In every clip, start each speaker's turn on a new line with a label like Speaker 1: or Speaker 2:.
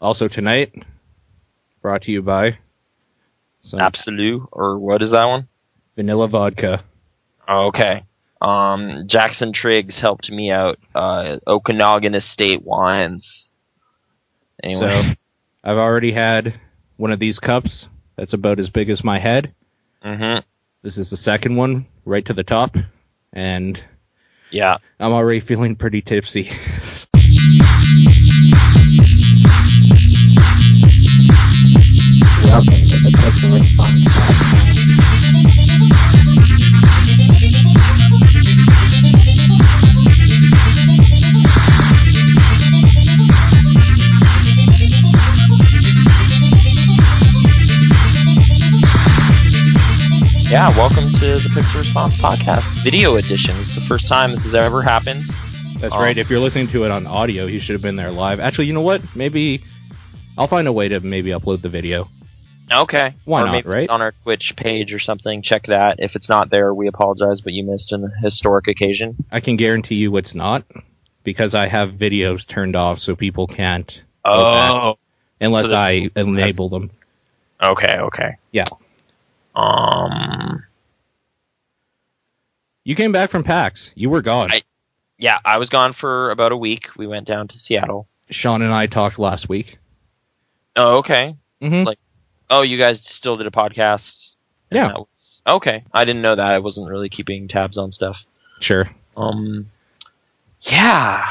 Speaker 1: Also tonight, brought to you by some
Speaker 2: Absolut or what is that one?
Speaker 1: vanilla vodka.
Speaker 2: Okay. Um, Jackson Triggs helped me out. Uh, Okanagan Estate Wines. Anyway,
Speaker 1: So I've already had one of these cups that's about as big as my head.
Speaker 2: hmm
Speaker 1: This is the second one, right to the top, and
Speaker 2: yeah.
Speaker 1: I'm already feeling pretty tipsy.
Speaker 3: Welcome to the Response
Speaker 2: Yeah, welcome to the Pixel Response Podcast Video Edition. It's the first time this has ever happened.
Speaker 1: That's
Speaker 2: Oh.
Speaker 1: right. If you're listening to it on audio, you should have been there live. Actually, you know what? Maybe I'll find a way to maybe upload the video.
Speaker 2: Okay.
Speaker 1: Why
Speaker 2: or
Speaker 1: not, right?
Speaker 2: On our Twitch page or something. Check that. If it's not there, we apologize, but you missed an historic occasion.
Speaker 1: I can guarantee you it's not because I have videos turned off so people can't
Speaker 2: Oh.
Speaker 1: unless
Speaker 2: So
Speaker 1: I enable them.
Speaker 2: Okay, okay.
Speaker 1: Yeah.
Speaker 2: Um.
Speaker 1: You came back from PAX. You were gone.
Speaker 2: I- Yeah, I was gone for about a week. We went down to Seattle.
Speaker 1: Sean and I talked last week.
Speaker 2: Oh, okay.
Speaker 1: hmm
Speaker 2: Like- Oh, you guys still did a podcast?
Speaker 1: Yeah.
Speaker 2: was- okay. I didn't know that. I wasn't really keeping tabs on stuff.
Speaker 1: Sure.
Speaker 2: Um. Yeah.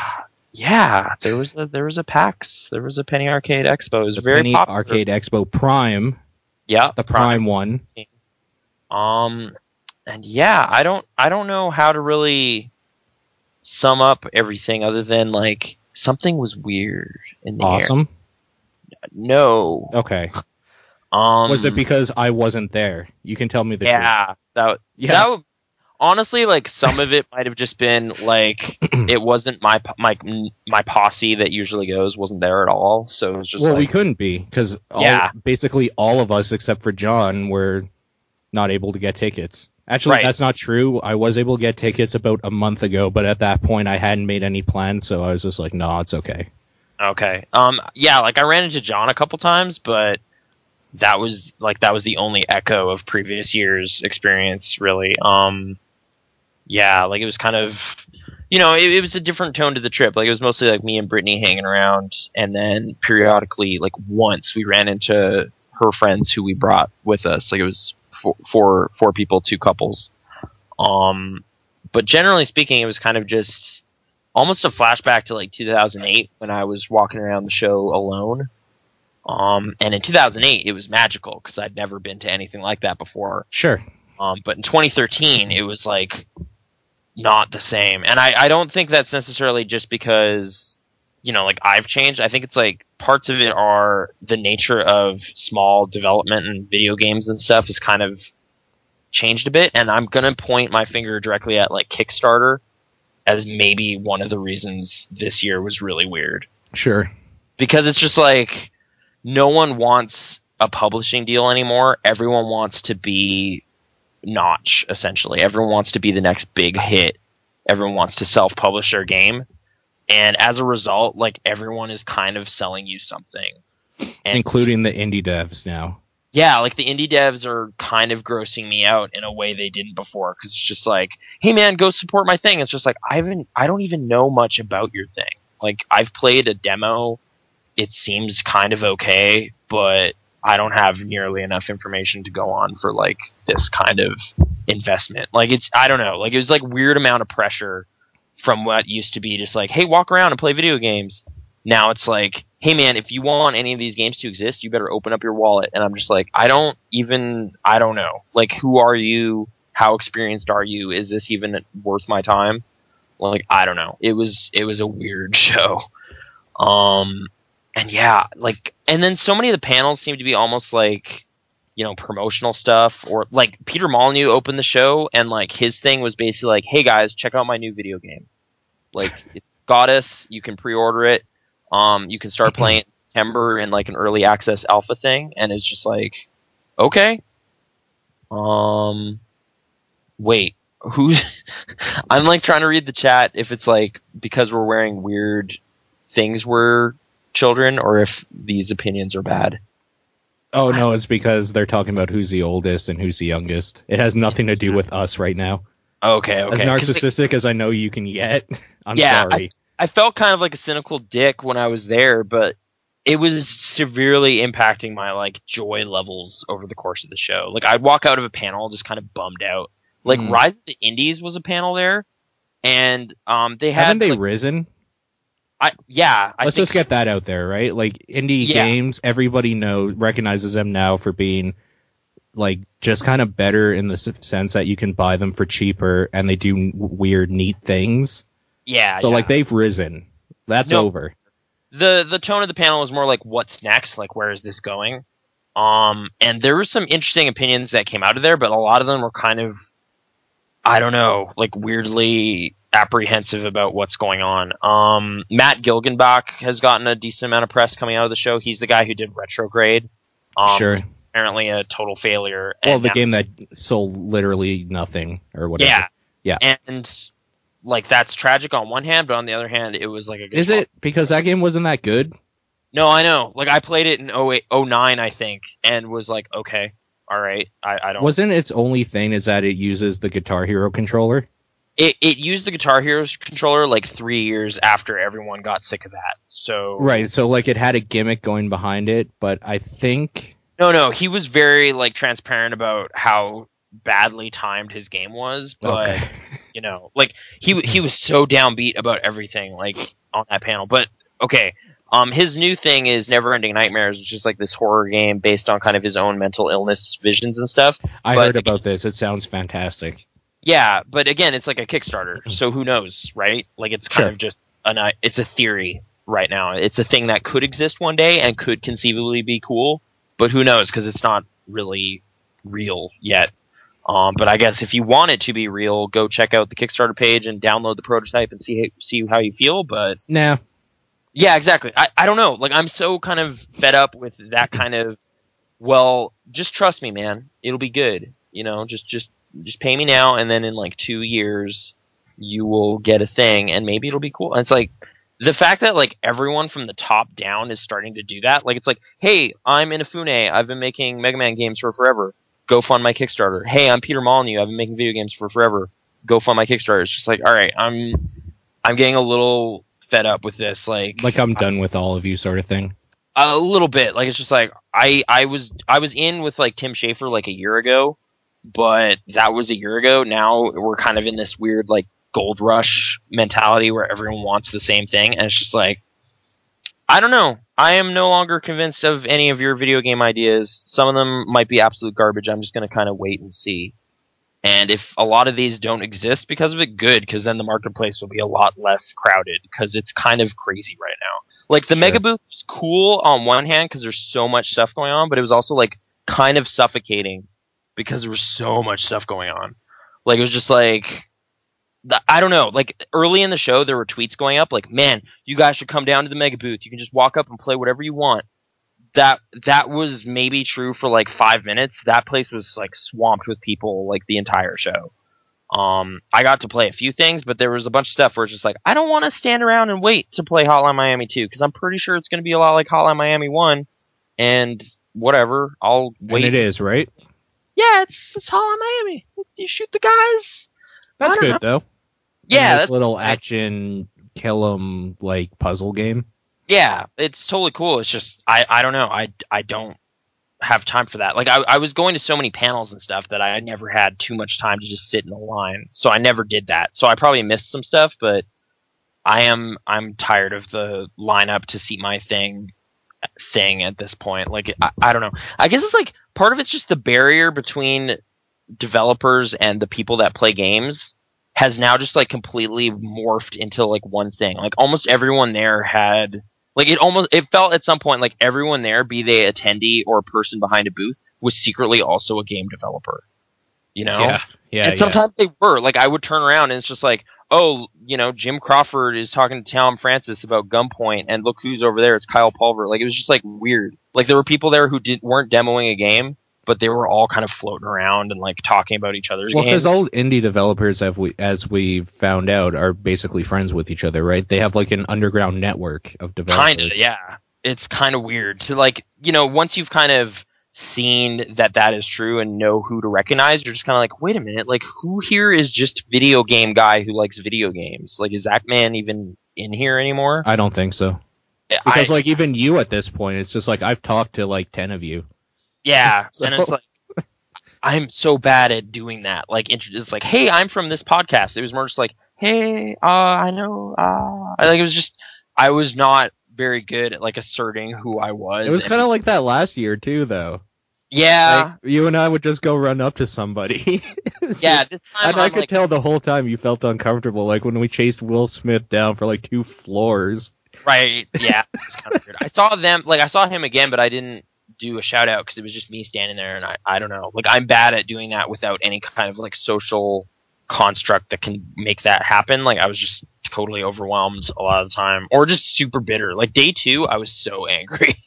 Speaker 2: Yeah. There was a there was a PAX. There was a Penny Arcade Expo. It was
Speaker 1: The
Speaker 2: very
Speaker 1: Penny
Speaker 2: popular.
Speaker 1: Arcade Expo Prime,
Speaker 2: Yeah.
Speaker 1: the Prime one.
Speaker 2: Um, and yeah, I don't, I don't know how to really sum up everything other than like something was weird in the air.
Speaker 1: Awesome.
Speaker 2: No.
Speaker 1: Okay.
Speaker 2: Um,
Speaker 1: Was it because I wasn't there? You can tell me the truth.
Speaker 2: yeah, that,
Speaker 1: Yeah.
Speaker 2: that would- honestly, like some of it might have just been like it wasn't my my my posse that usually goes wasn't there at all, so it was just
Speaker 1: well,
Speaker 2: like
Speaker 1: we couldn't be because
Speaker 2: Yeah.
Speaker 1: basically all of us except for John were not able to get tickets. Actually,
Speaker 2: Right.
Speaker 1: that's not true. I was able to get tickets about a month ago, but at that point I hadn't made any plans, so I was just like, no, it's okay.
Speaker 2: Okay. Um. Yeah. Like I ran into John a couple times, but that was like that was the only echo of previous years' experience, really. Um. Yeah. Like it was kind of, you know, it, it was a different tone to the trip. Like it was mostly like me and Brittany hanging around, and then periodically, like once we ran into her friends who we brought with us. Like it was four, four, four people, two couples. Um. But generally speaking, it was kind of just almost a flashback to like 2008 when I was walking around the show alone. Um, and in 2008, it was magical because I'd never been to anything like that before.
Speaker 1: Sure.
Speaker 2: Um, but in 2013, it was like not the same. And I, I don't think that's necessarily just because, you know, like I've changed. I think it's like parts of it are the nature of small development and video games and stuff has kind of changed a bit. And I'm going to point my finger directly at like Kickstarter as maybe one of the reasons this year was really weird
Speaker 1: Sure.
Speaker 2: because it's just like no one wants a publishing deal anymore. Everyone wants to be Notch, essentially. Everyone wants to be the next big hit. Everyone wants to self publish their game. And as a result, like everyone is kind of selling you something. And
Speaker 1: Including the indie devs now.
Speaker 2: yeah, like the indie devs are kind of grossing me out in a way they didn't before because it's just like, hey man, go support my thing. It's just like I haven't, I don't even know much about your thing. Like I've played a demo, it seems kind of okay, but I don't have nearly enough information to go on for like this kind of investment. Like it's, I don't know, like it was like weird amount of pressure from what used to be just like, hey, walk around and play video games. Now it's like, hey man, if you want any of these games to exist, you better open up your wallet. And I'm just like, I don't even, I don't know. Like, who are you? How experienced are you? Is this even worth my time? Like, I don't know. It was, it was a weird show. Um, and yeah, like, and then so many of the panels seem to be almost like, you know, promotional stuff or like Peter Molyneux opened the show and like his thing was basically like, hey guys, check out my new video game. Like, it's Godus, you can pre-order it. Um, you can start playing September in like an early access alpha thing, and it's just like, okay. Um, wait, who's? I'm like trying to read the chat if it's like because we're wearing weird things we're children or if these opinions are bad.
Speaker 1: Oh no, it's because they're talking about who's the oldest and who's the youngest. It has nothing to do with us right now.
Speaker 2: Okay, okay.
Speaker 1: As narcissistic as I know you can get, I'm
Speaker 2: Yeah,
Speaker 1: sorry.
Speaker 2: I felt kind of like a cynical dick when I was there, but it was severely impacting my like joy levels over the course of the show. Like I'd walk out of a panel just kind of bummed out. Like
Speaker 1: Mm.
Speaker 2: Rise of the Indies was a panel there, and um they had
Speaker 1: Haven't they
Speaker 2: like,
Speaker 1: risen?
Speaker 2: I, yeah. I
Speaker 1: Let's
Speaker 2: think
Speaker 1: just get that out there, right? Like indie
Speaker 2: Yeah.
Speaker 1: games, everybody knows recognizes them now for being like just kind of better in the sense that you can buy them for cheaper and they do weird, neat things.
Speaker 2: yeah.
Speaker 1: So
Speaker 2: yeah.
Speaker 1: like they've risen. That's
Speaker 2: No.
Speaker 1: over.
Speaker 2: the the tone of the panel was more like what's next like where is this going um and there were some interesting opinions that came out of there but a lot of them were kind of i don't know like weirdly apprehensive about what's going on um matt gilgenbach has gotten a decent amount of press coming out of the show he's the guy who did retrograde um
Speaker 1: sure.
Speaker 2: apparently a total failure
Speaker 1: Well, the
Speaker 2: now-
Speaker 1: game that sold literally nothing or whatever.
Speaker 2: yeah
Speaker 1: Yeah.
Speaker 2: and like that's tragic on one hand but on the other hand it was like a good
Speaker 1: Is it because that game wasn't that good?
Speaker 2: No, I know. Like I played it in 08, 09, I think, and was like, okay, all right. I, I don't.
Speaker 1: Wasn't its only thing is that it uses the Guitar Hero controller?
Speaker 2: It, it used the Guitar Heroes controller like three years after everyone got sick of that. So
Speaker 1: Right. So like it had a gimmick going behind it, but I think
Speaker 2: no, no, he was very like transparent about how badly timed his game was, but
Speaker 1: okay.
Speaker 2: you know, like he he was so downbeat about everything like on that panel. But okay, um, his new thing is Neverending Nightmares, which is like this horror game based on kind of his own mental illness visions and stuff.
Speaker 1: I
Speaker 2: but-
Speaker 1: heard about this. It sounds fantastic.
Speaker 2: Yeah, but again, it's like a Kickstarter, so who knows, right? Like it's kind
Speaker 1: Sure.
Speaker 2: of just an uh, it's a theory right now. It's a thing that could exist one day and could conceivably be cool, but who knows because it's not really real yet. Um, but I guess if you want it to be real, go check out the Kickstarter page and download the prototype and see see how you feel. But
Speaker 1: Nah.
Speaker 2: yeah, exactly. I, I don't know. Like I'm so kind of fed up with that kind of well, just trust me, man. It'll be good. You know, just just just pay me now and then in like 2 years you will get a thing and maybe it'll be cool. And it's like the fact that like everyone from the top down is starting to do that, like it's like, "Hey, I'm Inafune. I've been making Mega Man games for forever. Go fund my Kickstarter." "Hey, I'm Peter Molyneux. I've been making video games for forever. Go fund my Kickstarter." It's just like, "All right, I'm I'm getting a little fed up with this like
Speaker 1: Like I'm done with all of you sort of thing.
Speaker 2: a little bit. Like it's just like I I was I was in with like Tim Schafer like a year ago, but that was a year ago. Now we're kind of in this weird like gold rush mentality where everyone wants the same thing, and it's just like I don't know. I am no longer convinced of any of your video game ideas. Some of them might be absolute garbage. I'm just going to kind of wait and see. And if a lot of these don't exist because of it, good, because then the marketplace will be a lot less crowded because it's kind of crazy right now. Like the
Speaker 1: Sure.
Speaker 2: Mega Booth was cool on one hand because there's so much stuff going on, but it was also like kind of suffocating because there was so much stuff going on. Like it was just like I don't know. Like early in the show, there were tweets going up like, "Man, you guys should come down to the Mega Booth. You can just walk up and play whatever you want." That that was maybe true for like five minutes. That place was like swamped with people like the entire show. Um, I got to play a few things, but there was a bunch of stuff where it's just like I don't want to stand around and wait to play Hotline Miami 2 because I'm pretty sure it's going to be a lot like Hotline Miami 1, and whatever. I'll wait.
Speaker 1: And it is, right?
Speaker 2: Yeah, it's it's Hotline Miami. You shoot the guys.
Speaker 1: That's
Speaker 2: I don't
Speaker 1: good though.
Speaker 2: Yeah,
Speaker 1: nice
Speaker 2: that's
Speaker 1: little
Speaker 2: I-
Speaker 1: action kill 'em like puzzle game.
Speaker 2: Yeah, it's totally cool. It's just I I don't know. I I don't have time for that. Like I I was going to so many panels and stuff that I never had too much time to just sit in a line. So I never did that. So I probably missed some stuff, but I am I'm tired of the lineup to see my thing thing at this point. Like I, I don't know. I guess it's like part of it's just the barrier between developers and the people that play games has now just like completely morphed into like one thing. Like almost everyone there had like it almost it felt at some point like everyone there, be they attendee or a person behind a booth, was secretly also a game developer. You know?
Speaker 1: Yeah, yeah,
Speaker 2: and sometimes they were. Like I would turn around and it's just like, oh, you know, Jim Crawford is talking to Tom Francis about Gunpoint, and look who's over there. It's Kyle Pulver. Like it was just like weird. Like there were people there who did weren't demoing a game, but they were all kind of floating around and like talking about each other's
Speaker 1: Well,
Speaker 2: games.
Speaker 1: because all indie developers, have we, as we found out, are basically friends with each other, right? They have like an underground network of developers.
Speaker 2: Kind of, yeah. it's kind of weird to like you know once you've kind of seen that that is true and know who to recognize, you're just kind of like, wait a minute, like who here is just video game guy who likes video games? Like is that man even in here anymore?
Speaker 1: I don't think so. Because like even you at this point, it's just like I've talked to like ten of you.
Speaker 2: Yeah,
Speaker 1: So-
Speaker 2: and it's like I'm so bad at doing that. Like, it's like, hey, I'm from this podcast. It was more just like, hey, uh, I know, uh, I- like it was just, I was not very good at like asserting who I was.
Speaker 1: It was kind of like that last year too, though.
Speaker 2: yeah,
Speaker 1: Like, you and I would just go run up to somebody.
Speaker 2: yeah. This time
Speaker 1: And I
Speaker 2: I'm
Speaker 1: could
Speaker 2: like,
Speaker 1: tell the whole time you felt uncomfortable, like when we chased Will Smith down for like two floors.
Speaker 2: right, yeah. I saw them, like I saw him again, but I didn't do a shout out because it was just me standing there, and I, I don't know, like I'm bad at doing that without any kind of like social construct that can make that happen. Like I was just totally overwhelmed a lot of the time, or just super bitter. Like day two, I was so angry.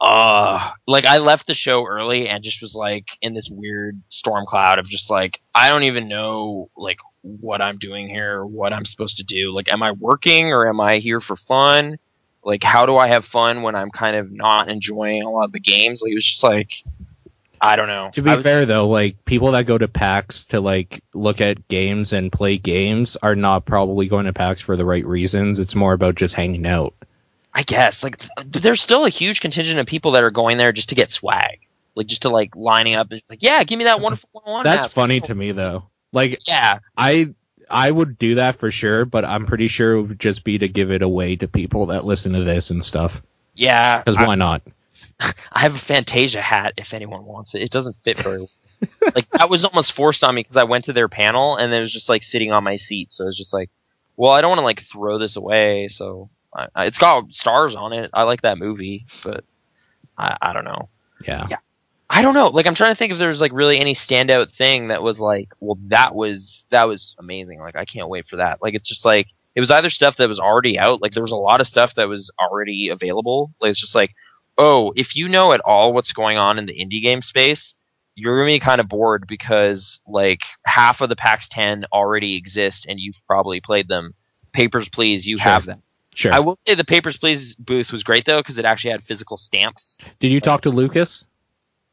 Speaker 2: Uh, like I left the show early and just was like in this weird storm cloud of just like I don't even know like what I'm doing here, what I'm supposed to do. Like, am I working or am I here for fun? Like, how do I have fun when I'm kind of not enjoying a lot of the games? Like, it was just like, I don't know.
Speaker 1: To be
Speaker 2: was-
Speaker 1: fair though, like people that go to PAX to like look at games and play games are not probably going to PAX for the right reasons. It's more about just hanging out.
Speaker 2: I guess like th- there's still a huge contingent of people that are going there just to get swag, like just to like lining up and like, yeah, give me that wonderful one.
Speaker 1: That's funny to me though. Like
Speaker 2: Yeah,
Speaker 1: I I would do that for sure, but I'm pretty sure it would just be to give it away to people that listen to this and stuff.
Speaker 2: yeah.
Speaker 1: Because
Speaker 2: I,
Speaker 1: why not?
Speaker 2: I have a Fantasia hat if anyone wants it. It doesn't fit very well. like that was almost forced on me because I went to their panel and it was just like sitting on my seat. So it was just like, well, I don't want to like throw this away. So I, I, it's got stars on it. I like that movie, but I, I don't know.
Speaker 1: Yeah.
Speaker 2: Yeah. I don't know. Like I'm trying to think if there's like really any standout thing that was like, well, that was that was amazing. Like I can't wait for that. Like it's just like it was either stuff that was already out. Like there was a lot of stuff that was already available. Like it's just like, oh, if you know at all what's going on in the indie game space, you're gonna be kind of bored because like half of the PAX 10 already exist and you've probably played them. Papers, please, you
Speaker 1: Sure.
Speaker 2: have them.
Speaker 1: Sure.
Speaker 2: I will say the Papers, please booth was great though because it actually had physical stamps.
Speaker 1: Did you talk to Lucas?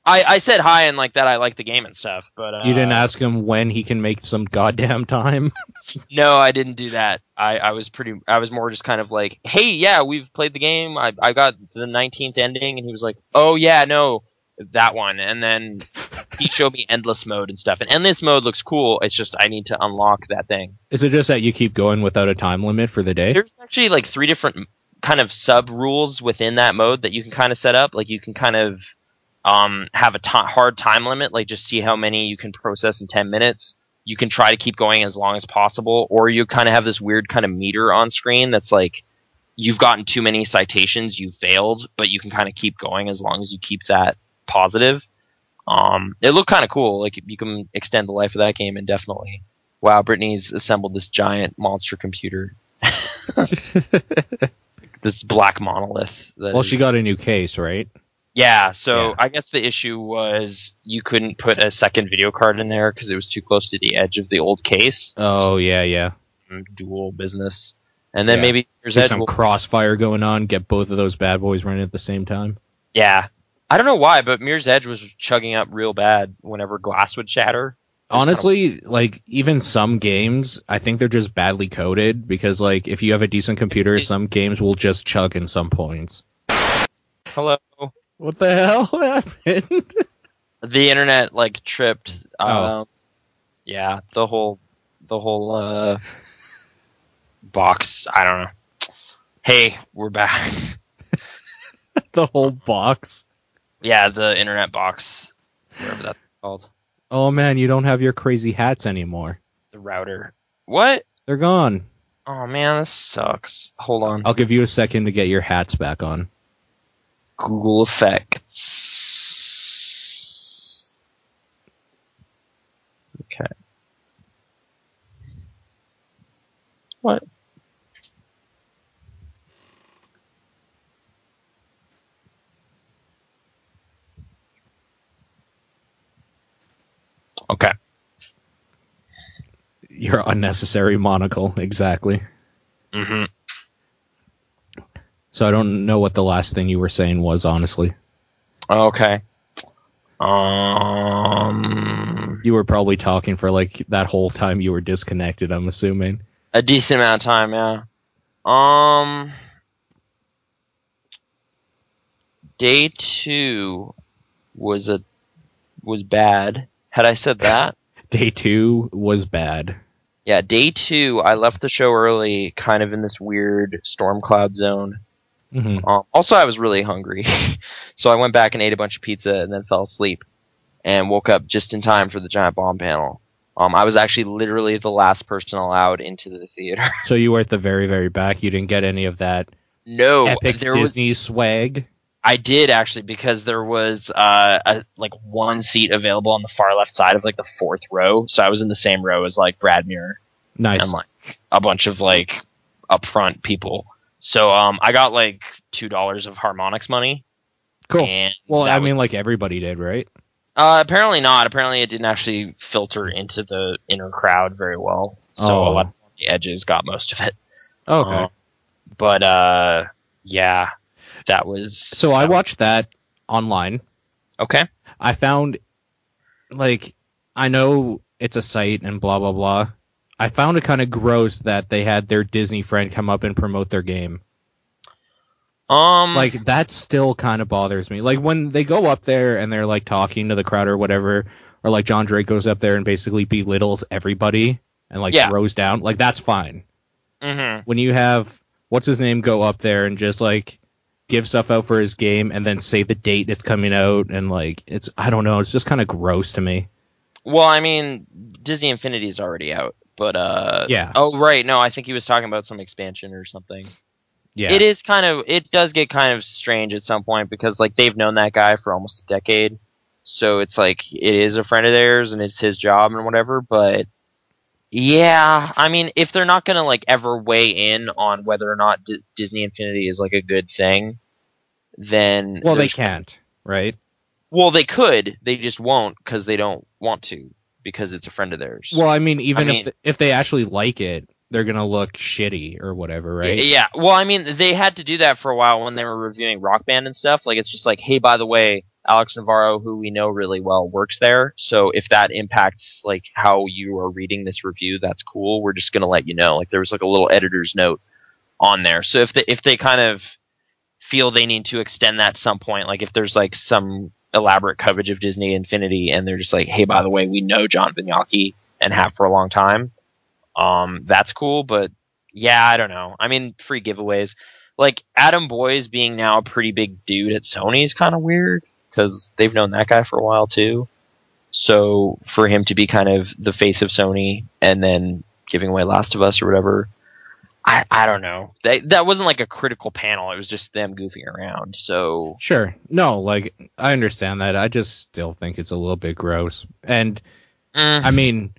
Speaker 2: I, I said hi and like that I like the game and stuff, but uh,
Speaker 1: You didn't ask him when he can make some goddamn time.
Speaker 2: No, I didn't do that. I, I was pretty. I was more just kind of like, hey, yeah, we've played the game. I I got the 19th ending, and he was like, oh yeah, no, that one. And then he showed me endless mode and stuff. And endless mode looks cool. It's just I need to unlock that thing.
Speaker 1: Is it just that you keep going without a time limit for the day?
Speaker 2: There's actually like three different kind of sub rules within that mode that you can kind of set up. Like you can kind of um, have a hard time limit, like just see how many you can process in 10 minutes. You can try to keep going as long as possible, or you kind of have this weird kind of meter on screen that's like you've gotten too many citations, you failed, but you can kind of keep going as long as you keep that positive. Um, it looked kind of cool. Like you can extend the life of that game indefinitely. Wow, Brittany's assembled this giant monster computer this black monolith. that
Speaker 1: well,
Speaker 2: is-
Speaker 1: she got a new case, right?
Speaker 2: Yeah. So
Speaker 1: Yeah.
Speaker 2: I guess the issue was you couldn't put a second video card in there because it was too close to the edge of the old case.
Speaker 1: Oh yeah, yeah.
Speaker 2: Mm, Dual business, and then
Speaker 1: Yeah.
Speaker 2: maybe there's Edge.
Speaker 1: some
Speaker 2: will-
Speaker 1: crossfire going on. Get both of those bad boys running at the same time.
Speaker 2: yeah. I don't know why, but Mirror's Edge was chugging up real bad whenever glass would shatter.
Speaker 1: Honestly, like even some games, I think they're just badly coded because like if you have a decent computer, some games will just chug in some points.
Speaker 2: Hello.
Speaker 1: What the hell happened?
Speaker 2: The internet like tripped.
Speaker 1: Oh.
Speaker 2: Um, yeah, the whole the whole uh, box. I don't know. Hey, we're back.
Speaker 1: the whole box.
Speaker 2: Yeah, the internet box, whatever that's called,
Speaker 1: Oh man, you don't have your crazy hats anymore.
Speaker 2: the router. What?
Speaker 1: They're gone.
Speaker 2: Oh man, this sucks. Hold on.
Speaker 1: I'll give you a second to get your hats back on.
Speaker 2: Google Effects. Okay. What? Okay.
Speaker 1: Your unnecessary monocle, exactly.
Speaker 2: Mm-hmm.
Speaker 1: So I don't know what the last thing you were saying was, honestly.
Speaker 2: Okay. Um,
Speaker 1: You were probably talking for like that whole time you were disconnected, I'm assuming.
Speaker 2: a decent amount of time, yeah. Um, day two was a was bad. Had I said that?
Speaker 1: Day two was bad.
Speaker 2: Yeah, day two, I left the show early, kind of in this weird storm cloud zone.
Speaker 1: Hmm
Speaker 2: Um, also, I was really hungry, so I went back and ate a bunch of pizza and then fell asleep, and woke up just in time for the giant bomb panel. Um, I was actually literally the last person allowed into the theater.
Speaker 1: So you were at the very, very back. You didn't get any of that
Speaker 2: no,
Speaker 1: epic
Speaker 2: there was.
Speaker 1: Disney swag.
Speaker 2: I did actually because there was uh a, like one seat available on the far left side of like the fourth row, so I was in the same row as like Brad Muir
Speaker 1: Nice.
Speaker 2: and like a bunch of like upfront people. So um, I got like two dollars of Harmonix money.
Speaker 1: cool.
Speaker 2: And
Speaker 1: Well, I
Speaker 2: was-
Speaker 1: mean, like everybody did, right?
Speaker 2: Uh, apparently not. Apparently it didn't actually filter into the inner crowd very well. So
Speaker 1: Oh.
Speaker 2: a lot of the edges got most of it.
Speaker 1: Okay.
Speaker 2: Uh, but uh, yeah, that was.
Speaker 1: so I
Speaker 2: that was-
Speaker 1: watched that online.
Speaker 2: Okay.
Speaker 1: I found, like, I know it's a site and blah blah blah. I found it kind of gross that they had their Disney friend come up and promote their game.
Speaker 2: Um.
Speaker 1: Like that still kind of bothers me. Like when they go up there and they're like talking to the crowd or whatever, or like John Drake goes up there and basically belittles everybody and like
Speaker 2: Yeah.
Speaker 1: throws down. Like that's fine.
Speaker 2: mhm.
Speaker 1: When you have what's his name go up there and just like give stuff out for his game and then say the date it's coming out and like it's I don't know, it's just kind of gross to me.
Speaker 2: Well, I mean, Disney Infinity is already out, but uh.
Speaker 1: Yeah.
Speaker 2: Oh right, no, I think he was talking about some expansion or something.
Speaker 1: Yeah.
Speaker 2: It is kind of it does get kind of strange at some point because like they've known that guy for almost a decade. So it's like it is a friend of theirs and it's his job and whatever, but yeah, I mean if they're not going to like ever weigh in on whether or not D- Disney Infinity is like a good thing, then
Speaker 1: well, they can't, right?
Speaker 2: Well, they could, they just won't cuz they don't want to because it's a friend of theirs.
Speaker 1: Well, I mean, even
Speaker 2: I mean-
Speaker 1: if if they actually like it, they're gonna look shitty or whatever, right?
Speaker 2: Yeah. Well, I mean, they had to do that for a while when they were reviewing Rock Band and stuff. Like, it's just like, hey, by the way, Alex Navarro, who we know really well, works there. So if that impacts like how you are reading this review, that's cool. We're just gonna let you know. Like, there was like a little editor's note on there. So if they if they kind of feel they need to extend that at some point, like if there's like some elaborate coverage of Disney Infinity, and they're just like, hey, by the way, we know John Vignocchi and have for a long time. Um, that's cool, but yeah, I don't know. I mean, free giveaways. Like Adam Boyes being now a pretty big dude at Sony is kind of weird because they've known that guy for a while too. So for him to be kind of the face of Sony and then giving away Last of Us or whatever, I I don't know. That that wasn't like a critical panel. It was just them goofing around. So
Speaker 1: Sure. No, like I understand that. I just still think it's a little bit gross. And
Speaker 2: mm,
Speaker 1: I mean,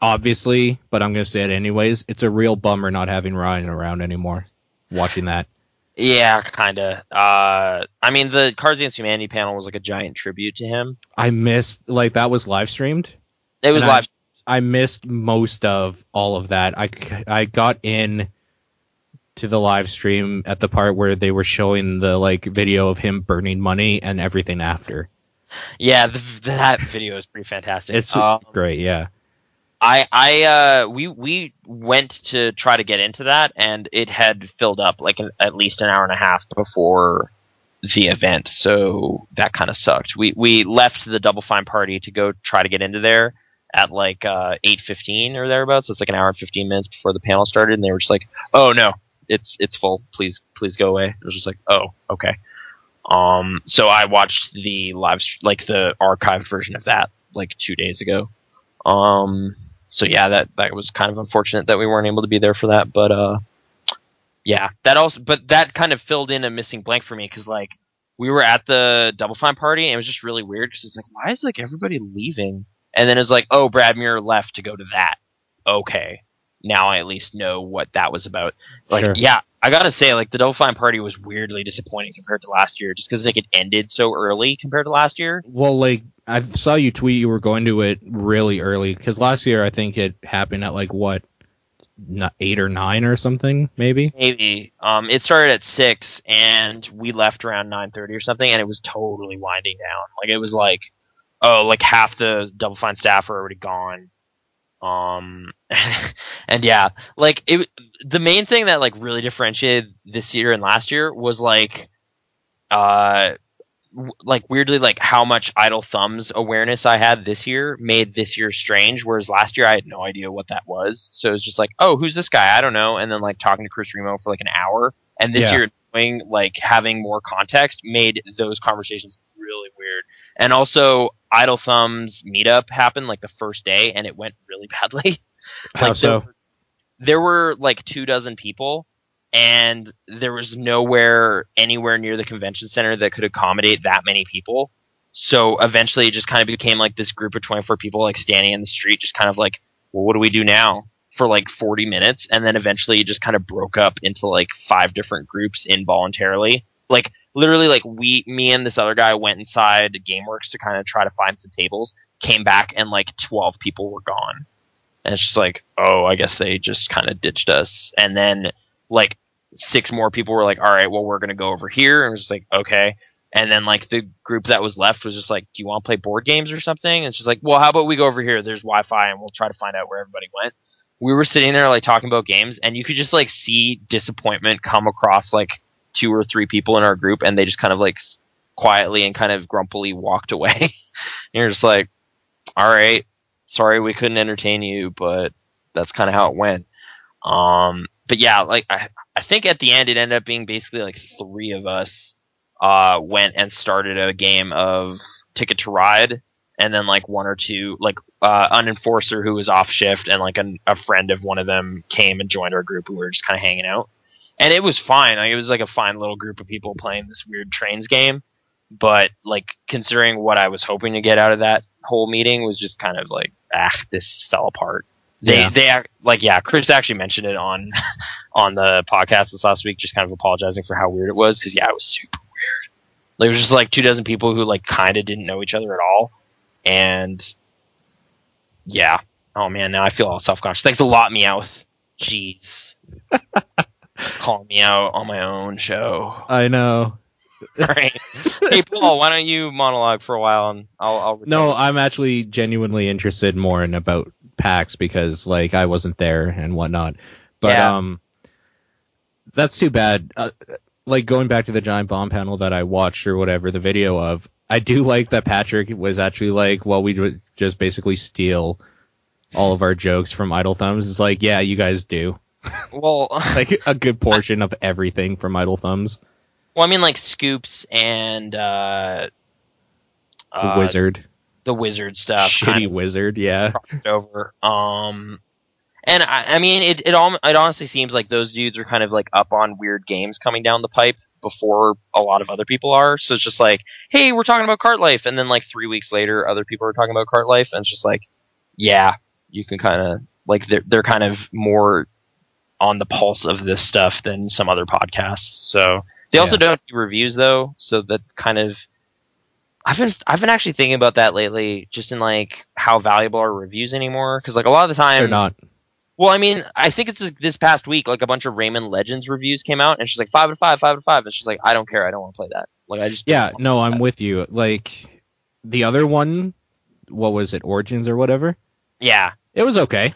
Speaker 1: obviously, but I'm gonna say it anyways. It's a real bummer not having Ryan around anymore. Watching that.
Speaker 2: yeah, kind of. Uh, I mean, the Cards Against Humanity panel was like a giant tribute to him.
Speaker 1: I missed like that was live streamed.
Speaker 2: It was
Speaker 1: And I-
Speaker 2: live.
Speaker 1: I missed most of all of that. I I got in to the live stream at the part where they were showing the like video of him burning money and everything after.
Speaker 2: Yeah, the, that video is pretty fantastic.
Speaker 1: It's
Speaker 2: Um,
Speaker 1: great, yeah.
Speaker 2: I I uh we we went to try to get into that and it had filled up like an, at least an hour and a half before the event, so that kind of sucked. We we left the Double Fine party to go try to get into there at like uh 8:15 or thereabouts. So it's like an hour and 15 minutes before the panel started and they were just like, "Oh no, it's it's full. Please please go away." It was just like, "Oh, okay." Um so I watched the live like the archived version of that like 2 days ago. Um, so yeah, that that was kind of unfortunate that we weren't able to be there for that, but uh, yeah, that also, but that kind of filled in a missing blank for me because like we were at the Double Fine party and it was just really weird because it's like why is like everybody leaving? And then it's like oh Brad Muir left to go to that. Okay, now I at least know what that was about. Like
Speaker 1: Sure.
Speaker 2: yeah, I gotta say like the Double Fine party was weirdly disappointing compared to last year just because like it ended so early compared to last year.
Speaker 1: Well, like I saw you tweet you were going to it really early because last year I think it happened at like what eight or nine or something, maybe.
Speaker 2: maybe. Um, it started at six, and we left around nine thirty or something, and it was totally winding down. Like it was like, oh, like half the Double Fine staff are already gone. Um, and yeah, like it. The main thing that like really differentiated this year and last year was like, uh, w- like weirdly like how much idle thumbs awareness I had this year made this year strange. Whereas last year I had no idea what that was, so it was just like, oh, who's this guy? I don't know. And then like talking to Chris Remo for like an hour, and this
Speaker 1: Yeah.
Speaker 2: year knowing like having more context made those conversations really weird. And also, Idle Thumbs meetup happened like the first day, and it went really badly.
Speaker 1: How
Speaker 2: Like,
Speaker 1: so?
Speaker 2: There, there were like two dozen people, and there was nowhere anywhere near the convention center that could accommodate that many people. So eventually, it just kind of became like this group of twenty-four people, like standing in the street, just kind of like, well, what do we do now? For like forty minutes, and then eventually, it just kind of broke up into like five different groups involuntarily. Like literally, like we, me, and this other guy went inside GameWorks to kind of try to find some tables. Came back, and like twelve people were gone. And it's just like, oh, I guess they just kind of ditched us. And then like six more people were like, all right, well, we're gonna go over here. And it was just like, okay. And then like the group that was left was just like, do you want to play board games or something? And it's just like, well, how about we go over here? There's Wi-Fi, and we'll try to find out where everybody went. We were sitting there like talking about games, and you could just like see disappointment come across like two or three people in our group, and they just kind of like quietly and kind of grumpily walked away. you're just like, all right, sorry we couldn't entertain you, but that's kind of how it went. Um, but yeah, like I, I think at the end it ended up being basically like three of us uh, went and started a game of Ticket to Ride, and then like one or two, like uh, an enforcer who was off shift, and like an, a friend of one of them came and joined our group. We were just kind of hanging out, and it was fine. Like, it was like a fine little group of people playing this weird trains game. But like considering what I was hoping to get out of that whole meeting was just kind of like, ah, this fell apart. They
Speaker 1: Yeah.
Speaker 2: they like yeah, Chris actually mentioned it on on the podcast this last week, just kind of apologizing for how weird it was because yeah, it was super weird. Like, it was just like two dozen people who like kind of didn't know each other at all, and yeah, oh man, now I feel all self conscious. Thanks a lot, Meowth. Jeez, calling me out on my own show.
Speaker 1: I know.
Speaker 2: All right, hey Paul, why don't you monologue for a while and I'll I'll.
Speaker 1: No, I'm actually genuinely interested more in about PAX because like I wasn't there and whatnot. But
Speaker 2: Yeah.
Speaker 1: um, that's too bad. Uh, like going back to the giant bomb panel that I watched or whatever the video of, I do like that Patrick was actually like, well, we just basically steal all of our jokes from Idle Thumbs. It's like, yeah, you guys do.
Speaker 2: Well,
Speaker 1: Like a good portion of everything from Idle Thumbs.
Speaker 2: well, I mean like Scoops and uh,
Speaker 1: The
Speaker 2: uh,
Speaker 1: wizard,
Speaker 2: the wizard stuff.
Speaker 1: shitty wizard, yeah.
Speaker 2: over. Um, and I, I mean, it it all it honestly seems like those dudes are kind of like up on weird games coming down the pipe before a lot of other people are. So it's just like, hey, we're talking about Cart Life, and then like three weeks later, other people are talking about Cart Life, and it's just like, yeah, you can kind of like they're they're kind of more on the pulse of this stuff than some other podcasts. So they also
Speaker 1: Yeah.
Speaker 2: don't do reviews though, so that kind of I've been I've been actually thinking about that lately, just in like how valuable are reviews anymore? Because like a lot of the time,
Speaker 1: They're not.
Speaker 2: well, I mean, I think it's this past week, like a bunch of Rayman Legends reviews came out, and she's like five to five, five to five, and she's like, I don't care, I don't want to play that. Like I just
Speaker 1: Yeah, no, I'm with you. Like the other one, what was it, Origins or whatever?
Speaker 2: yeah,
Speaker 1: It was okay,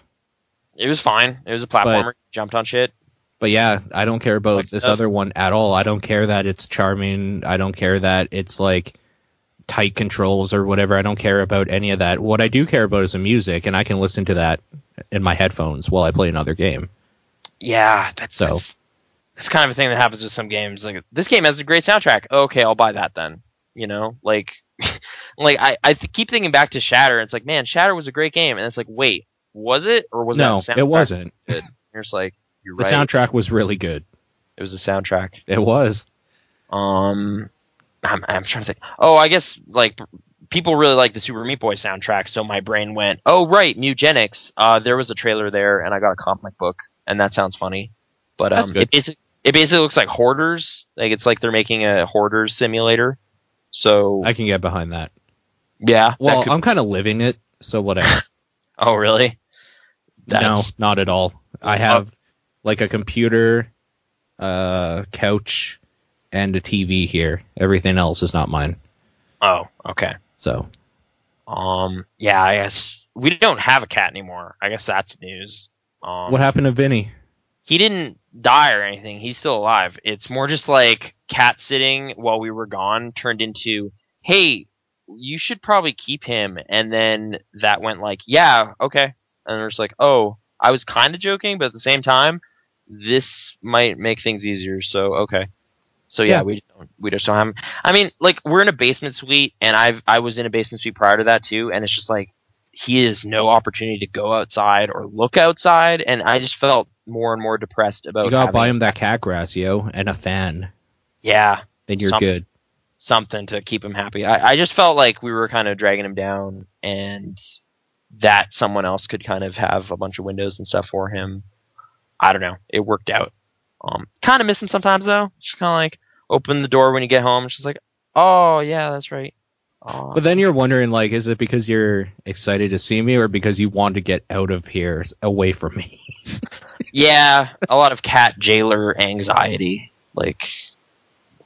Speaker 2: it was fine. It was a platformer, jumped on shit.
Speaker 1: but yeah, I don't care about
Speaker 2: Like
Speaker 1: this
Speaker 2: stuff.
Speaker 1: other one at all. I don't care that it's charming. I don't care that it's like tight controls or whatever. I don't care about any of that. What I do care about is the music, and I can listen to that in my headphones while I play another game.
Speaker 2: Yeah, that's
Speaker 1: So-
Speaker 2: that's, that's kind of a thing that happens with some games. Like this game has a great soundtrack. Okay, I'll buy that then. You know, like, like I I th- keep thinking back to Shatter. And it's like, man, Shatter was a great game, and it's like, wait, was it or was it?
Speaker 1: no,
Speaker 2: that?
Speaker 1: it wasn't.
Speaker 2: Good? You're just like, you're
Speaker 1: The
Speaker 2: right.
Speaker 1: soundtrack was really good.
Speaker 2: it was a soundtrack.
Speaker 1: It was.
Speaker 2: Um, I'm, I'm trying to think. Oh, I guess like people really like the Super Meat Boy soundtrack, so my brain went, "Oh, right, Mew-Genics." Uh, there was a trailer there, and I got a comic book, and that sounds funny. But um, it basically it basically looks like Hoarders. Like it's like they're making a Hoarders simulator. So
Speaker 1: I can get behind that.
Speaker 2: yeah. that
Speaker 1: Well,
Speaker 2: could-
Speaker 1: I'm kind of living it, so whatever.
Speaker 2: oh really?
Speaker 1: no, not at all. I have like a computer, uh, couch, and a TV here. Everything else is not mine.
Speaker 2: Oh, okay.
Speaker 1: So
Speaker 2: Um, yeah, I guess we don't have a cat anymore. I guess that's news. Um,
Speaker 1: what happened to Vinny?
Speaker 2: he didn't die or anything. He's still alive. It's more just like cat sitting while we were gone turned into, hey, you should probably keep him. And then that went like, yeah, okay. And there's like, oh, I was kind of joking, but at the same time, this might make things easier. So okay. So yeah,
Speaker 1: Yeah.
Speaker 2: we don't, we just don't have. Him. I mean, like we're in a basement suite, and I've I was in a basement suite prior to that too, and it's just like he has no opportunity to go outside or look outside, and I just felt more and more depressed about.
Speaker 1: You gotta buy him that cat grass, yo, and a fan.
Speaker 2: Yeah,
Speaker 1: Then you're
Speaker 2: Some-
Speaker 1: good.
Speaker 2: Something to keep him happy. I, I just felt like we were kind of dragging him down, and that someone else could kind of have a bunch of windows and stuff for him. I don't know. It worked out. Um, kind of miss him sometimes though. Just kind of like open the door when you get home. She's like, oh yeah, that's right. Aw.
Speaker 1: But then you're wondering, like, is it because you're excited to see me, or because you want to get out of here, away from me?
Speaker 2: yeah, a lot of cat jailer anxiety. Like,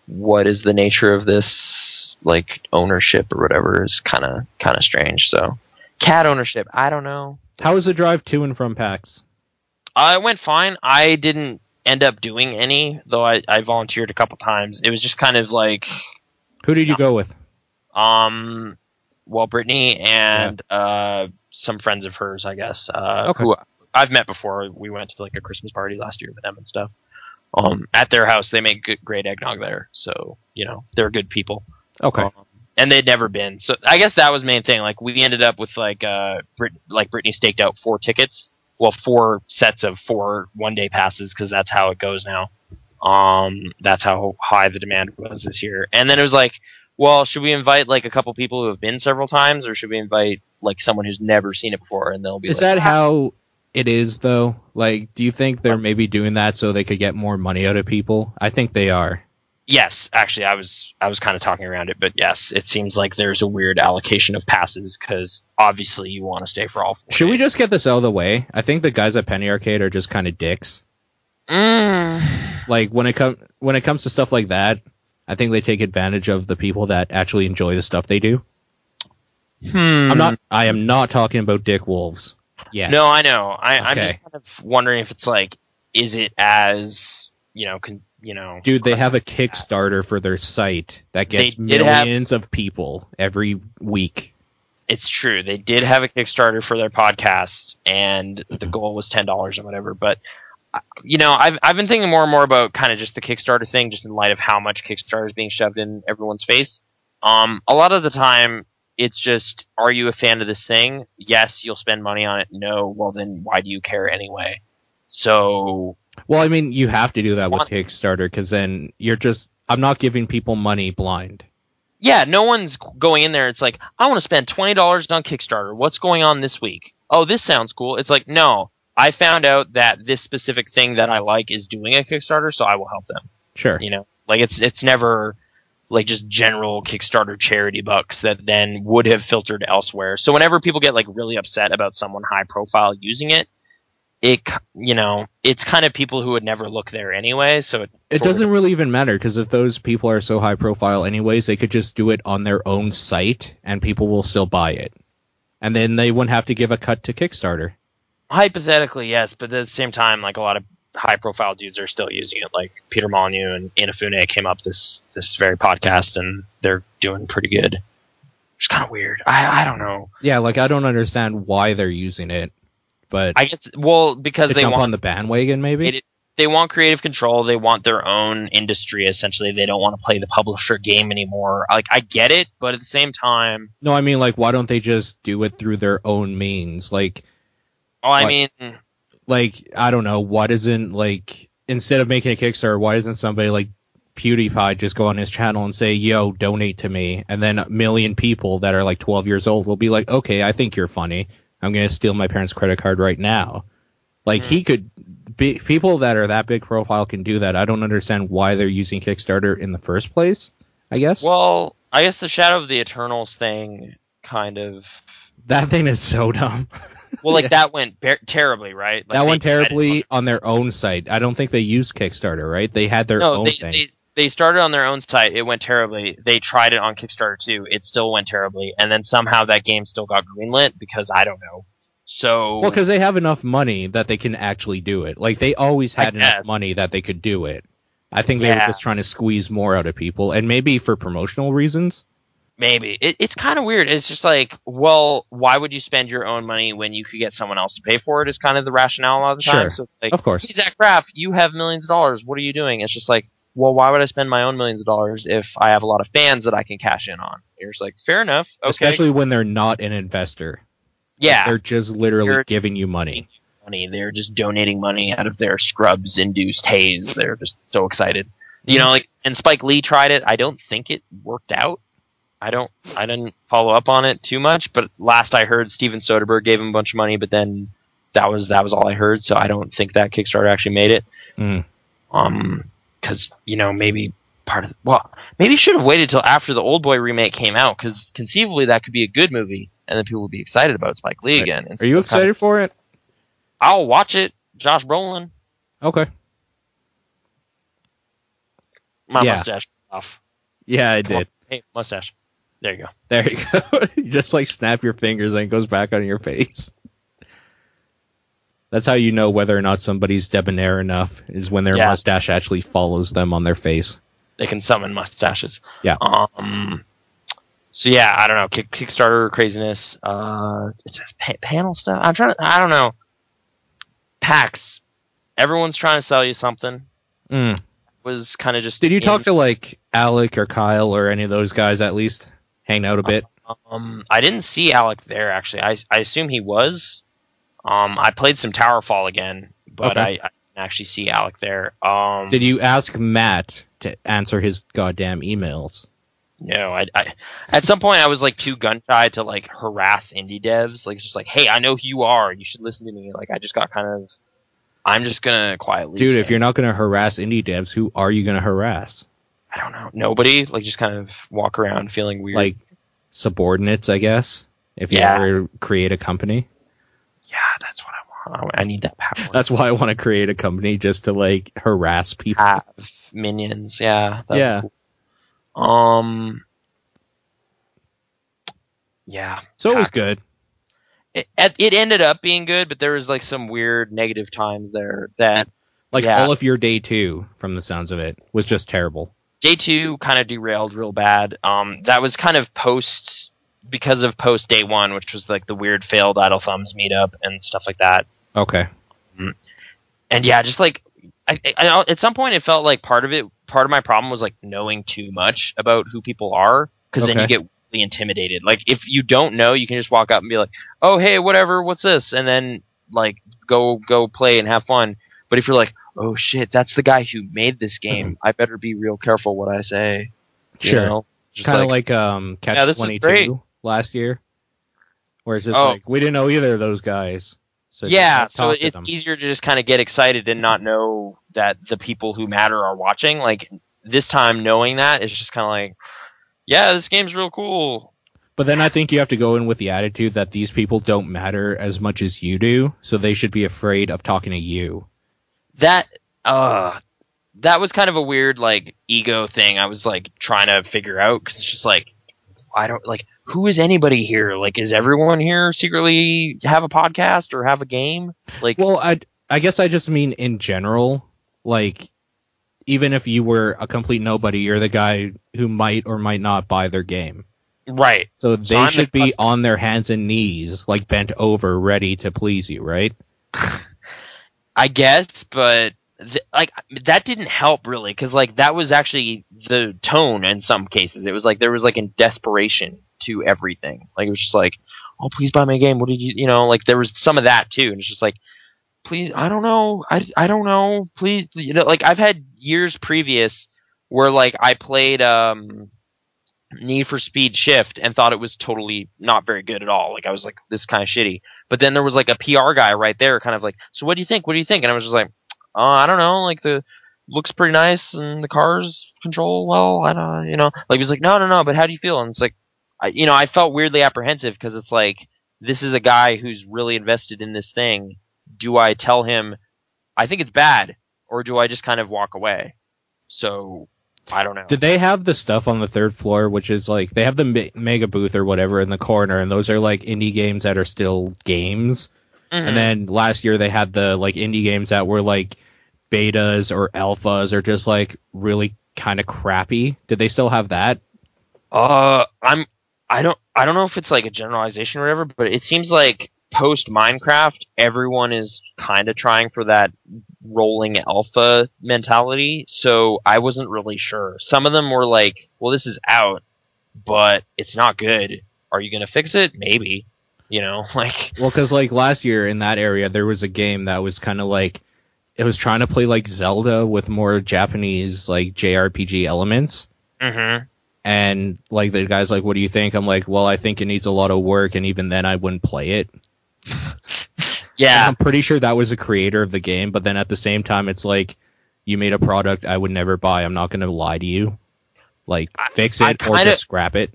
Speaker 2: what is the nature of this? Like ownership or whatever is kind of kind of strange. So, cat ownership, I don't know.
Speaker 1: How was the drive to and from PAX?
Speaker 2: Uh, it went fine. I didn't end up doing any, though I, I volunteered a couple times. It was just kind of like,
Speaker 1: Who did you go with?
Speaker 2: um, well, Brittany and uh, some friends of hers, I guess, uh,
Speaker 1: Okay.
Speaker 2: who I've met before. We went to like a Christmas party last year with them and stuff. Um, at their house, they make good, great eggnog there, so you know they're good people.
Speaker 1: Okay.
Speaker 2: Um, and they'd never been. So I guess that was the main thing. Like we ended up with like uh Brit- like Brittany staked out four tickets. Well, four sets of four one day passes because that's how it goes now. Um, that's how high the demand was this year. And then it was like, well, should we invite like a couple people who have been several times, or should we invite like someone who's never seen it before? And they'll be
Speaker 1: Is
Speaker 2: like,
Speaker 1: that how it is though? Like, do you think they're maybe doing that so they could get more money out of people? I think they are.
Speaker 2: Yes, actually, I was I was kind of talking around it, but yes, it seems like there's a weird allocation of passes because obviously you want to stay for all. Four
Speaker 1: Should we just get this out of the way? I think the guys at Penny Arcade are just kind of dicks.
Speaker 2: Mm,
Speaker 1: Like when it comes when it comes to stuff like that, I think they take advantage of the people that actually enjoy the stuff they do.
Speaker 2: hmm.
Speaker 1: I'm not. I am not talking about Dick Wolves. Yeah.
Speaker 2: No, I know. I, I'm just kind of wondering if it's like, is it as you know, con, you know,
Speaker 1: Dude, they have a Kickstarter for their site that gets
Speaker 2: did have-
Speaker 1: millions of people every week.
Speaker 2: it's true. They did have a Kickstarter for their podcast, and the goal was ten dollars or whatever. But uh, you know, I've I've been thinking more and more about kind of just the Kickstarter thing, just in light of how much Kickstarter is being shoved in everyone's face. Um, a lot of the time, it's just, are you a fan of this thing? Yes, you'll spend money on it. No, well then, why do you care anyway? So
Speaker 1: Well, I mean, you have to do that with Kickstarter because then you're just. I'm not giving people money blind.
Speaker 2: yeah, no one's going in there. It's like, I want to spend twenty dollars on Kickstarter. What's going on this week? Oh, this sounds cool. It's like, no, I found out that this specific thing that I like is doing a Kickstarter, so I will help them.
Speaker 1: Sure.
Speaker 2: You know, like it's it's never like just general Kickstarter charity bucks that then would have filtered elsewhere. So whenever people get like really upset about someone high profile using it, it you know it's kind of people who would never look there anyway. So it,
Speaker 1: It doesn't really even matter because if those people are so high profile anyways, they could just do it on their own site and people will still buy it. And then they wouldn't have to give a cut to Kickstarter.
Speaker 2: Hypothetically, yes, but at the same time, like a lot of high profile dudes are still using it. Like Peter Molyneux and Inafune came up this this very podcast, and they're doing pretty good. It's kind of weird. I I don't know.
Speaker 1: Yeah, like I don't understand why they're using it, but
Speaker 2: I guess well because
Speaker 1: to
Speaker 2: they
Speaker 1: jump
Speaker 2: want
Speaker 1: on the bandwagon maybe.
Speaker 2: It- they want creative control. They want their own industry. Essentially, they don't want to play the publisher game anymore. Like I get it, but at the same time,
Speaker 1: no, I mean like why don't they just do it through their own means? Like
Speaker 2: oh, I
Speaker 1: What?
Speaker 2: mean,
Speaker 1: like I don't know, why doesn't like instead of making a Kickstarter, why doesn't somebody like PewDiePie just go on his channel and say, "Yo, donate to me," and then a million people that are like 12 years old will be like, "Okay, I think you're funny. I'm gonna steal my parents' credit card right now." Like
Speaker 2: Hmm.
Speaker 1: he could, be, people that are that big profile can do that. I don't understand why they're using Kickstarter in the first place. I guess
Speaker 2: well, I guess the Shadow of the Eternals thing kind of
Speaker 1: that thing is so dumb.
Speaker 2: Well, like
Speaker 1: Yeah.
Speaker 2: that went terribly, right? Like,
Speaker 1: that went terribly on their own site. I don't think they used Kickstarter, right? They had their
Speaker 2: No,
Speaker 1: own
Speaker 2: they,
Speaker 1: thing.
Speaker 2: they they started on their own site. It went terribly. They tried it on Kickstarter too. It still went terribly, and then somehow that game still got greenlit because I don't know. So
Speaker 1: Well, because they have enough money that they can actually do it. Like they always had enough money that they could do it. I think they were just trying to squeeze more out of people, and maybe for promotional reasons.
Speaker 2: Maybe it, it's kind of weird. It's just like, well, why would you spend your own money when you could get someone else to pay for it? Is kind of the rationale a lot of the
Speaker 1: Sure.
Speaker 2: time. So like,
Speaker 1: Of course.
Speaker 2: hey, Zach Braff, you have millions of dollars. What are you doing? It's just like, well, why would I spend my own millions of dollars if I have a lot of fans that I can cash in on? You're just like, fair enough. Okay.
Speaker 1: Especially when they're not an investor.
Speaker 2: yeah.
Speaker 1: They're just literally
Speaker 2: You're-
Speaker 1: giving you money.
Speaker 2: money. They're just donating money out of their scrubs induced haze. They're just so excited. You know, like and Spike Lee tried it. I don't think it worked out. I don't I didn't follow up on it too much, but last I heard Steven Soderbergh gave him a bunch of money, but then that was that was all I heard, so I don't think that Kickstarter actually made it.
Speaker 1: Mm.
Speaker 2: Um cuz you know, maybe part of well, maybe should have waited till after the Old Boy remake came out cuz conceivably that could be a good movie and then people would be excited about Spike Lee again.
Speaker 1: Are you
Speaker 2: instead of-
Speaker 1: excited for it?
Speaker 2: I'll watch it. Josh Brolin.
Speaker 1: Okay.
Speaker 2: My
Speaker 1: Yeah.
Speaker 2: mustache off.
Speaker 1: Yeah, I
Speaker 2: Come on.
Speaker 1: did.
Speaker 2: Hey, mustache. There you go.
Speaker 1: There you go. you just like snap your fingers and it goes back on your face. That's how you know whether or not somebody's debonair enough is when their
Speaker 2: Yeah.
Speaker 1: mustache actually follows them on their face.
Speaker 2: They can summon mustaches.
Speaker 1: Yeah.
Speaker 2: Um. So yeah, I don't know. Kick, Kickstarter craziness. Uh, it's pa- panel stuff. I'm trying to. I don't know. PAX. Everyone's trying to sell you something.
Speaker 1: Mm.
Speaker 2: Was kind of just.
Speaker 1: Did you talk to like Alec or Kyle or any of those guys at least? Hang out a bit.
Speaker 2: Um, I didn't see Alec there actually. I I assume he was. Um, I played some Towerfall again, but
Speaker 1: Okay.
Speaker 2: I, I didn't actually see Alec there. Um,
Speaker 1: Did you ask Matt to answer his goddamn emails?
Speaker 2: No, I, I at some point I was like too gun shy to like harass indie devs. Like it's just like, hey, I know who you are. You should listen to me. Like I just got kind of. I'm just gonna quietly.
Speaker 1: Dude, if you're not going to harass indie devs, who are you going to harass?
Speaker 2: I don't know, nobody. Like just kind of walk around feeling weird.
Speaker 1: Like subordinates, I guess. If you
Speaker 2: Yeah.
Speaker 1: ever create a company.
Speaker 2: yeah, that's what I want. I I need that power.
Speaker 1: That's why I want to create a company just to like harass people.
Speaker 2: have minions. Yeah.
Speaker 1: Yeah.
Speaker 2: cool. Um. Yeah.
Speaker 1: So it was good.
Speaker 2: It, it it ended up being good, but there was like some weird negative times there that
Speaker 1: Like
Speaker 2: Yeah.
Speaker 1: all of your day two, from the sounds of it, was just terrible.
Speaker 2: Day two kind of derailed real bad. Um, that was kind of post because of post day one, which was like the weird failed Idle Thumbs meetup and stuff like that.
Speaker 1: Okay.
Speaker 2: And yeah, just like I, I, at some point, it felt like part of it, part of my problem was like knowing too much about who people are, because then you get really intimidated. Like if you don't know, you can just walk up and be like, "Oh, hey, whatever, what's this?" and then like go go play and have fun. But if you're like, "Oh shit, that's the guy who made this game," I better be real careful what I say. you
Speaker 1: Sure.
Speaker 2: know?
Speaker 1: Kind of like, um Catch
Speaker 2: this is
Speaker 1: Twenty
Speaker 2: great.
Speaker 1: Two last year, where it's just
Speaker 2: Oh.
Speaker 1: like we didn't know either of those guys. So
Speaker 2: yeah, so it's easier to just kind of get excited and not know that the people who matter are watching. Like this time, knowing that is just kind of like, yeah, this game's real cool.
Speaker 1: But then I think you have to go in with the attitude that these people don't matter as much as you do, so they should be afraid of talking to you.
Speaker 2: That, uh, that was kind of a weird like ego thing. I was like trying to figure out because it's just like, I don't like who is anybody here? Like, is everyone here secretly have a podcast or have a game? Like,
Speaker 1: Well, I I guess I just mean in general, like even if you were a complete nobody, you're the guy who might or might not buy their game.
Speaker 2: right?
Speaker 1: So they
Speaker 2: the
Speaker 1: should be on their hands and knees, like bent over, ready to please you, right?
Speaker 2: I guess, but th- like that didn't help really because like that was actually the tone in some cases. It was like there was like a desperation to everything. Like it was just like, oh please buy my game. What did you you know like there was some of that too, and it's just like, please I don't know I I don't know please you know like I've had years previous where like I played um Need for Speed Shift and thought it was totally not very good at all. Like I was like this kind of shitty. But then there was like a PR guy right there, kind of like, so what do you think? What do you think? And I was just like, uh, I don't know. Like the looks pretty nice and the cars control well. I don't, you know. Like he's like, no, no, no. But how do you feel? And it's like, I, you know, I felt weirdly apprehensive because it's like this is a guy who's really invested in this thing. Do I tell him I think it's bad, or do I just kind of walk away? So I don't know.
Speaker 1: Did they have the stuff on the third floor, which is like they have the me- mega booth or whatever in the corner, and those are like indie games that are still games.
Speaker 2: Mhm.
Speaker 1: And then last year they had the like indie games that were like betas or alphas or just like really kind of crappy. Did they still have that?
Speaker 2: Uh, I'm. I don't. I don't know if it's like a generalization or whatever, but it seems like post Minecraft, everyone is kind of trying for that rolling alpha mentality. So I wasn't really sure. Some of them were like, "Well, this is out, but it's not good. Are you gonna fix it? Maybe." You know, like.
Speaker 1: Well, because like last year in that area there was a game that was kind of like it was trying to play like Zelda with more Japanese like JRPG elements.
Speaker 2: Mm-hmm.
Speaker 1: And like the guy's like, "What do you think?" I'm like, "Well, I think it needs a lot of work, and even then, I wouldn't play it."
Speaker 2: Yeah.
Speaker 1: I'm pretty sure that was the creator of the game, but then at the same time, it's like you made a product I would never buy. I'm not gonna lie to you. Like,
Speaker 2: I-
Speaker 1: fix it or
Speaker 2: kinda-
Speaker 1: just scrap it.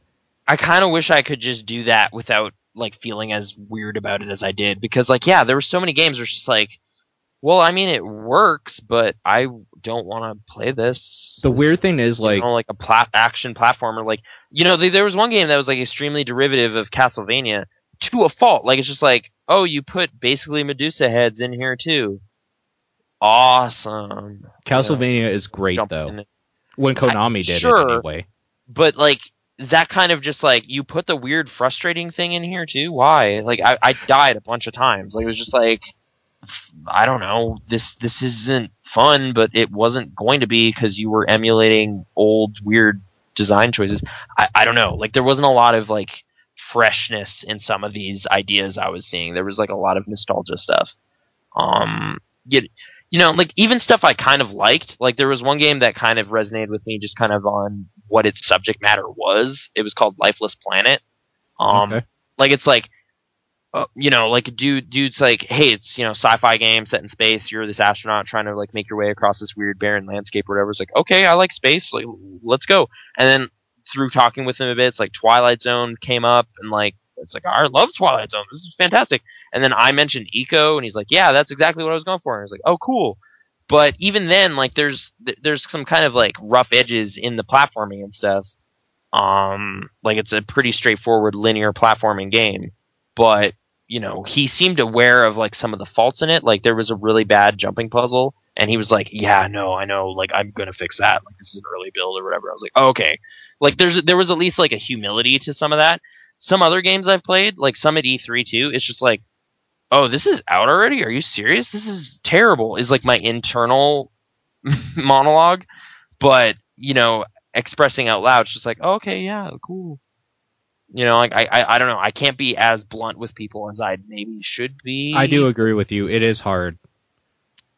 Speaker 2: I kind of wish I could just do that without like feeling as weird about it as I did because like yeah, there were so many games where it's just like, well, I mean it works, but I don't want to play this.
Speaker 1: The weird thing is like,
Speaker 2: you know, like a plat- action platformer, like you know, there was one game that was like extremely derivative of Castlevania to a fault. Like it's just like, oh, you put basically Medusa heads in here too. Awesome.
Speaker 1: Castlevania is great
Speaker 2: Jump
Speaker 1: though.
Speaker 2: in.
Speaker 1: When Konami did
Speaker 2: sure.
Speaker 1: it anyway.
Speaker 2: but like that kind of just like you put the weird frustrating thing in here too why like I, I died a bunch of times like it was just like i don't know this this isn't fun but it wasn't going to be because you were emulating old weird design choices I, I don't know like there wasn't a lot of like freshness in some of these ideas i was seeing. There was like a lot of nostalgia stuff. Um you, you know like even stuff i kind of liked like there was one game that kind of resonated with me just kind of on what its subject matter was. It was called lifeless planet. Um
Speaker 1: Okay.
Speaker 2: like it's like uh, you know like dude dude's like hey it's you know sci-fi game set in space. You're this astronaut trying to like make your way across this weird barren landscape or whatever. It's like okay i like space. Like let's go. And then through talking with him a bit. It's like twilight zone came up and like it's like i love twilight zone. This is fantastic. And then i mentioned eco and he's like yeah that's exactly what i was going for. And i was like oh cool. But even then like there's th- there's some kind of like rough edges in the platforming and stuff. Um like it's a pretty straightforward linear platforming game. But you know he seemed aware of like some of the faults in it. Like there was a really bad jumping puzzle and he was like yeah no i know. Like i'm gonna fix that. Like this is an early build or whatever. I was like oh, okay like there's there was at least like a humility to some of that. Some other games i've played like some at e3 too it's just like oh this is out already? Are you serious? This is terrible is like my internal monologue. But you know expressing out loud it's just like oh, okay yeah cool. You know like I, I i don't know i can't be as blunt with people as i maybe should be.
Speaker 1: I do agree with you. It is hard,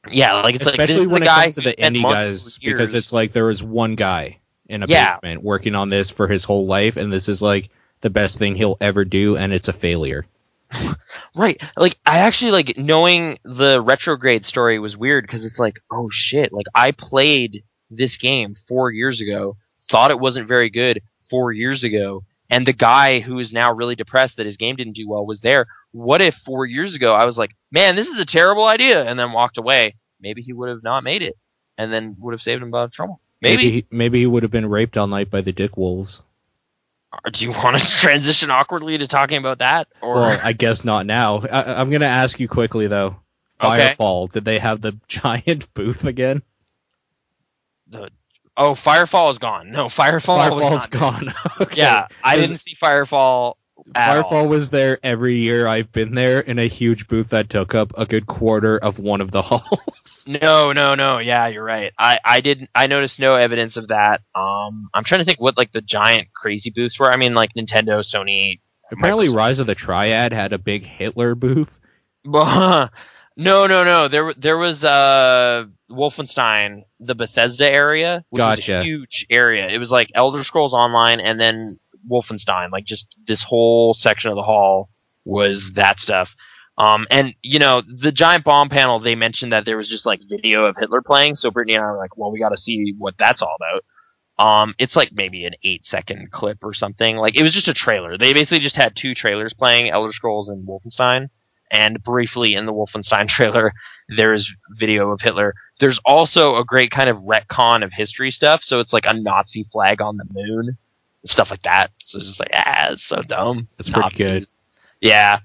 Speaker 2: yeah like it's
Speaker 1: especially
Speaker 2: is
Speaker 1: when it comes to the indie guys, because it's like there is one guy in a
Speaker 2: Yeah.
Speaker 1: basement working on this for his whole life, and this is like the best thing he'll ever do, and it's a failure.
Speaker 2: Right. Like I actually like knowing the Retro/Grade story was weird because it's like, oh shit, like I played this game 4 years ago, thought it wasn't very good 4 years ago, and the guy who is now really depressed that his game didn't do well was there. What if 4 years ago I was like, "Man, this is a terrible idea," and then walked away? Maybe he would have not made it and then would have saved him a lot of trouble. Maybe.
Speaker 1: maybe, he- maybe he would have been raped all night by the Dick Wolves.
Speaker 2: Or do you want to transition awkwardly to talking about that or
Speaker 1: Well, I guess not now. I, I'm gonna ask you quickly though.
Speaker 2: Okay.
Speaker 1: Firefall, did they have the giant booth again?
Speaker 2: the Oh, Firefall is gone. No, Firefall
Speaker 1: Firefall's gone. okay.
Speaker 2: Yeah, I didn't see Firefall.
Speaker 1: Firefall
Speaker 2: all.
Speaker 1: was there every year I've been there in a huge booth that took up a good quarter of one of the halls.
Speaker 2: No, no, no. Yeah, you're right. I, I didn't. I noticed no evidence of that. Um, I'm trying to think what like the giant crazy booths were. I mean, like Nintendo, Sony.
Speaker 1: Apparently,
Speaker 2: Microsoft.
Speaker 1: Rise of the Triad had a big Hitler booth.
Speaker 2: no, no, no. There, there was uh Wolfenstein, the Bethesda area, which was a huge area. It was like Elder Scrolls Online, and then Wolfenstein. Like just this whole section of the hall was that stuff. Um, and you know, the giant bomb panel, they mentioned that there was just like video of Hitler playing. So Brittany and I were like, well, we got to see what that's all about. Um, it's like maybe an eight second clip or something. Like it was just a trailer. They basically just had two trailers playing, Elder Scrolls and Wolfenstein. And briefly in the Wolfenstein trailer, there's video of Hitler. There's also a great kind of retcon of history stuff. So it's like a Nazi flag on the moon, stuff like that. So it's just like, ah, it's so dumb.
Speaker 1: That's pretty good.
Speaker 2: Yeah.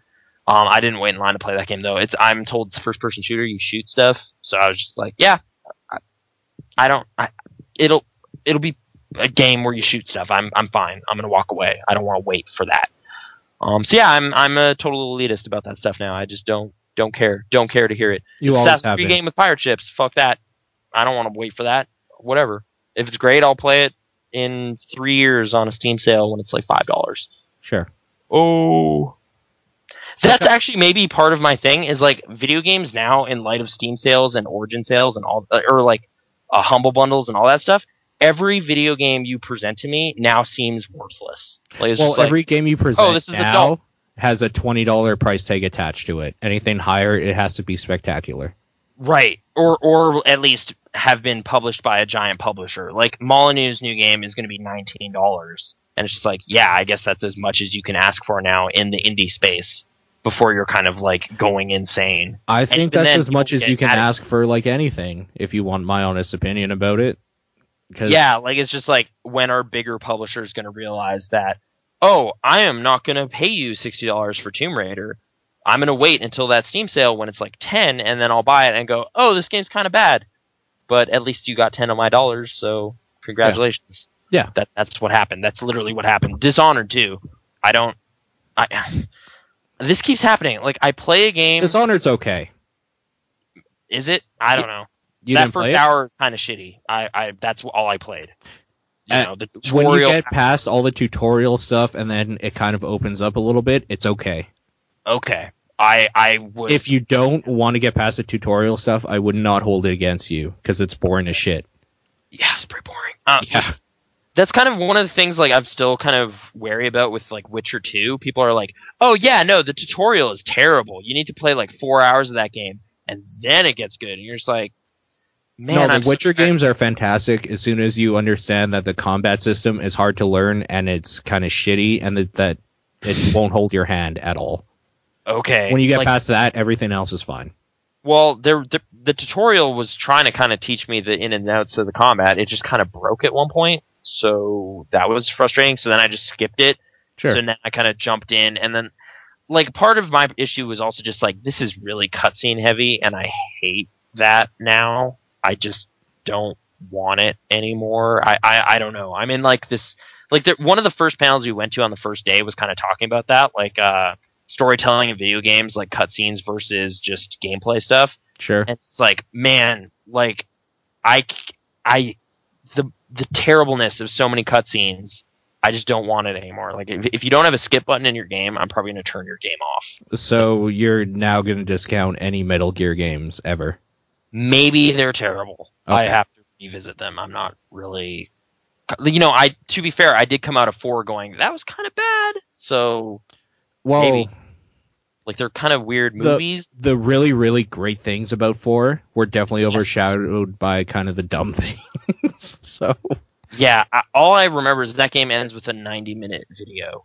Speaker 2: Um, I didn't wait in line to play that game though. It's I'm told it's a first person shooter. You shoot stuff. So I was just like, yeah, I, I don't. I, it'll it'll be a game where you shoot stuff. I'm I'm fine. I'm gonna walk away. I don't want to wait for that. Um. So yeah, I'm I'm a total elitist about that stuff now. I just don't don't care. Don't care to hear it.
Speaker 1: You always
Speaker 2: Assassin's
Speaker 1: have
Speaker 2: Creed game with pirate ships. Fuck that. I don't want to wait for that. Whatever. If it's great, I'll play it in three years on a Steam sale when it's like five dollars.
Speaker 1: Sure.
Speaker 2: Oh. That's actually maybe part of my thing is like video games now in light of Steam sales and Origin sales and all, uh, or like uh, humble bundles and all that stuff. Every video game you present to me now seems worthless. Like, it's
Speaker 1: Well,
Speaker 2: just like,
Speaker 1: every game you present
Speaker 2: oh, this is
Speaker 1: now
Speaker 2: adult.
Speaker 1: has a twenty dollar price tag attached to it. Anything higher, it has to be spectacular.
Speaker 2: right, or or at least have been published by a giant publisher. Like Molyneux's new game is going to be nineteen dollars, and it's just like, yeah, I guess that's as much as you can ask for now in the indie space before you're kind of like going insane.
Speaker 1: I think that's
Speaker 2: then,
Speaker 1: as much as you can
Speaker 2: added-
Speaker 1: ask for like anything. If you want my honest opinion about it, 'Cause-
Speaker 2: Yeah, like it's just like when are bigger publishers going to realize that? Oh, I am not going to pay you sixty dollars for Tomb Raider. I'm going to wait until that Steam sale when it's like ten, and then I'll buy it and go, oh, this game's kind of bad, but at least you got ten of my dollars, so congratulations.
Speaker 1: Yeah.
Speaker 2: that that's what happened. That's literally what happened. Dishonored too. I don't. I. This keeps happening. Like I play a game.
Speaker 1: Dishonored's okay.
Speaker 2: Is it? I don't know.
Speaker 1: You
Speaker 2: that first hour is kind of shitty. I, I that's all I played. You
Speaker 1: Uh,
Speaker 2: know, the
Speaker 1: when you get past all the tutorial stuff and then it kind of opens up a little bit, it's okay.
Speaker 2: okay, I I would.
Speaker 1: If you don't want to get past the tutorial stuff, I would not hold it against you because it's boring as shit.
Speaker 2: yeah, it's pretty boring. Uh,
Speaker 1: Yeah.
Speaker 2: That's kind of one of the things like I'm still kind of wary about with like Witcher 2. People are like, "Oh yeah, no, the tutorial is terrible. You need to play like 4 hours of that game and then it gets good." And you're just like, "Man,
Speaker 1: no, the
Speaker 2: I'm
Speaker 1: Witcher
Speaker 2: glad-
Speaker 1: games are fantastic as soon as you understand that the combat system is hard to learn and it's kind of shitty and that, that it won't hold your hand at all.
Speaker 2: Okay.
Speaker 1: When you get
Speaker 2: like,
Speaker 1: past that, everything else is fine.
Speaker 2: Well, there the, the tutorial was trying to kind of teach me the in and outs of the combat. It just kind of broke at one point, so that was frustrating. So then I just skipped it.
Speaker 1: Sure.
Speaker 2: So now I kind of jumped in, and then like part of my issue was also just like this is really cutscene heavy, and I hate that now. I just don't want it anymore. I I, I don't know. I'm in like this like the, one of the first panels we went to on the first day was kind of talking about that, like uh storytelling in video games, like cutscenes versus just gameplay stuff.
Speaker 1: sure.
Speaker 2: And it's like, man, like I, I, the the terribleness of so many cutscenes. I just don't want it anymore. Like if, if you don't have a skip button in your game, I'm probably going to turn your game off.
Speaker 1: So you're now going to discount any Metal Gear games ever.
Speaker 2: Maybe they're terrible. I have to revisit them. I'm not really. You know, I to be fair, I did come out of four going that was kind of bad. So
Speaker 1: Well,
Speaker 2: Maybe. like they're kind of weird
Speaker 1: The-
Speaker 2: movies.
Speaker 1: the really, really great things about 4 were definitely overshadowed by kind of the dumb things. so,
Speaker 2: Yeah, I, all I remember is that game ends with a 90 minute video,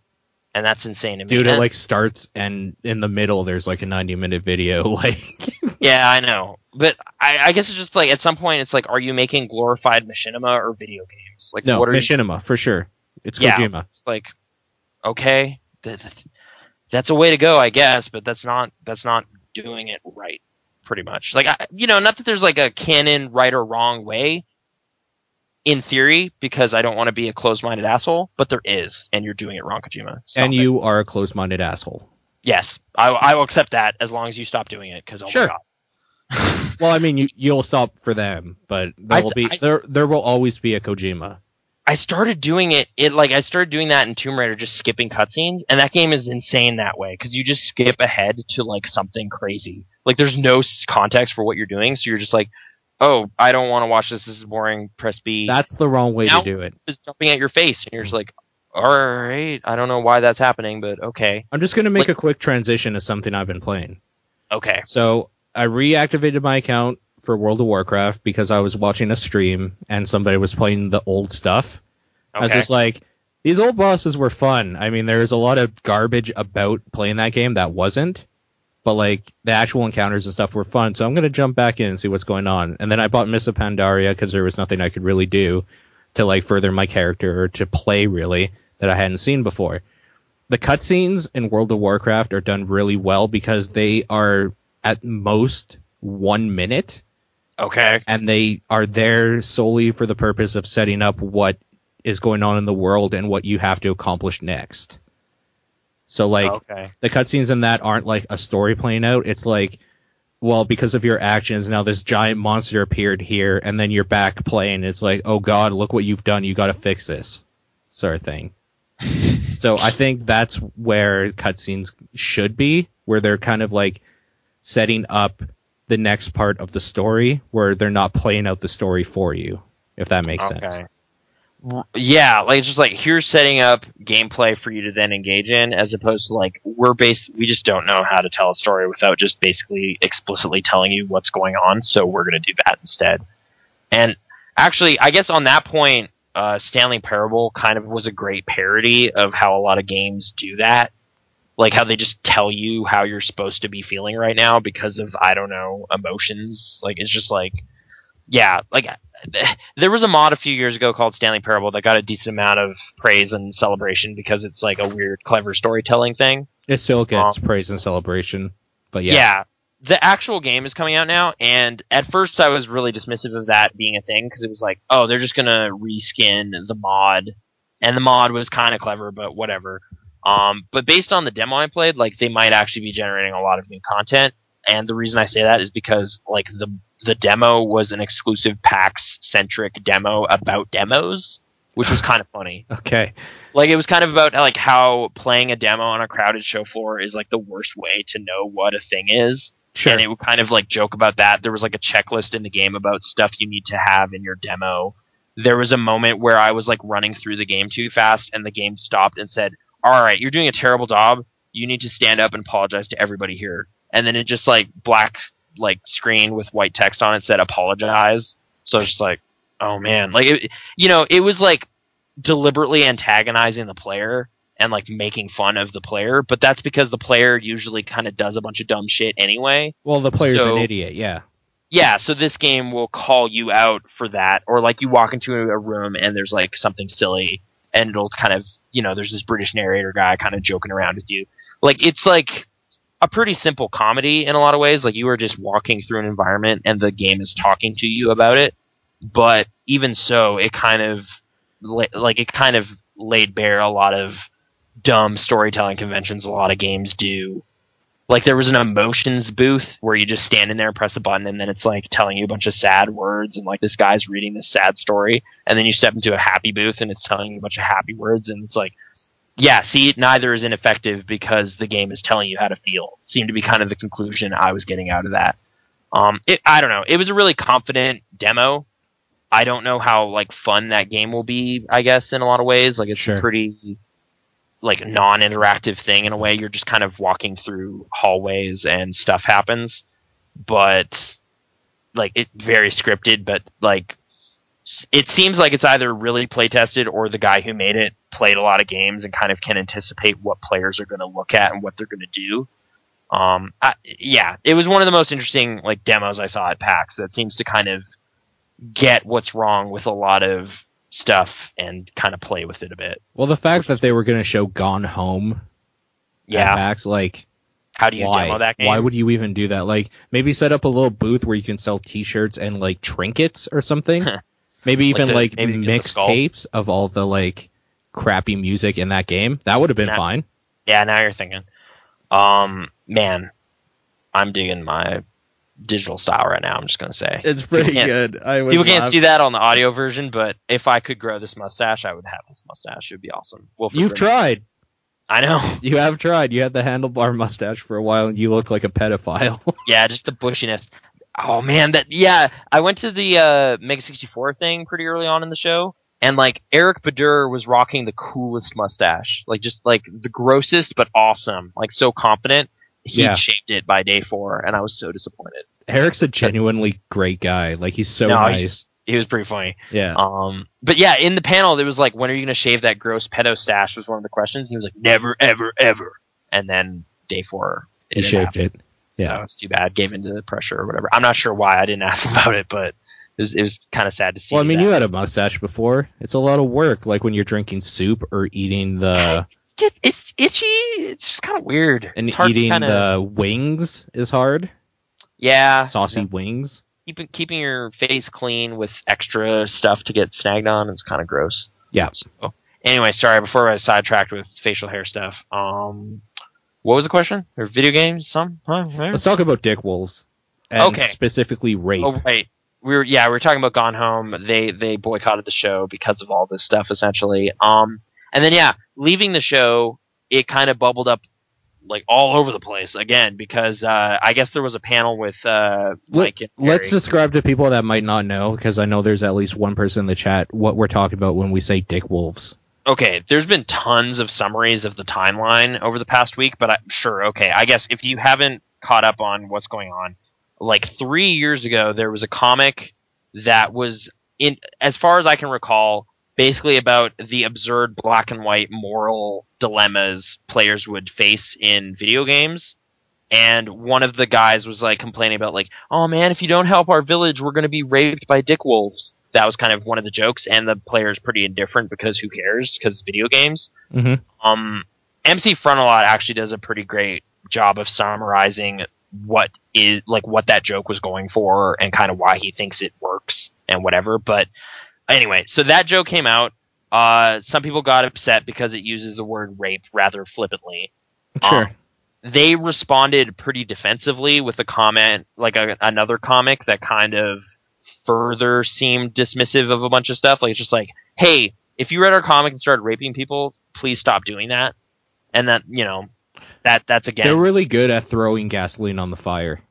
Speaker 2: and that's insane to me.
Speaker 1: dude, it like starts and in the middle there's like a 90 minute video. Like,
Speaker 2: yeah, I know, but I, I guess it's just like at some point it's like, are you making glorified machinima or video games? Like,
Speaker 1: no,
Speaker 2: what are you?
Speaker 1: Machinima for sure. It's
Speaker 2: Yeah.
Speaker 1: Kojima.
Speaker 2: It's like, okay, that, that- that's a way to go, I guess, but that's not that's not doing it right. Pretty much, like I, you know, not that there's like a canon right or wrong way. In theory, because I don't want to be a closed-minded asshole, but there is, and you're doing it wrong, Kojima. Stop
Speaker 1: and
Speaker 2: it.
Speaker 1: you are a closed-minded asshole.
Speaker 2: Yes, I, I will accept that as long as you stop doing it. Because oh
Speaker 1: Sure.
Speaker 2: my god.
Speaker 1: Well, I mean, you, you'll stop for them, but there
Speaker 2: I-
Speaker 1: will be
Speaker 2: I-
Speaker 1: there there will always be a Kojima.
Speaker 2: I started doing it. It like I started doing that in Tomb Raider, just skipping cutscenes, and that game is insane that way because you just skip ahead to like something crazy. Like there's no context for what you're doing, so you're just like, oh, I don't want to watch this. This is boring. Press B.
Speaker 1: That's the wrong way
Speaker 2: Now-
Speaker 1: to do it.
Speaker 2: It's jumping at your face, and you're just like, all right, I don't know why that's happening, but okay,
Speaker 1: I'm just gonna make
Speaker 2: Like-
Speaker 1: a quick transition to something I've been playing.
Speaker 2: okay,
Speaker 1: So I reactivated my account for World of Warcraft because I was watching a stream and somebody was playing the old stuff. I was just like, these old bosses were fun. I mean, there's a lot of garbage about playing that game that wasn't, but like the actual encounters and stuff were fun. So I'm gonna jump back in and see what's going on. And then I bought Mists of Pandaria because there was nothing I could really do to like further my character or to play really that I hadn't seen before. The cutscenes in World of Warcraft are done really well because they are at most one minute
Speaker 2: Okay.
Speaker 1: and they are there solely for the purpose of setting up what is going on in the world and what you have to accomplish next. So like
Speaker 2: okay.
Speaker 1: the cutscenes in that aren't like a story playing out. It's like, well, because of your actions, now this giant monster appeared here, and then you're back playing. It's like, oh god, look what you've done. You got to fix this, sort of thing. So I think that's where cutscenes should be, where they're kind of like setting up the next part of the story, where they're not playing out the story for you, if that makes sense.
Speaker 2: Okay. R- Yeah, like it's just like here's setting up gameplay for you to then engage in, as opposed to like we're base we just don't know how to tell a story without just basically explicitly telling you what's going on, so we're gonna do that instead. And actually, I guess on that point, uh, Stanley Parable kind of was a great parody of how a lot of games do that, like how they just tell you how you're supposed to be feeling right now because of I don't know emotions. Like it's just like, yeah, like there was a mod a few years ago called Stanley Parable that got a decent amount of praise and celebration because it's like a weird, clever storytelling thing.
Speaker 1: It still gets um, praise and celebration, but yeah.
Speaker 2: Yeah. The actual game is coming out now, and at first I was really dismissive of that being a thing because it was like, oh, they're just gonna reskin the mod, and the mod was kind of clever, but whatever. Um, but based on the demo I played, like they might actually be generating a lot of new content, and the reason I say that is because like the the demo was an exclusive PAX centric demo about demos, which was kind of funny.
Speaker 1: Okay.
Speaker 2: Like it was kind of about like how playing a demo on a crowded show floor is like the worst way to know what a thing is.
Speaker 1: Sure.
Speaker 2: And it would kind of like joke about that. There was like a checklist in the game about stuff you need to have in your demo. There was a moment where I was like running through the game too fast and the game stopped and said, All right, you're doing a terrible job. You need to stand up and apologize to everybody here. And then it just like black like screen with white text on it said apologize. So it's just like, oh man. Like it, you know, it was like deliberately antagonizing the player and like making fun of the player, but that's because the player usually kind of does a bunch of dumb shit anyway.
Speaker 1: well, the player's
Speaker 2: so-
Speaker 1: an idiot. Yeah.
Speaker 2: Yeah, so this game will call you out for that, or like you walk into a room and there's like something silly, and it'll kind of, you know, there's this British narrator guy kind of joking around with you. Like it's like a pretty simple comedy in a lot of ways. Like you are just walking through an environment and the game is talking to you about it. But even so, it kind of like it kind of laid bare a lot of dumb storytelling conventions a lot of games do. Like there was an emotions booth where you just stand in there and press a button and then it's like telling you a bunch of sad words and like this guy's reading this sad story and then you step into a happy booth and it's telling you a bunch of happy words and it's like yeah, see, neither is ineffective because the game is telling you how to feel. Seemed to be kind of the conclusion I was getting out of that. Um, it, I don't know. It was a really confident demo. I don't know how like fun that game will be. I guess in a lot of ways, like it's
Speaker 1: Sure.
Speaker 2: pretty like non-interactive thing in a way. You're just kind of walking through hallways and stuff happens, but like it very scripted. But like it seems like it's either really play tested or the guy who made it played a lot of games and kind of can anticipate what players are going to look at and what they're going to do. Um, I, yeah, it was one of the most interesting like demos I saw at PAX. That seems to kind of get what's wrong with a lot of stuff and kind of play with it a bit.
Speaker 1: Well, the fact that they were going to show Gone Home
Speaker 2: Yeah,
Speaker 1: Max, like,
Speaker 2: how do you
Speaker 1: why?
Speaker 2: demo that game?
Speaker 1: Why would you even do that? Like, maybe set up a little booth where you can sell T-shirts and like trinkets or something. maybe even
Speaker 2: the-
Speaker 1: like,
Speaker 2: a skull.
Speaker 1: mixtapes of all the like crappy music in that game. That would have been
Speaker 2: Nah.
Speaker 1: fine.
Speaker 2: Yeah, now you're thinking. Um, man, I'm digging my digital style right now. I'm just gonna say
Speaker 1: It's
Speaker 2: pretty
Speaker 1: good. I
Speaker 2: people can't see that on the audio version, but if I could grow this mustache, I would have this mustache. It'd be awesome. Wilfred
Speaker 1: You've tried.
Speaker 2: I know.
Speaker 1: You have tried. You had the handlebar mustache for a while, and you look like a pedophile.
Speaker 2: Yeah, just the bushiness. Oh man, that yeah. I went to the uh, Mega 64 thing pretty early on in the show, and like Eric Badur was rocking the coolest mustache, like just like the grossest but awesome, like so confident. He
Speaker 1: Yeah.
Speaker 2: shaped it by day four, and I was so disappointed.
Speaker 1: Eric's a genuinely great guy. Like he's so
Speaker 2: No,
Speaker 1: nice.
Speaker 2: He was pretty funny.
Speaker 1: Yeah.
Speaker 2: Um, but yeah, in the panel, it was like, when are you going to shave that gross pedo stash? Was one of the questions. He was like, never, ever, ever. And then day four, it
Speaker 1: he shaved
Speaker 2: happen.
Speaker 1: it. Yeah.
Speaker 2: That was too bad. Gave into the pressure or whatever. I'm not sure why I didn't ask about it, but it was, it was kind of sad to see.
Speaker 1: Well, I mean,
Speaker 2: that.
Speaker 1: you had a mustache before. It's a lot of work, like when you're drinking soup or eating the
Speaker 2: It's, it's itchy. It's just kind of weird.
Speaker 1: and eating
Speaker 2: kinda-
Speaker 1: the wings is hard.
Speaker 2: yeah,
Speaker 1: Saucy wings.
Speaker 2: keeping keeping your face clean with extra stuff to get snagged on is kind of gross.
Speaker 1: Yeah.
Speaker 2: So, anyway, sorry. Before I sidetracked with facial hair stuff, um, what was the question? Or video games? Some? Huh?
Speaker 1: Let's talk about dick wolves. And
Speaker 2: Okay.
Speaker 1: Specifically rape.
Speaker 2: Oh right. We were yeah, we were talking about Gone Home. They they boycotted the show because of all this stuff essentially. Um and then yeah, leaving the show, it kind of bubbled up like all over the place again because uh I guess there was a panel with uh and
Speaker 1: Let's describe to people that might not know, because I know there's at least one person in the chat, what we're talking about when we say dick wolves.
Speaker 2: okay, there's been tons of summaries of the timeline over the past week, but I, sure, okay. I guess if you haven't caught up on what's going on, like three years ago, there was a comic that was in, as far as I can recall, basically about the absurd black and white moral dilemmas players would face in video games. And one of the guys was like complaining about like, oh man, if you don't help our village, we're going to be raped by dick wolves. That was kind of one of the jokes, and the player's pretty indifferent because who cares? Because video games.
Speaker 1: hmm
Speaker 2: Um, MC Frontalot actually does a pretty great job of summarizing what is like what that joke was going for and kind of why he thinks it works and whatever. But anyway, so that joke came out. Uh, some people got upset because it uses the word rape rather flippantly.
Speaker 1: Sure.
Speaker 2: Um, they responded pretty defensively with a comment, like a, another comic that kind of further seemed dismissive of a bunch of stuff. Like it's just like, hey, if you read our comic and started raping people, please stop doing that. And that you know, that that's again,
Speaker 1: They're really good at throwing gasoline on the fire.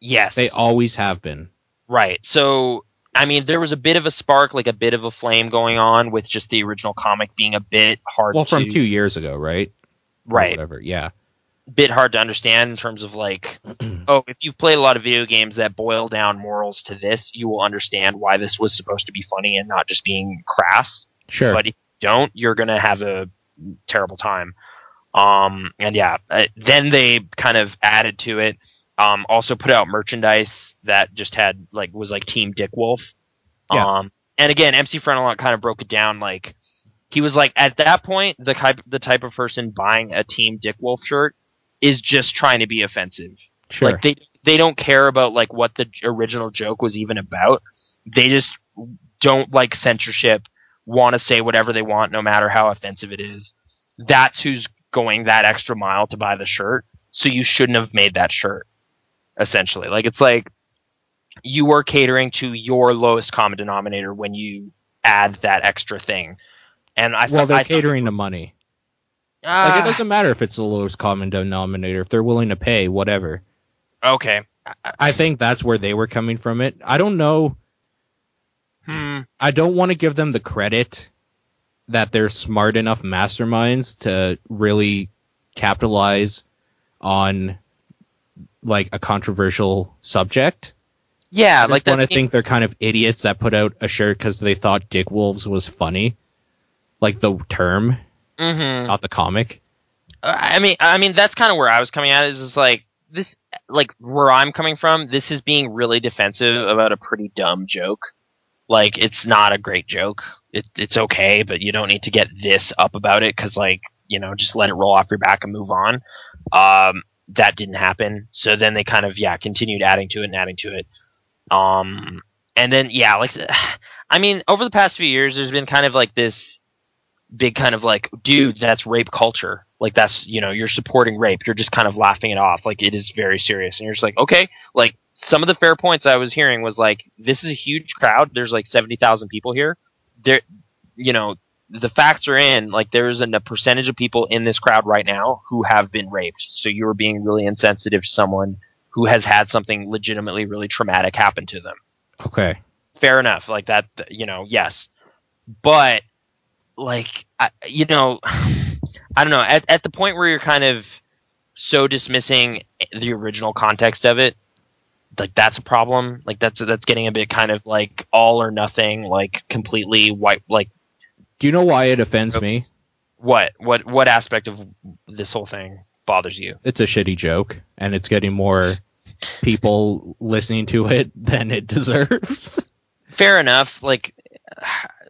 Speaker 2: yes,
Speaker 1: They always have been.
Speaker 2: Right. So, I mean, there was a bit of a spark, like a bit of a flame going on with just the original comic being a bit hard to understand
Speaker 1: Well, from
Speaker 2: to,
Speaker 1: two years ago, right? Or
Speaker 2: right,
Speaker 1: Whatever. Yeah.
Speaker 2: bit hard to understand in terms of like, oh, if you've played a lot of video games that boil down morals to this, you will understand why this was supposed to be funny and not just being crass.
Speaker 1: Sure.
Speaker 2: But if you don't, you're gonna have a terrible time. Um, and yeah, uh, then they kind of added to it. Um, also put out merchandise that just had like was like Team Dick Wolf.
Speaker 1: Yeah.
Speaker 2: Um, and again, MC Frontalot kind of broke it down. Like he was like at that point, the type the type of person buying a Team Dick Wolf shirt is just trying to be offensive.
Speaker 1: sure.
Speaker 2: Like they they don't care about like what the original joke was even about. They just don't like censorship, want to say whatever they want no matter how offensive it is. That's who's going that extra mile to buy the shirt. So you shouldn't have made that shirt. Essentially. Like it's like you were catering to your lowest common denominator when you add that extra thing. And I
Speaker 1: well, they're
Speaker 2: I
Speaker 1: catering to money. Like
Speaker 2: Ah,
Speaker 1: it doesn't matter if it's the lowest common denominator. If they're willing to pay, whatever.
Speaker 2: okay.
Speaker 1: I think that's where they were coming from. It. I don't know.
Speaker 2: Hmm.
Speaker 1: I don't want to give them the credit that they're smart enough masterminds to really capitalize on like a controversial subject.
Speaker 2: Yeah,
Speaker 1: I
Speaker 2: like
Speaker 1: want to think they're kind of idiots that put out a shirt because they thought Dick Wolves was funny, like the term,
Speaker 2: Mhm.
Speaker 1: not the comic.
Speaker 2: I mean, I mean that's kind of where I was coming at. Is just like this, like where I'm coming from. This is being really defensive about a pretty dumb joke. Like it's not a great joke. It, it's okay, but you don't need to get this up about it because, like, you know, just let it roll off your back and move on. Um, that didn't happen. So then they kind of yeah continued adding to it and adding to it. Um, and then yeah, like I mean, over the past few years, there's been kind of like this big kind of like, dude, that's rape culture. Like that's you know, you're supporting rape. You're just kind of laughing it off. Like it is very serious, and you're just like, okay, like some of the fair points I was hearing was like, this is a huge crowd. There's like seventy thousand people here. There, you know, the facts are in. Like there's an, a percentage of people in this crowd right now who have been raped. So you're being really insensitive to someone who has had something legitimately really traumatic happen to them
Speaker 1: Okay.
Speaker 2: fair enough like that you know yes but like I, you know i don't know at, at the point where you're kind of so dismissing the original context of it like that's a problem. Like that's that's getting a bit kind of like all or nothing, like completely white. Like
Speaker 1: Do you know why it offends me?
Speaker 2: what what what aspect of this whole thing bothers you?
Speaker 1: It's a shitty joke, and it's getting more people listening to it than it deserves.
Speaker 2: Fair enough. Like,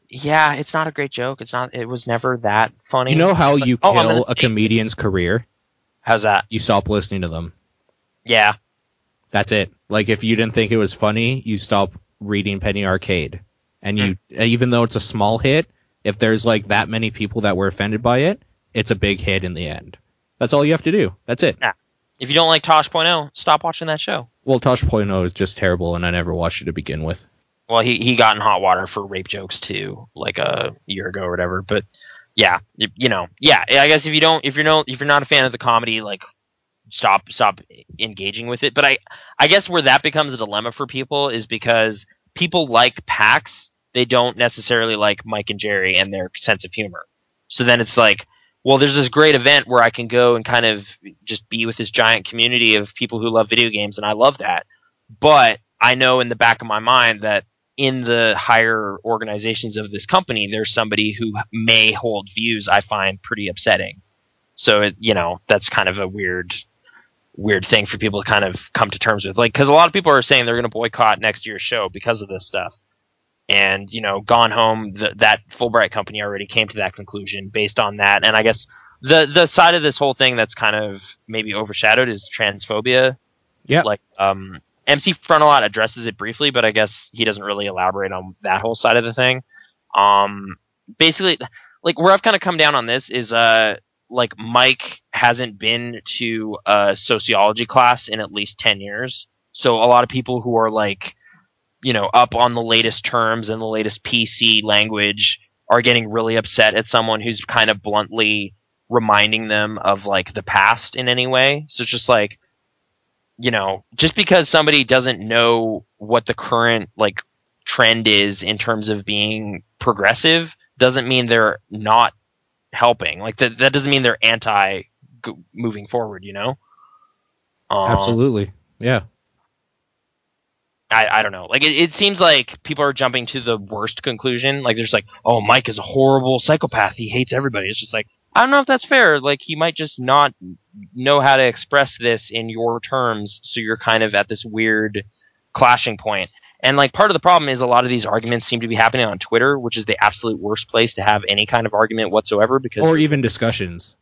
Speaker 2: yeah, it's not a great joke. It's not. It was never that funny.
Speaker 1: You know how you
Speaker 2: Oh,
Speaker 1: kill
Speaker 2: gonna
Speaker 1: a comedian's career?
Speaker 2: how's that?
Speaker 1: You stop listening to them.
Speaker 2: Yeah,
Speaker 1: That's it. Like if you didn't think it was funny, you stop reading Penny Arcade. And you hmm. even though it's a small hit, if there's like that many people that were offended by it, it's a big hit in the end. That's all you have to do. That's it.
Speaker 2: if you don't like Tosh.0, stop watching that show.
Speaker 1: Well, Tosh Point oh is just terrible and I never watched it to begin with.
Speaker 2: Well, he he got in hot water for rape jokes too, like a year ago or whatever. But yeah, you, you know, yeah. I guess if you don't, if you're no, if you're not a fan of the comedy, like stop stop engaging with it. But I I guess where that becomes a dilemma for people is because people like PAX, they don't necessarily like Mike and Jerry and their sense of humor. So then it's like, well, there's this great event where I can go and kind of just be with this giant community of people who love video games, and I love that. But I know in the back of my mind that in the higher organizations of this company, there's somebody who may hold views I find pretty upsetting. So it, you know, that's kind of a weird, weird thing for people to kind of come to terms with. Like, because a lot of people are saying they're going to boycott next year's show because of this stuff. And you know, Gone Home, th- that Fullbright company already came to that conclusion based on that. And I guess the the side of this whole thing that's kind of maybe overshadowed is transphobia.
Speaker 1: Yeah.
Speaker 2: Like, um, MC Frontalot addresses it briefly, but I guess he doesn't really elaborate on that whole side of the thing. Um, basically, like where I've kind of come down on this is, uh, like Mike hasn't been to a sociology class in at least ten years, so a lot of people who are like, you know, up on the latest terms and the latest PC language are getting really upset at someone who's kind of bluntly reminding them of like the past in any way. So it's just like, you know, just because somebody doesn't know what the current like trend is in terms of being progressive doesn't mean they're not helping. Like that that doesn't mean they're anti moving forward, you know? Um,
Speaker 1: Absolutely. Yeah.
Speaker 2: I, I don't know. Like it, it seems like people are jumping to the worst conclusion. Like there's like, oh, Mike is a horrible psychopath. He hates everybody. It's just like I don't know if that's fair. Like he might just not know how to express this in your terms, so you're kind of at this weird clashing point. And like part of the problem is a lot of these arguments seem to be happening on Twitter, which is the absolute worst place to have any kind of argument whatsoever because
Speaker 1: Or even discussions.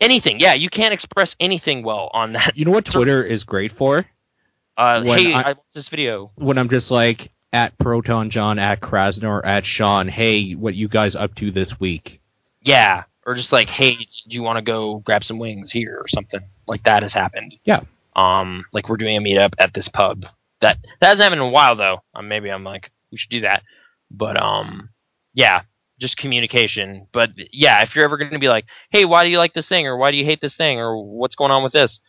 Speaker 2: anything, yeah, you can't express anything well on that.
Speaker 1: You know what Twitter is great for?
Speaker 2: Uh, hey,
Speaker 1: I-
Speaker 2: I watched this video.
Speaker 1: When I'm just like at Proton John, at Krasnor, at Sean, hey, what you guys up to this week?
Speaker 2: Yeah, or just like, hey, do you want to go grab some wings here or something like that has happened.
Speaker 1: Yeah.
Speaker 2: Um, like we're doing a meetup at this pub. That that hasn't happened in a while though. Um, maybe I'm like, we should do that. But um, yeah, just communication. But yeah, if you're ever going to be like, hey, why do you like this thing, or why do you hate this thing, or what's going on with this?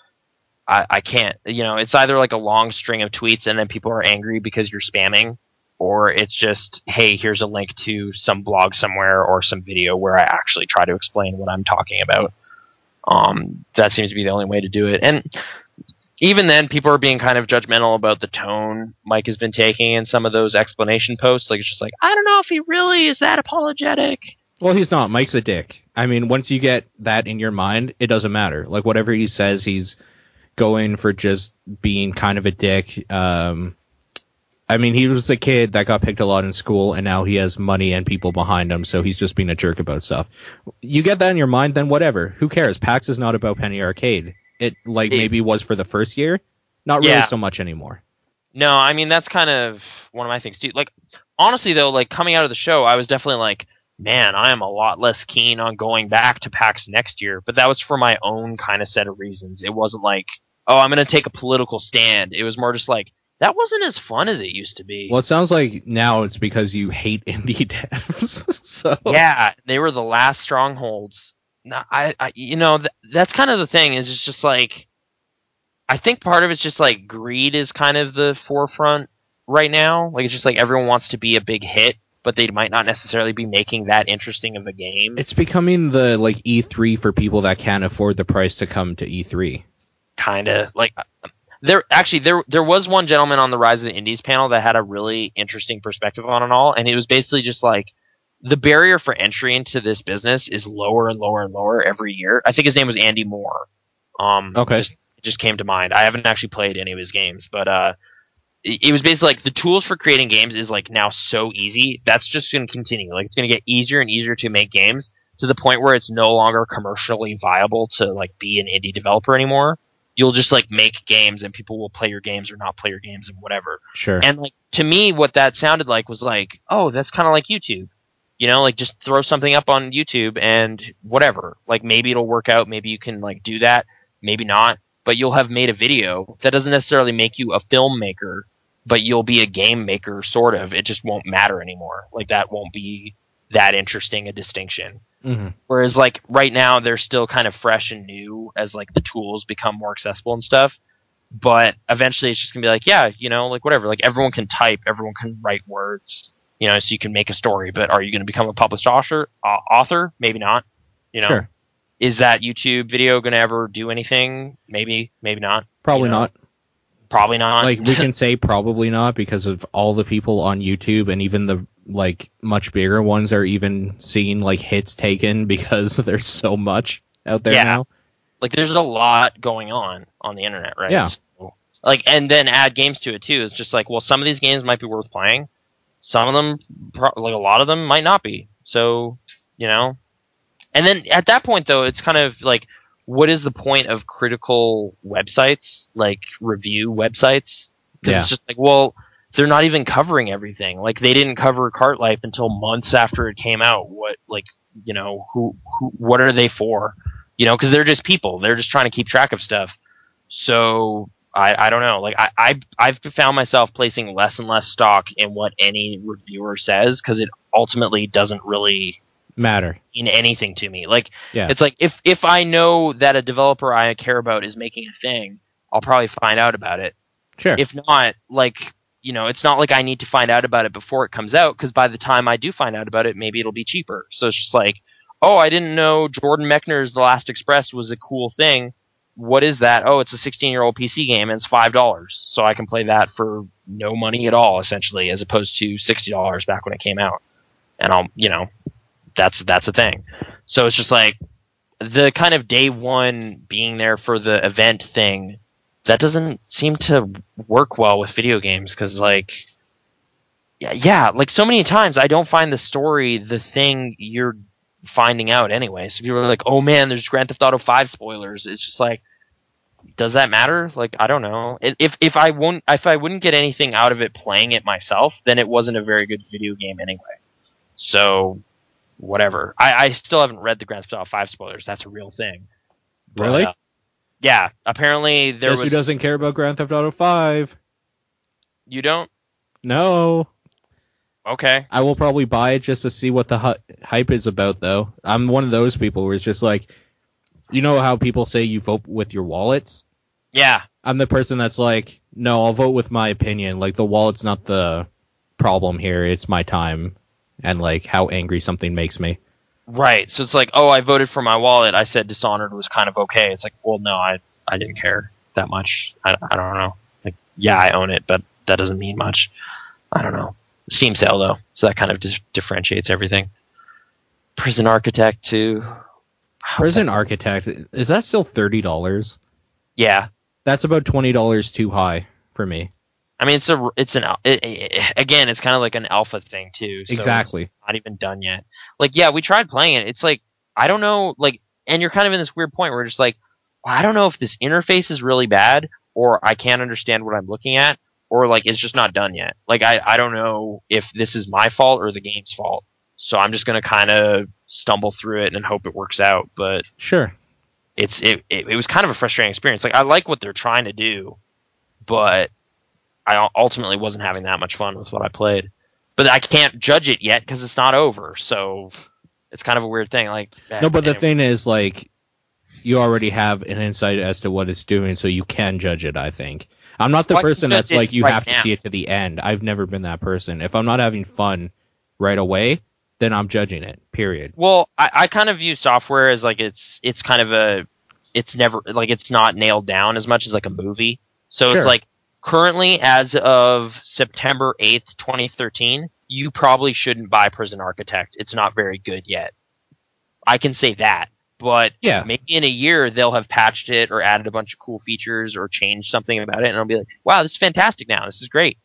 Speaker 2: I, I can't. You know, it's either like a long string of tweets and then people are angry because you're spamming, or it's just, hey, here's a link to some blog somewhere or some video where I actually try to explain what I'm talking about. Um, that seems to be the only way to do it. And even then, people are being kind of judgmental about the tone Mike has been taking in some of those explanation posts. Like, it's just like, I don't know if he really is that apologetic.
Speaker 1: Well, he's not. Mike's a dick. I mean, once you get that in your mind, it doesn't matter. Like whatever he says, he's going for just being kind of a dick. Um, I mean, he was a kid that got picked a lot in school, and now he has money and people behind him, so he's just being a jerk about stuff. You get that in your mind, then whatever. Who cares? PAX is not about Penny Arcade. It like
Speaker 2: It-
Speaker 1: maybe was for the first year, not really
Speaker 2: Yeah.
Speaker 1: so much anymore.
Speaker 2: No, I mean that's kind of one of my things too. Like honestly though, like coming out of the show, I was definitely like, man, I am a lot less keen on going back to PAX next year. But that was for my own kind of set of reasons. It wasn't like, oh, I'm going to take a political stand. It was more just like that wasn't as fun as it used to be.
Speaker 1: Well, it sounds like now it's because you hate indie devs. so
Speaker 2: yeah, they were the last strongholds. No, I, I you know, th- that's kind of the thing. Is it's just like, I think part of it's just like greed is kind of the forefront right now. Like it's just like everyone wants to be a big hit, but they might not necessarily be making that interesting of a game.
Speaker 1: It's becoming the like E3 for people that can't afford the price to come to E E3.
Speaker 2: Kind of like there actually there there was one gentleman on the Rise of the Indies panel that had a really interesting perspective on it all, and it was basically just like the barrier for entry into this business is lower and lower and lower every year. I think his name was Andy Moore. Um,
Speaker 1: Okay.
Speaker 2: just, it just came to mind. I haven't actually played any of his games, but uh, it, it was basically like the tools for creating games is like now so easy. That's just going to continue. Like it's going to get easier and easier to make games to the point where it's no longer commercially viable to like be an indie developer anymore. You'll just like make games and people will play your games or not play your games and whatever.
Speaker 1: Sure.
Speaker 2: And like to me, what that sounded like was like, oh, that's kind of like YouTube. You know, like just throw something up on YouTube and whatever. Like maybe it'll work out. Maybe you can like do that. Maybe not. But you'll have made a video that doesn't necessarily make you a filmmaker, but you'll be a game maker, sort of. It just won't matter anymore. Like that won't be that interesting a distinction.
Speaker 1: Mhm.
Speaker 2: Whereas like right now they're still kind of fresh and new as like the tools become more accessible and stuff. But eventually it's just gonna be like, yeah, you know, like whatever. Like everyone can type, everyone can write words, you know, so you can make a story. But are you gonna become a published author? Uh, author? Maybe not. You know,
Speaker 1: Sure.
Speaker 2: is that YouTube video gonna ever do anything? Maybe, maybe not.
Speaker 1: Probably
Speaker 2: you know,
Speaker 1: not.
Speaker 2: Probably not.
Speaker 1: Like we can say probably not because of all the people on YouTube and even the like much bigger ones are even seeing like hits taken because there's so much out there
Speaker 2: Yeah.
Speaker 1: now.
Speaker 2: like there's a lot going on on the internet, right?
Speaker 1: Yeah.
Speaker 2: So, like, and then add games to it too. It's just like, well, some of these games might be worth playing. Some of them, pro- like a lot of them, might not be. So, you know. And then at that point, though, it's kind of like, what is the point of critical websites, like review websites? Because
Speaker 1: Yeah.
Speaker 2: it's just like, well, they're not even covering everything. Like, they didn't cover Cart Life until months after it came out. What, like, you know, who, who, what are they for? you know, because they're just people. They're just trying to keep track of stuff. So I, I don't know. Like I, I, I've found myself placing less and less stock in what any reviewer says because it ultimately doesn't really
Speaker 1: Matter.
Speaker 2: in anything to me. Like
Speaker 1: Yeah.
Speaker 2: it's like if if I know that a developer I care about is making a thing, I'll probably find out about it.
Speaker 1: Sure.
Speaker 2: If not, like you know, it's not like I need to find out about it before it comes out because by the time I do find out about it, maybe it'll be cheaper. So it's just like, oh, I didn't know Jordan Mechner's The Last Express was a cool thing. What is that? Oh, it's a 16 year old PC game and it's five dollars, so I can play that for no money at all, essentially, as opposed to sixty dollars back when it came out. And I'll, you know, that's that's a thing. So it's just like the kind of day one being there for the event thing that doesn't seem to work well with video games because like yeah, yeah like so many times i don't find the story the thing you're finding out anyway. So people are like oh man there's grand theft auto 5 spoilers. It's just like does that matter? Like i don't know. If if i won't if i wouldn't get anything out of it playing it myself then it wasn't a very good video game anyway. So whatever. I i still haven't read the grand theft auto 5 spoilers. That's a real thing. But,
Speaker 1: Really?
Speaker 2: uh, yeah apparently there
Speaker 1: Guess
Speaker 2: was
Speaker 1: who doesn't care about Grand Theft Auto 5?
Speaker 2: you don't
Speaker 1: No.
Speaker 2: okay
Speaker 1: I will probably buy it just to see what the hu- hype is about, though. I'm one of those people where it's just like, you know how people say you vote with your wallets?
Speaker 2: yeah
Speaker 1: I'm the person that's like, no, I'll vote with my opinion. Like, the wallet's not the problem here. It's my time and, like, how angry something makes me.
Speaker 2: Right. So it's like, oh, I voted for my wallet. I said Dishonored was kind of okay. It's like, well, no, I I didn't care that much. I, I don't know. Like, yeah, I own it, but that doesn't mean much. I don't know. Steam sale though, so that kind of dis- differentiates everything. Prison Architect too.
Speaker 1: Prison Architect, is that still $30?
Speaker 2: Yeah.
Speaker 1: That's about $20 too high for me.
Speaker 2: I mean, it's a it's an it, it, again, it's kind of like an alpha thing too. So
Speaker 1: exactly.
Speaker 2: not even done yet. Like, yeah, we tried playing it. It's like I don't know, like, and you're kind of in this weird point where you're just like, well, I don't know if this interface is really bad, or I can't understand what I'm looking at, or like it's just not done yet. Like, I I don't know if this is my fault or the game's fault. So I'm just gonna kind of stumble through it and hope it works out. But
Speaker 1: Sure.
Speaker 2: it's it, it it was kind of a frustrating experience. Like I like what they're trying to do, but I ultimately wasn't having that much fun with what I played. But I can't judge it yet because it's not over. So it's kind of a weird thing. Like eh,
Speaker 1: No, but the thing is, like, you already have an insight as to what it's doing, so you can judge it. I think I'm not the
Speaker 2: Well,
Speaker 1: person that's like you
Speaker 2: right
Speaker 1: have to see it to the end. I've never been that person. If I'm not having fun right away, then I'm judging it. Period.
Speaker 2: Well, I, I kind of view software as like it's it's kind of a it's never like it's not nailed down as much as like a movie. So
Speaker 1: Sure.
Speaker 2: it's like currently, as of September 8th, 2013, you probably shouldn't buy Prison Architect. It's not very good yet. I can say that. But
Speaker 1: Yeah.
Speaker 2: maybe in a year they'll have patched it or added a bunch of cool features or changed something about it, and I'll be like, wow, this is fantastic now. This is great.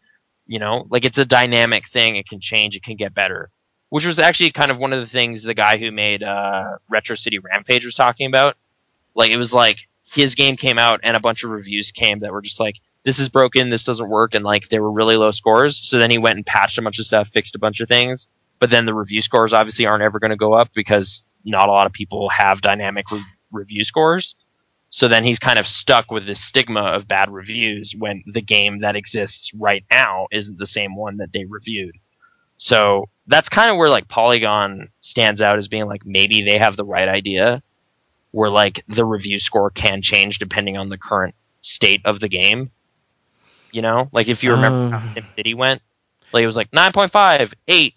Speaker 2: You know, like it's a dynamic thing. It can change. It can get better. Which was actually kind of one of the things the guy who made uh, Retro City Rampage was talking about. Like it was like his game came out and a bunch of reviews came that were just like, this is broken, this doesn't work, and like they were really low scores. So then he went and patched a bunch of stuff, fixed a bunch of things. But then the review scores obviously aren't ever going to go up because not a lot of people have dynamic re- review scores. So then he's kind of stuck with this stigma of bad reviews when the game that exists right now isn't the same one that they reviewed. So that's kind of where like Polygon stands out as being like maybe they have the right idea where like the review score can change depending on the current state of the game. You know, like if you remember
Speaker 1: Uh.
Speaker 2: how SimCity went, like it was like 9.5, 8,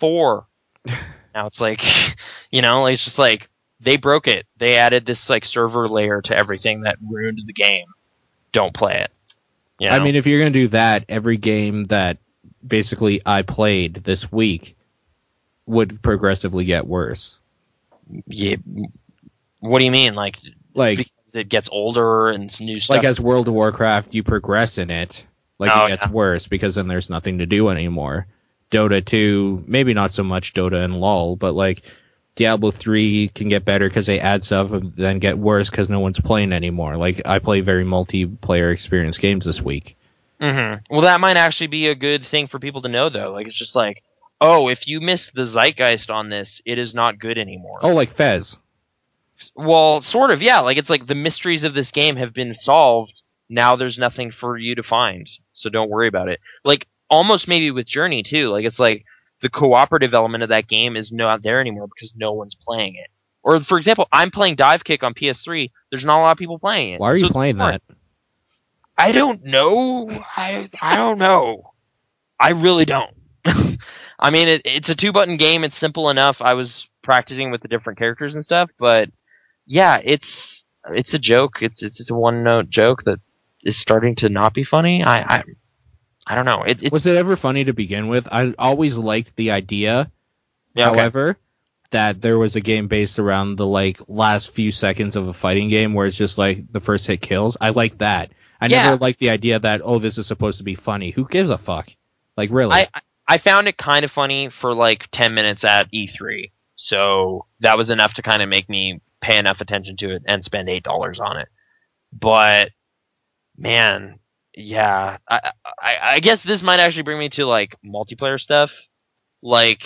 Speaker 2: 4. now it's like, you know, like, it's just like they broke it. They added this like server layer to everything that ruined the game. Don't play it. You
Speaker 1: I mean, if you're gonna do that, every game that basically I played this week would progressively get worse.
Speaker 2: yeah, what do you mean? Like
Speaker 1: Like,
Speaker 2: it gets older and it's new stuff.
Speaker 1: like as World of Warcraft, you progress in it, like
Speaker 2: Oh,
Speaker 1: it gets
Speaker 2: yeah.
Speaker 1: worse because then there's nothing to do anymore. Dota 2, maybe not so much Dota and LoL, but like Diablo 3 can get better because they add stuff and then get worse because no one's playing anymore. Like I play very multiplayer experience games this week.
Speaker 2: hmm Well, that might actually be a good thing for people to know, though. Like, it's just like, oh, if you missed the zeitgeist on this, it is not good anymore.
Speaker 1: Oh, like Fez.
Speaker 2: Well, sort of, yeah. Like, it's like the mysteries of this game have been solved. Now there's nothing for you to find, so don't worry about it. Like, almost maybe with Journey, too. Like, it's like the cooperative element of that game is not there anymore because no one's playing it. Or, for example, I'm playing Divekick on PS3. There's not a lot of people playing it.
Speaker 1: Why are you
Speaker 2: So
Speaker 1: playing that?
Speaker 2: I don't know. I I don't know. I really don't. I mean, it, it's a two button game. It's simple enough. I was practicing with the different characters and stuff, but yeah, it's it's a joke. It's it's, it's a one note joke that is starting to not be funny. I I, I don't know. It,
Speaker 1: Was it ever funny to begin with? I always liked the idea,
Speaker 2: yeah, okay.
Speaker 1: however, that there was a game based around the like last few seconds of a fighting game where it's just like the first hit kills. I like that. I
Speaker 2: Yeah.
Speaker 1: never liked the idea that oh this is supposed to be funny. Who gives a fuck? Like really?
Speaker 2: I I- I found it kind of funny for like ten minutes at E3, so that was enough to kind of make me pay enough attention to it and spend eight dollars on it. But man, yeah, I, I I guess this might actually bring me to like multiplayer stuff. Like,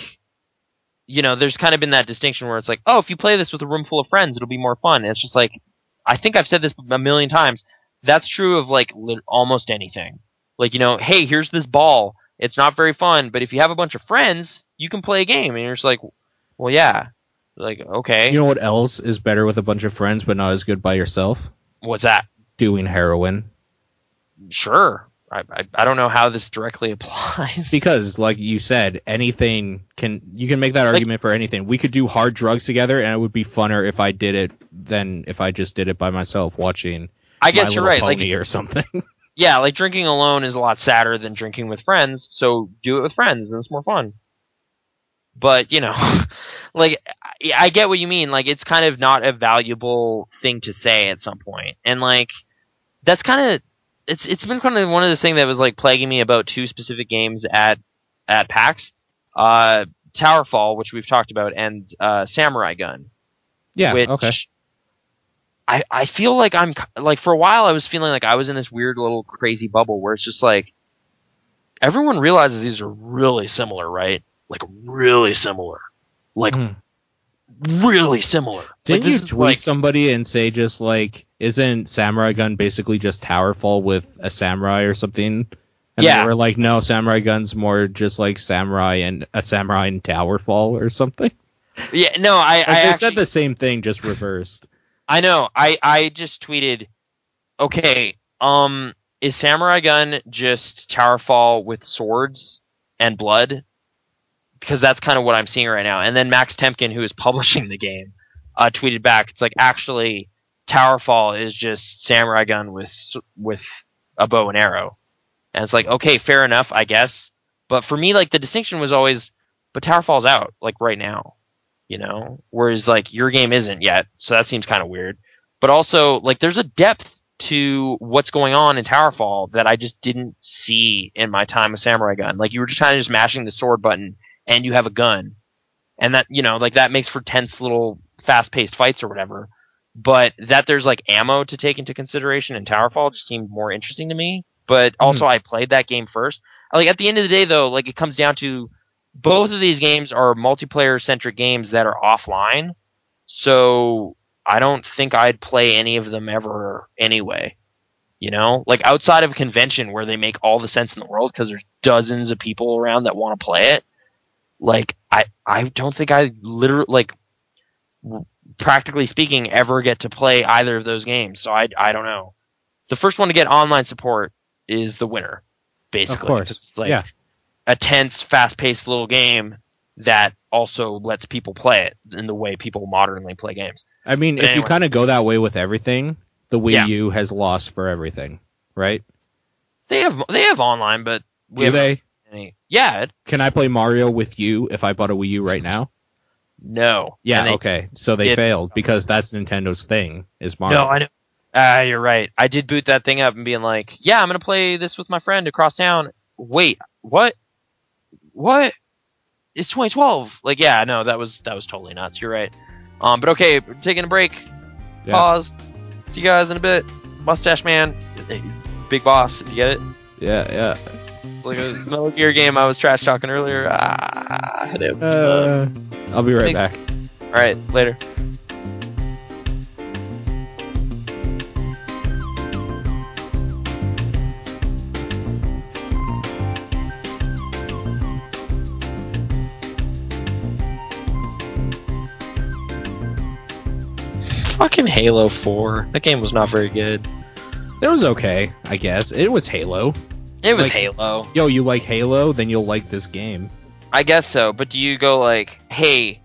Speaker 2: you know, there's kind of been that distinction where it's like, oh, if you play this with a room full of friends, it'll be more fun. And it's just like, I think I've said this a million times. That's true of like lit- almost anything. Like, you know, hey, here's this ball. It's not very fun, but if you have a bunch of friends, you can play a game. And you're just like, well, yeah. Like, okay,
Speaker 1: you know what else is better with a bunch of friends but not as good by yourself?
Speaker 2: what's that?
Speaker 1: Doing heroin.
Speaker 2: Sure. I, I, I don't know how this directly applies.
Speaker 1: Because, like you said, anything can you can make that argument for anything. We could do hard drugs together, and it would be funner if I did it than if I just did it by myself watching
Speaker 2: I guess
Speaker 1: My
Speaker 2: you're right. Like,
Speaker 1: or something.
Speaker 2: yeah, like drinking alone is a lot sadder than drinking with friends. So do it with friends, and it's more fun. But you know, like I, I get what you mean. Like it's kind of not a valuable thing to say at some point. and like that's kind of it's it's been kind of one of the things that was like plaguing me about two specific games at at PAX, uh, Towerfall, which we've talked about, and uh, Samurai Gunn.
Speaker 1: yeah.
Speaker 2: which
Speaker 1: okay.
Speaker 2: I I feel like I'm like for a while I was feeling like I was in this weird little crazy bubble where it's just like everyone realizes these are really similar, right? Like really similar, like
Speaker 1: Mhm.
Speaker 2: Really similar.
Speaker 1: Didn't
Speaker 2: like,
Speaker 1: you tweet
Speaker 2: like,
Speaker 1: somebody and say just like, isn't Samurai Gunn basically just Towerfall with a samurai or something? And
Speaker 2: Yeah.
Speaker 1: they were like, no, Samurai Gunn's more just like Samurai and a Samurai and Towerfall or something.
Speaker 2: Yeah, no, I
Speaker 1: Like,
Speaker 2: I
Speaker 1: they
Speaker 2: actually,
Speaker 1: said the same thing, just reversed.
Speaker 2: I know. I I just tweeted, okay, um, is Samurai Gunn just Towerfall with swords and blood? Because that's kind of what I'm seeing right now. And then Max Temkin, who is publishing the game, uh, tweeted back. It's like actually Towerfall is just Samurai Gunn with with a bow and arrow. And it's like, okay, fair enough, I guess. But for me, like the distinction was always, but Towerfall's out, like right now, you know. Whereas like your game isn't yet, so that seems kind of weird. But also, like there's a depth to what's going on in Towerfall that I just didn't see in my time with Samurai Gunn. Like you were just kind of just mashing the sword button, and you have a gun, and that you know, like that makes for tense little fast-paced fights or whatever. But that there's like ammo to take into consideration in Towerfall just seemed more interesting to me. But hmm. also, I played that game first. Like at the end of the day, though, like it comes down to both of these games are multiplayer-centric games that are offline. So I don't think I'd play any of them ever anyway. You know, like outside of a convention where they make all the sense in the world because there's dozens of people around that want to play it. Like I, I don't think I literally like, practically speaking, ever get to play either of those games. So I, I don't know. The first one to get online support is the winner, basically.
Speaker 1: Of course.
Speaker 2: It's like
Speaker 1: yeah.
Speaker 2: a tense, fast-paced little game that also lets people play it in the way people modernly play games.
Speaker 1: I mean,
Speaker 2: But
Speaker 1: if you kind of go that way with everything, the Wii
Speaker 2: Yeah.
Speaker 1: U has lost for everything, right?
Speaker 2: They have they have online, but we
Speaker 1: Do they?
Speaker 2: Any, yeah, it-
Speaker 1: Can I play Mario with you if I bought a Wii U right now?
Speaker 2: no.
Speaker 1: Yeah,
Speaker 2: they-
Speaker 1: okay. So they
Speaker 2: did-
Speaker 1: failed because that's Nintendo's thing is Mario.
Speaker 2: No, I know. Ah, you're right. I did boot that thing up and being like, "Yeah, I'm gonna play this with my friend across town." Wait, what? What? It's 2012. Like, yeah, no, that was that was totally nuts. You're right. Um, but okay, taking a break.
Speaker 1: Yeah.
Speaker 2: Pause. See you guys in a bit. Mustache Man, big boss. Did you get it?
Speaker 1: Yeah, yeah.
Speaker 2: Like a Metal Gear game I was trash talking earlier. Ah, it.
Speaker 1: Uh, I'll be right
Speaker 2: Thanks.
Speaker 1: back.
Speaker 2: All right, later. Fucking Halo 4. That game was not very good.
Speaker 1: It was okay, I guess. It was Halo.
Speaker 2: It was
Speaker 1: Like-
Speaker 2: Halo.
Speaker 1: Yo, you like Halo, then you'll like this game.
Speaker 2: I guess so, but do you go like, hey,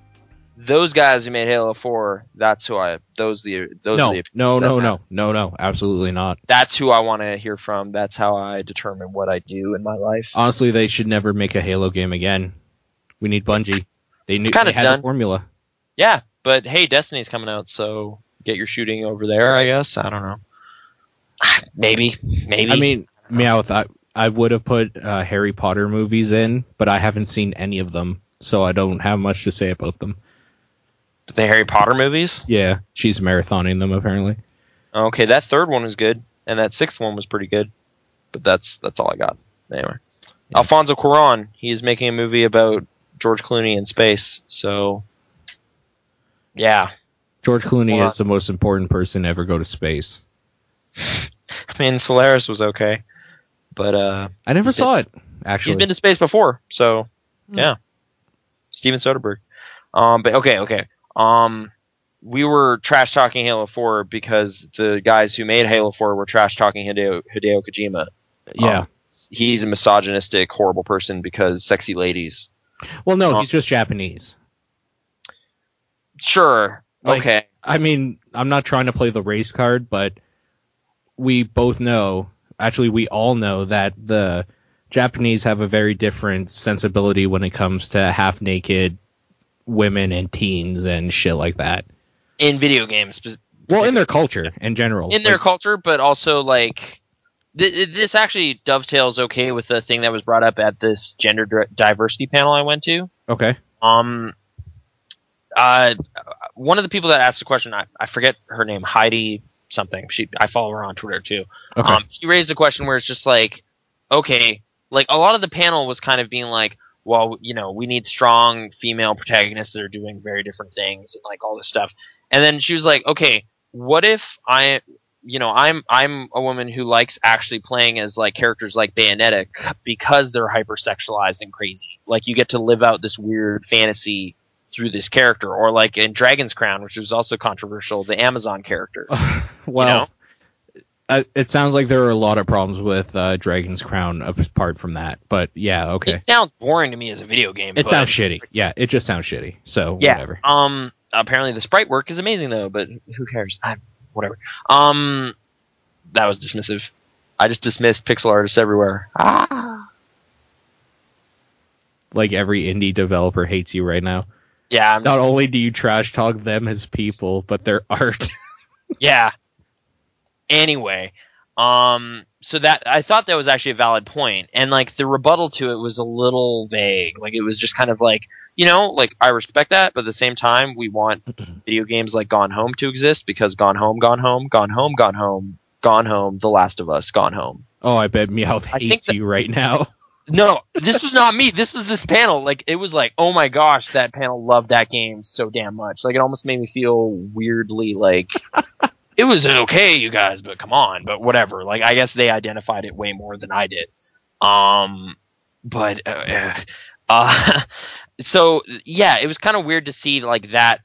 Speaker 2: those guys who made Halo 4, that's who I, those the, those
Speaker 1: no,
Speaker 2: are the,
Speaker 1: no, no, no, no, no, absolutely not.
Speaker 2: that's who I want to hear from. That's how I determine what I do in my life.
Speaker 1: Honestly, they should never make a Halo game again. We need Bungie. They knew they had
Speaker 2: done.
Speaker 1: the formula.
Speaker 2: Yeah, but hey, Destiny's coming out, so get your shooting over there, I guess. I don't know. Maybe, maybe.
Speaker 1: I mean, Meowth, I, I would have put uh, Harry Potter movies in, but I haven't seen any of them, so I don't have much to say about them.
Speaker 2: the Harry Potter movies.
Speaker 1: Yeah, she's marathoning them apparently.
Speaker 2: Okay, that third one was good, and that sixth one was pretty good. But that's that's all I got. Anyway,
Speaker 1: Yeah.
Speaker 2: Alfonso Cuarón, he is making a movie about George Clooney in space. So, yeah,
Speaker 1: George Clooney
Speaker 2: Wow.
Speaker 1: is the most important person to ever go to space.
Speaker 2: I mean Solaris was okay, but uh,
Speaker 1: I never
Speaker 2: He's
Speaker 1: saw it actually.
Speaker 2: he's been to space before, so
Speaker 1: Hmm.
Speaker 2: yeah. Steven Soderbergh. Um, but okay, okay. Um, we were trash talking Halo 4 because the guys who made Halo 4 were trash talking Hideo, Hideo Kojima.
Speaker 1: yeah.
Speaker 2: um, He's a misogynistic, horrible person because sexy ladies.
Speaker 1: well, no,
Speaker 2: um,
Speaker 1: he's just Japanese.
Speaker 2: Sure.
Speaker 1: Like-
Speaker 2: okay.
Speaker 1: I mean, I'm not trying to play the race card, but we both know, actually, we all know that the Japanese have a very different sensibility when it comes to half naked women and teens and shit like that.
Speaker 2: In video games,
Speaker 1: Well, in their culture in general.
Speaker 2: in their
Speaker 1: Like,
Speaker 2: culture, but also like th- this actually dovetails okay with the thing that was brought up at this gender di- diversity panel I went to.
Speaker 1: okay.
Speaker 2: Um, uh, one of the people that asked the question, I, I forget her name, Heidi something. She, I follow her on Twitter too.
Speaker 1: Okay.
Speaker 2: Um, she raised a question where it's just like, okay, like a lot of the panel was kind of being like, well, you know, we need strong female protagonists that are doing very different things and like all this stuff. And then she was like, okay, what if I, you know, I'm I'm a woman who likes actually playing as like characters like Bayonetta because they're hypersexualized and crazy. Like you get to live out this weird fantasy through this character, or like in Dragon's Crown, which was also controversial, the Amazon character.
Speaker 1: well, uh, it sounds like there are a lot of problems with uh, Dragon's Crown apart from that, but yeah, okay.
Speaker 2: It sounds boring to me as a video game.
Speaker 1: It sounds shitty. Yeah, it just sounds shitty. So
Speaker 2: Yeah.
Speaker 1: whatever.
Speaker 2: Um. Apparently, the sprite work is amazing though, but who cares? I, whatever. Um. That was dismissive. I just dismissed pixel artists everywhere. Ah.
Speaker 1: Like every indie developer hates you right now.
Speaker 2: Yeah, I'm
Speaker 1: Not only do you trash talk them as people, but their art.
Speaker 2: Yeah. Anyway, um, so that I thought that was actually a valid point, and like the rebuttal to it was a little vague. Like it was just kind of like, you know, like I respect that, but at the same time, we want video games like Gone Home to exist because Gone Home, Gone Home, Gone Home, Gone Home, Gone Home, The Last of Us, Gone Home.
Speaker 1: oh, I bet Meowth hates
Speaker 2: that-
Speaker 1: you right now.
Speaker 2: No, this was not me. This was this panel. Like it was like, oh my gosh, that panel loved that game so damn much. Like it almost made me feel weirdly like it was okay, you guys, but come on, but whatever. Like I guess they identified it way more than I did. Um, but uh, uh so yeah, it was kind of weird to see like that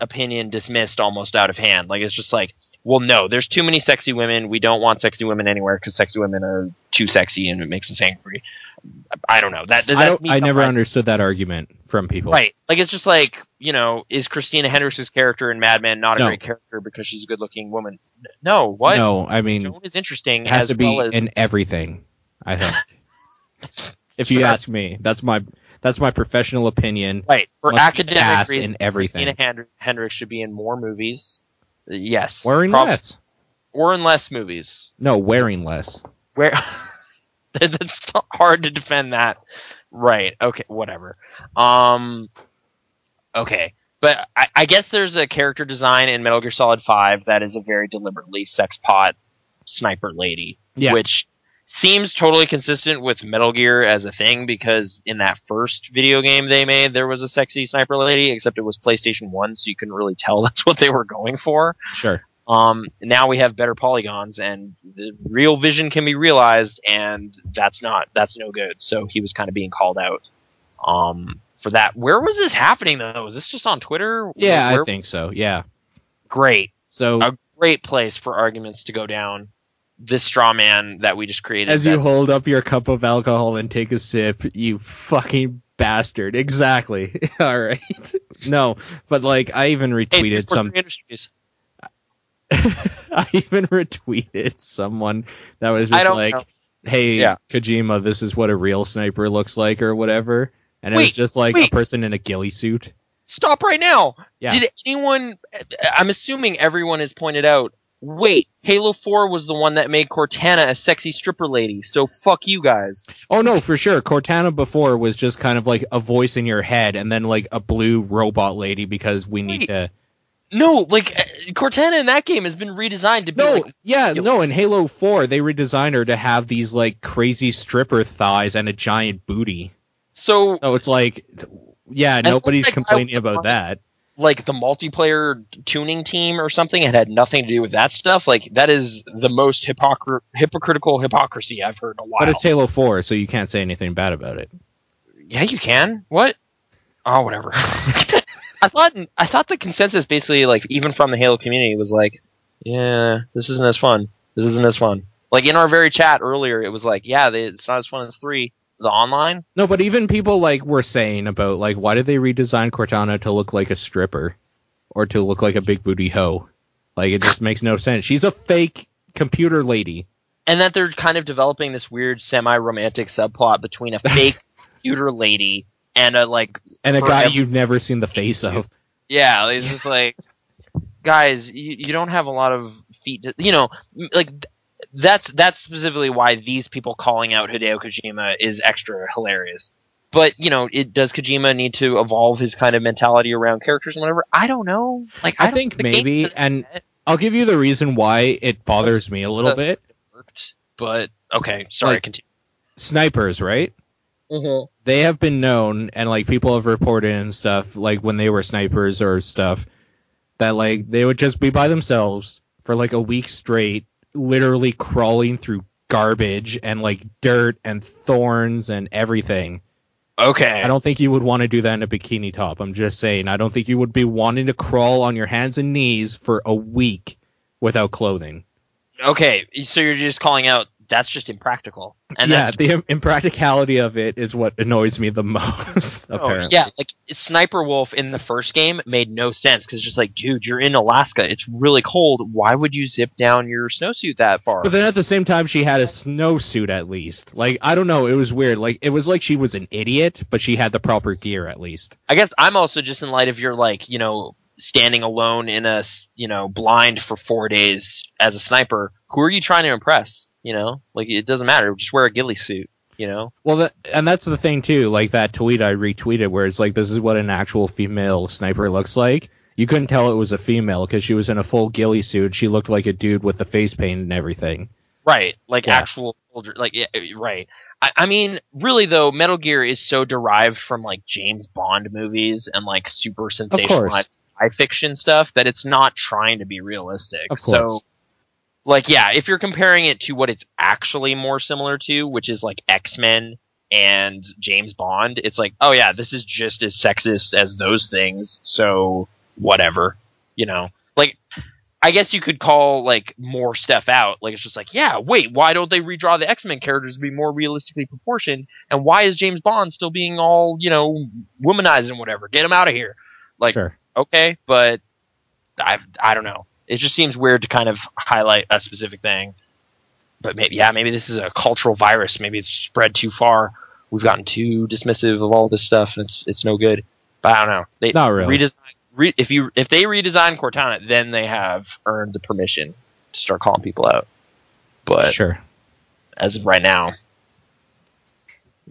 Speaker 2: opinion dismissed almost out of hand. Like it's just like, well, no, there's too many sexy women. We don't want sexy women anywhere because sexy women are too sexy and it makes us angry. I don't know. That, that's
Speaker 1: I, I never
Speaker 2: sometimes-
Speaker 1: understood that argument from people.
Speaker 2: Right. Like it's just like, you know, is Christina Hendricks' character in Mad Men not a
Speaker 1: No.
Speaker 2: great character because she's a good looking woman? No, what?
Speaker 1: No, I mean,
Speaker 2: Joan is interesting
Speaker 1: it has
Speaker 2: as
Speaker 1: to be
Speaker 2: well as
Speaker 1: in everything. I think. if you ask me, that's my that's my professional opinion.
Speaker 2: right. For
Speaker 1: Must
Speaker 2: academic reasons,
Speaker 1: in everything.
Speaker 2: Christina Hendri- Hendricks should be in more movies. Yes.
Speaker 1: Wearing
Speaker 2: Prob-
Speaker 1: less.
Speaker 2: Or in less movies.
Speaker 1: No, wearing less.
Speaker 2: Where that's hard to defend that. Right. Okay. Whatever. Um. Okay. But I, I guess there's a character design in Metal Gear Solid Five that is a very deliberately sex pot sniper lady,
Speaker 1: Yeah.
Speaker 2: which seems totally consistent with Metal Gear as a thing because in that first video game they made there was a sexy sniper lady, except it was PlayStation One, so you couldn't really tell that's what they were going for.
Speaker 1: Sure.
Speaker 2: Um, now we have better polygons and the real vision can be realized and that's not, that's no good. So he was kind of being called out, um, for that. Where was this happening though? Was this just on Twitter?
Speaker 1: Yeah,
Speaker 2: Where-
Speaker 1: I think so. Yeah.
Speaker 2: Great.
Speaker 1: So
Speaker 2: A great place for arguments to go down. This straw man that we just created.
Speaker 1: as you
Speaker 2: that-
Speaker 1: hold up your cup of alcohol and take a sip, you fucking bastard. Exactly. All right. No, but like I even retweeted
Speaker 2: 343
Speaker 1: some I even retweeted someone that was just like,
Speaker 2: know.
Speaker 1: "Hey,
Speaker 2: Yeah.
Speaker 1: Kojima, this is what a real sniper looks like, or whatever." And it was just like
Speaker 2: wait.
Speaker 1: a person in a ghillie suit.
Speaker 2: Stop right now.
Speaker 1: Yeah.
Speaker 2: Did anyone? I'm assuming everyone has pointed out. Wait, Halo 4 was the one that made Cortana a sexy stripper lady. So fuck you guys.
Speaker 1: Oh no, for sure. Cortana before was just kind of like a voice in your head, and then like a blue robot lady because we need
Speaker 2: Wait.
Speaker 1: to.
Speaker 2: No, like uh, Cortana in that game has been redesigned to be
Speaker 1: No,
Speaker 2: like
Speaker 1: yeah,
Speaker 2: Yo.
Speaker 1: no. In Halo Four, they redesigned her to have these like crazy stripper thighs and a giant booty.
Speaker 2: so
Speaker 1: So it's like, yeah, nobody's complaining about that.
Speaker 2: Like the multiplayer tuning team or something. It had nothing to do with that stuff. Like that is the most hypocr- hypocritical hypocrisy I've heard in a while.
Speaker 1: But it's Halo Four, so you can't say anything bad about it.
Speaker 2: Yeah, you can. What? Oh, whatever. I thought I thought the consensus basically like even from the Halo community was like, yeah, this isn't as fun. This isn't as fun. Like in our very chat earlier, it was like, yeah, they, it's not as fun as three. The online.
Speaker 1: No, but even people like were saying about like why did they redesign Cortana to look like a stripper or to look like a big booty hoe? Like it just makes no sense. She's a fake computer lady.
Speaker 2: and that they're kind of developing this weird semi-romantic subplot between a fake computer lady and a like
Speaker 1: And a guy you've never seen the face of.
Speaker 2: yeah it's just like guys you, you don't have a lot of feet to, you know like that's that's specifically why these people calling out Hideo Kojima is extra hilarious but you know it does Kojima need to evolve his kind of mentality around characters and whatever I don't know like
Speaker 1: I
Speaker 2: don't-
Speaker 1: think maybe, and- I'll give you the reason why it bothers me a little
Speaker 2: Uh,
Speaker 1: bit.
Speaker 2: but okay sorry
Speaker 1: Like-
Speaker 2: continue
Speaker 1: Snipers, right?
Speaker 2: mm-hmm.
Speaker 1: they have been known and like people have reported and stuff like when they were snipers or stuff that like they would just be by themselves for like a week straight literally crawling through garbage and like dirt and thorns and everything.
Speaker 2: Okay.
Speaker 1: I don't think you would want to do that in a bikini top i'm just saying. I don't think you would be wanting to crawl on your hands and knees for a week without clothing.
Speaker 2: Okay, so you're just calling out that's just impractical. And
Speaker 1: yeah, the im- impracticality of it is what annoys me the most. Oh, apparently,
Speaker 2: yeah, like Sniper Wolf in the first game made no sense because it's just like, dude, you're in Alaska, it's really cold. Why would you zip down your snowsuit that far?
Speaker 1: But then at the same time, she had a snowsuit at least. Like I don't know, it was weird. Like it was like she was an idiot, but she had the proper gear at least.
Speaker 2: I guess I'm also just in light of your like, you know, standing alone in a you know, blind for four days as a sniper. Who are you trying to impress? You know, like it doesn't matter. Just wear a ghillie suit. You know,
Speaker 1: Well, that, and that's the thing too. Like that tweet I retweeted, where it's like, "This is what an actual female sniper looks like." You couldn't tell it was a female because she was in a full ghillie suit. She looked like a dude with the face paint and everything.
Speaker 2: right? Like
Speaker 1: Yeah.
Speaker 2: actual soldier. Like yeah, right. I, I mean, really though, Metal Gear is so derived from like James Bond movies and like super sensationalized
Speaker 1: course.
Speaker 2: sci fiction stuff that it's not trying to be realistic.
Speaker 1: Of course.
Speaker 2: So, like, yeah, if you're comparing it to what it's actually more similar to, which is like X Men and James Bond, it's like, oh yeah, this is just as sexist as those things. So whatever, you know. Like, I guess you could call like more stuff out. Like it's just like, yeah, wait, why don't they redraw the X Men characters to be more realistically proportioned? And why is James Bond still being all you know womanized and whatever? Get him out of here. Like,
Speaker 1: sure.
Speaker 2: okay, but I I don't know. It just seems weird to kind of highlight a specific thing. But maybe yeah, maybe this is a cultural virus. Maybe it's spread too far. We've gotten too dismissive of all this stuff, and it's it's no good. But I don't know. They
Speaker 1: Not really.
Speaker 2: redesign. Re, if you if they redesign Cortana, then they have earned the permission to start calling people out. But
Speaker 1: sure.
Speaker 2: as of right now,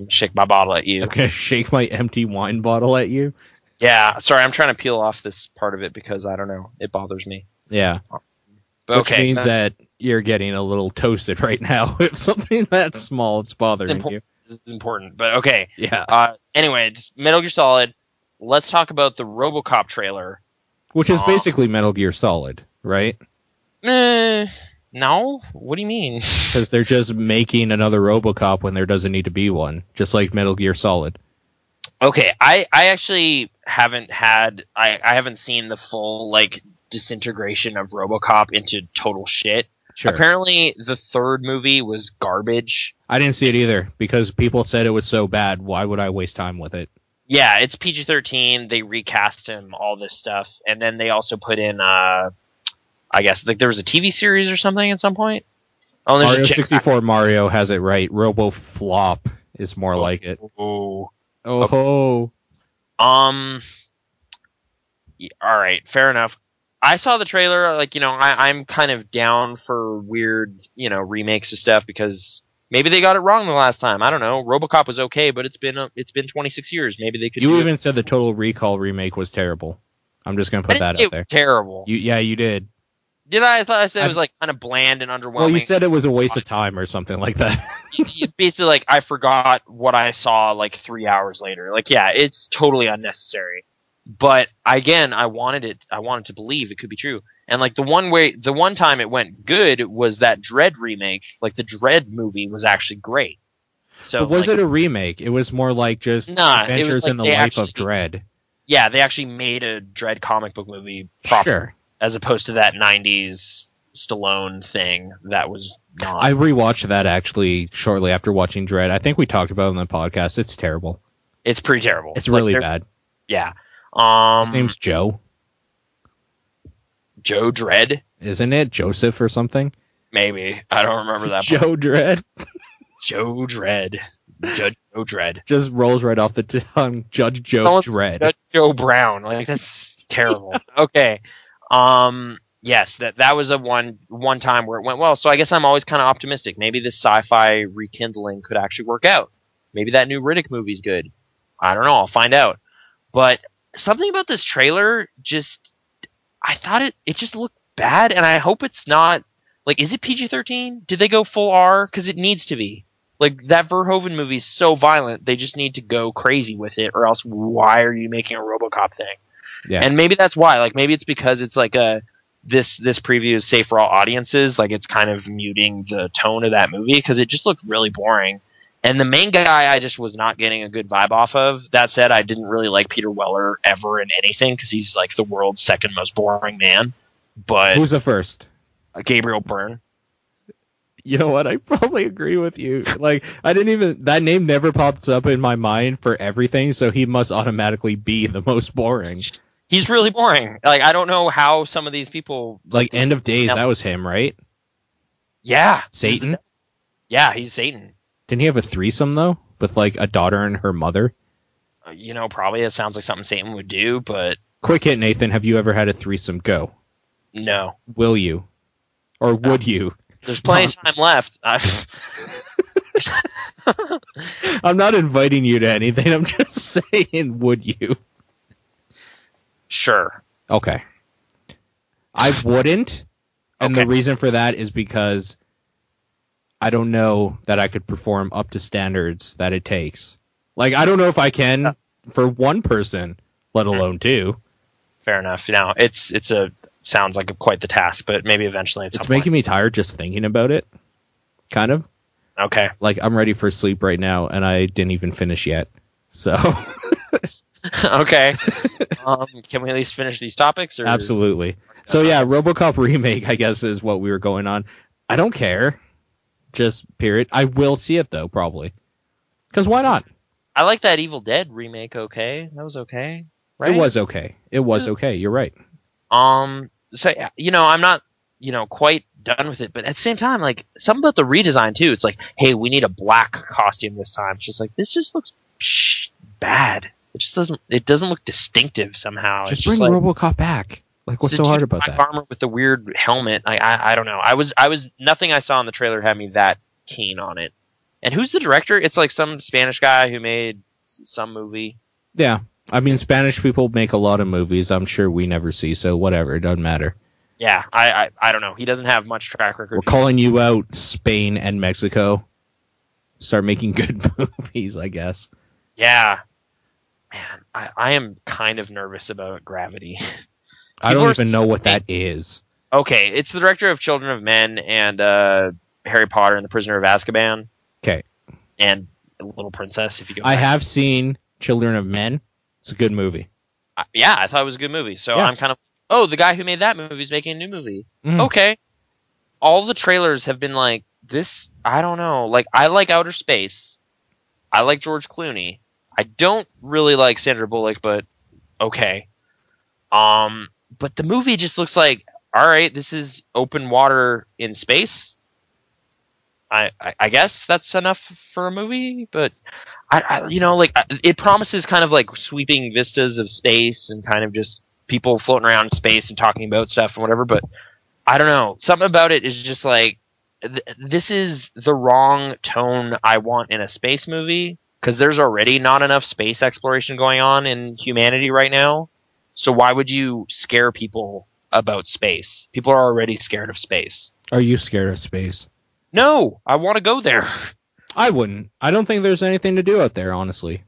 Speaker 2: shake my bottle at you.
Speaker 1: I'm gonna shake my empty wine bottle at you.
Speaker 2: Yeah, sorry, I'm trying to peel off this part of it because I don't know, it bothers me.
Speaker 1: Yeah. Which
Speaker 2: okay,
Speaker 1: means
Speaker 2: that-
Speaker 1: that you're getting a little toasted right now. If something that small it's bothering
Speaker 2: It's
Speaker 1: you.
Speaker 2: is important. But okay,
Speaker 1: Yeah.
Speaker 2: Uh, anyway, Metal Gear Solid. Let's talk about the RoboCop trailer.
Speaker 1: Which is
Speaker 2: Aw.
Speaker 1: basically Metal Gear Solid, right?
Speaker 2: Eh, no, what do you mean?
Speaker 1: Because they're just making another RoboCop when there doesn't need to be one, just like Metal Gear Solid.
Speaker 2: Okay, I I actually haven't had I I haven't seen the full like disintegration of RoboCop into total shit.
Speaker 1: Sure.
Speaker 2: Apparently, the third movie was garbage.
Speaker 1: I didn't see it either because people said it was so bad. Why would I waste time with it?
Speaker 2: Yeah, it's PG thirteen. They recast him, all this stuff, and then they also put in uh, I guess like there was a TV series or something at some point. Oh,
Speaker 1: Mario
Speaker 2: a
Speaker 1: 64 Mario has it right. Robo Flop is more like it.
Speaker 2: Oh,
Speaker 1: Oh ho.
Speaker 2: Um. all right, fair enough. I saw the trailer. Like you know, I, I'm kind of down for weird, you know, remakes of stuff because maybe they got it wrong the last time. I don't know. RoboCop was okay, but it's been uh, it's been 26 years. Maybe they could.
Speaker 1: You even
Speaker 2: It.
Speaker 1: said the Total Recall remake was terrible. I'm just gonna put that out there.
Speaker 2: terrible.
Speaker 1: You, yeah, you did.
Speaker 2: Did I? I thought I said it was like kind of bland and underwhelming.
Speaker 1: Well, you said it was a waste of time or something like that.
Speaker 2: it's basically like I forgot what I saw like three hours later. Like, yeah, it's totally unnecessary. But again, I wanted it. I wanted to believe it could be true. And like the one way, the one time it went good was that Dredd remake. Like the Dredd movie was actually great. So
Speaker 1: but was
Speaker 2: like,
Speaker 1: it a remake? It was more like just
Speaker 2: Nah,
Speaker 1: Adventures
Speaker 2: like
Speaker 1: in the Life
Speaker 2: actually-
Speaker 1: of Dredd.
Speaker 2: Yeah, they actually made a Dredd comic book movie proper,
Speaker 1: Sure.
Speaker 2: as opposed to that '90s Stallone thing that was not.
Speaker 1: I rewatched that actually shortly after watching Dredd. I think we talked about it on the podcast. It's terrible.
Speaker 2: it's pretty terrible.
Speaker 1: It's
Speaker 2: Like,
Speaker 1: really bad.
Speaker 2: Yeah. Um,
Speaker 1: His name's Joe,
Speaker 2: Joe Dredd.
Speaker 1: isn't it? Joseph or something?
Speaker 2: Maybe I don't remember that.
Speaker 1: Joe Dredd
Speaker 2: Joe Dredd. Judge Joe Dredd.
Speaker 1: just rolls right off the tongue. Judge Joe Dredd.
Speaker 2: Judge Joe Brown. Like that's terrible. okay. Um. Yes, that that was a one one time where it went well. So I guess I'm always kind of optimistic. Maybe this sci-fi rekindling could actually work out. Maybe that new Riddick movie's good. I don't know. I'll find out. But something about this trailer just I thought it it just looked bad, and I hope it's not like is it PG-13? Did they go full R? Because it needs to be. Like that Verhoeven movie is so violent, they just need to go crazy with it, or else why are you making a RoboCop thing?
Speaker 1: Yeah.
Speaker 2: And maybe that's why. Like maybe it's because it's like a this this preview is safe for all audiences. Like it's kind of muting the tone of that movie because it just looked really boring. And the main guy, I just was not getting a good vibe off of. That said, I didn't really like Peter Weller ever in anything because he's like the world's second most boring man. But
Speaker 1: Who's the first?
Speaker 2: Uh, Gabriel Byrne,
Speaker 1: You know what? I probably agree with you. Like, I didn't even that name never pops up in my mind for everything, so he must automatically be the most boring.
Speaker 2: He's really boring. Like I don't know how some of these people.
Speaker 1: Like End of Days, that was him, right?
Speaker 2: Yeah,
Speaker 1: Satan.
Speaker 2: yeah, he's Satan.
Speaker 1: Didn't he have a threesome though, with like a daughter and her mother?
Speaker 2: Uh, You know, probably it sounds like something Satan would do, but
Speaker 1: Quick hit, Nathan. Have you ever had a threesome? Go.
Speaker 2: no.
Speaker 1: Will you? Or would you?
Speaker 2: There's plenty of time left. I,
Speaker 1: I'm not inviting you to anything. I'm just saying, would you?
Speaker 2: sure.
Speaker 1: Okay. I wouldn't. And the reason for that is because I don't know that I could perform up to standards that it takes. Like, I don't know if I can for one person, let alone two.
Speaker 2: Fair enough. Now it's it's a sounds like a, quite the task, but maybe eventually it's,
Speaker 1: It's making me tired just thinking about it. Kind of.
Speaker 2: okay.
Speaker 1: Like, I'm ready for sleep right now, and I didn't even finish yet. So,
Speaker 2: okay. um, can we at least finish these topics? Or
Speaker 1: absolutely. So, yeah, Robocop remake, I guess, is what we were going on. I don't care. Just period. I will see it, though, probably. Because why not?
Speaker 2: I like that Evil Dead remake. Okay, that was okay. Right?
Speaker 1: It was okay. It was okay. You're right.
Speaker 2: Um. So you know, I'm not you know quite done with it, but at the same time, like something about the redesign too. It's like, hey, we need a black costume this time. It's just like this just looks psh, bad. It just doesn't. It doesn't look distinctive somehow.
Speaker 1: Just
Speaker 2: it's
Speaker 1: bring
Speaker 2: just like,
Speaker 1: RoboCop back. Like, what's so hard about that?
Speaker 2: Armor with the weird helmet. I, I I don't know. I was I was nothing I saw in the trailer had me that keen on it. And who's the director? It's like some Spanish guy who made some movie.
Speaker 1: Yeah. I mean, Spanish people make a lot of movies. I'm sure we never see, so whatever. It doesn't matter.
Speaker 2: Yeah, I I, I don't know. He doesn't have much track record.
Speaker 1: We're calling you out, Spain and Mexico. Start making good movies, I guess.
Speaker 2: Yeah. Man, I, I am kind of nervous about Gravity.
Speaker 1: I don't even know what that is.
Speaker 2: okay, it's the director of Children of Men and uh, Harry Potter and the Prisoner of Azkaban.
Speaker 1: Okay,
Speaker 2: And Little Princess, if you go.
Speaker 1: I
Speaker 2: back.
Speaker 1: have seen Children of Men. It's a good movie.
Speaker 2: I- yeah, I thought it was a good movie. So
Speaker 1: Yeah.
Speaker 2: I'm kind of, oh, the guy who made that movie is making a new movie.
Speaker 1: Mhm.
Speaker 2: Okay. All the trailers have been like this. I don't know. Like I like Outer Space. I like George Clooney. I don't really like Sandra Bullock, but okay. Um, but the movie just looks like all right. This is open water in space. I, I, I guess that's enough for a movie, but I, I, you know, like it promises kind of like sweeping vistas of space and kind of just people floating around in space and talking about stuff and whatever. But I don't know, something about it is just like th- this is the wrong tone I want in a space movie because there's already not enough space exploration going on in humanity right now. So why would you scare people about space? People are already scared of space.
Speaker 1: Are you scared of space?
Speaker 2: No, I want to go there.
Speaker 1: I wouldn't. I don't think there's anything to do out there, honestly.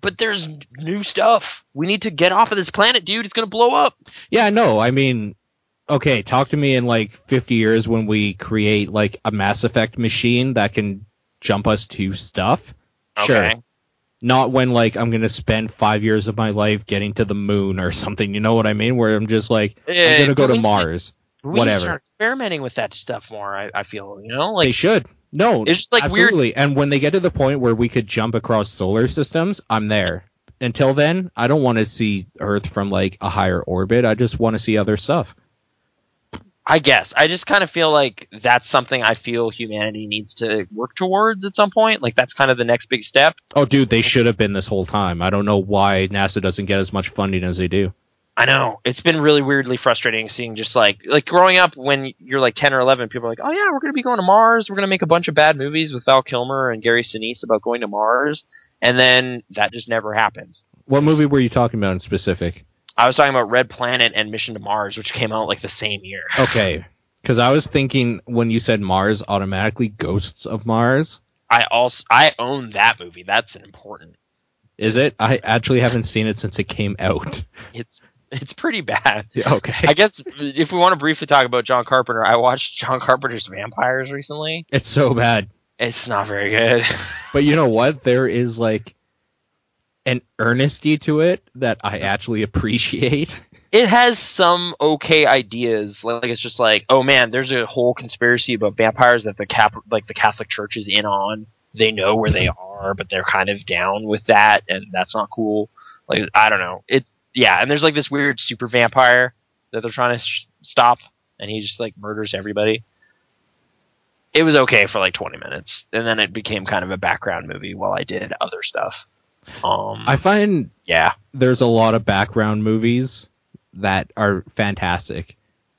Speaker 2: But there's new stuff. We need to get off of this planet, dude. It's gonna blow up.
Speaker 1: Yeah, no, I mean, okay, talk to me in like 50 years when we create like a Mass Effect machine that can jump us to stuff. Sure. Not when like I'm gonna spend five years of my life getting to the moon or something. You know what I mean? Where I'm just like, I'm gonna go to Mars.
Speaker 2: We need to
Speaker 1: Whatever.
Speaker 2: start experimenting with that stuff more. I, I feel you know like
Speaker 1: they should. No,
Speaker 2: it's just like weird.
Speaker 1: And when they get to the point where we could jump across solar systems, I'm there. Until then, I don't want to see Earth from like a higher orbit. I just want to see other stuff.
Speaker 2: I guess I just kind of feel like that's something I feel humanity needs to work towards at some point. Like that's kind of the next big step.
Speaker 1: Oh, dude, they should have been this whole time. I don't know why NASA doesn't get as much funding as they do.
Speaker 2: I know it's been really weirdly frustrating seeing just like like growing up when you're like ten or eleven, people are like, oh yeah, we're gonna be going to Mars. We're gonna make a bunch of bad movies with Val Kilmer and Gary Sinise about going to Mars, and then that just never happened.
Speaker 1: What movie were you talking about in specific?
Speaker 2: I was talking about Red Planet and Mission to Mars, which came out like the same year.
Speaker 1: Okay, because I was thinking when you said Mars, automatically Ghosts of Mars.
Speaker 2: I also I own that movie. That's an important.
Speaker 1: Is it? I actually haven't seen it since it came out.
Speaker 2: It's it's pretty bad.
Speaker 1: Okay,
Speaker 2: I guess if we want to briefly talk about John Carpenter, I watched John Carpenter's Vampires recently.
Speaker 1: it's so bad.
Speaker 2: It's not very good.
Speaker 1: But you know what? There is like an earnesty to it that I actually appreciate.
Speaker 2: it has some okay ideas. Like it's just like, oh man, there's a whole conspiracy about vampires that the cap like the Catholic Church is in on. They know where they are, but they're kind of down with that, and that's not cool. Like I don't know. It yeah, and there's like this weird super vampire that they're trying to sh- stop, and he just like murders everybody. It was okay for like 20 minutes, and then it became kind of a background movie while I did other stuff. Um,
Speaker 1: I find
Speaker 2: yeah,
Speaker 1: there's a lot of background movies that are fantastic.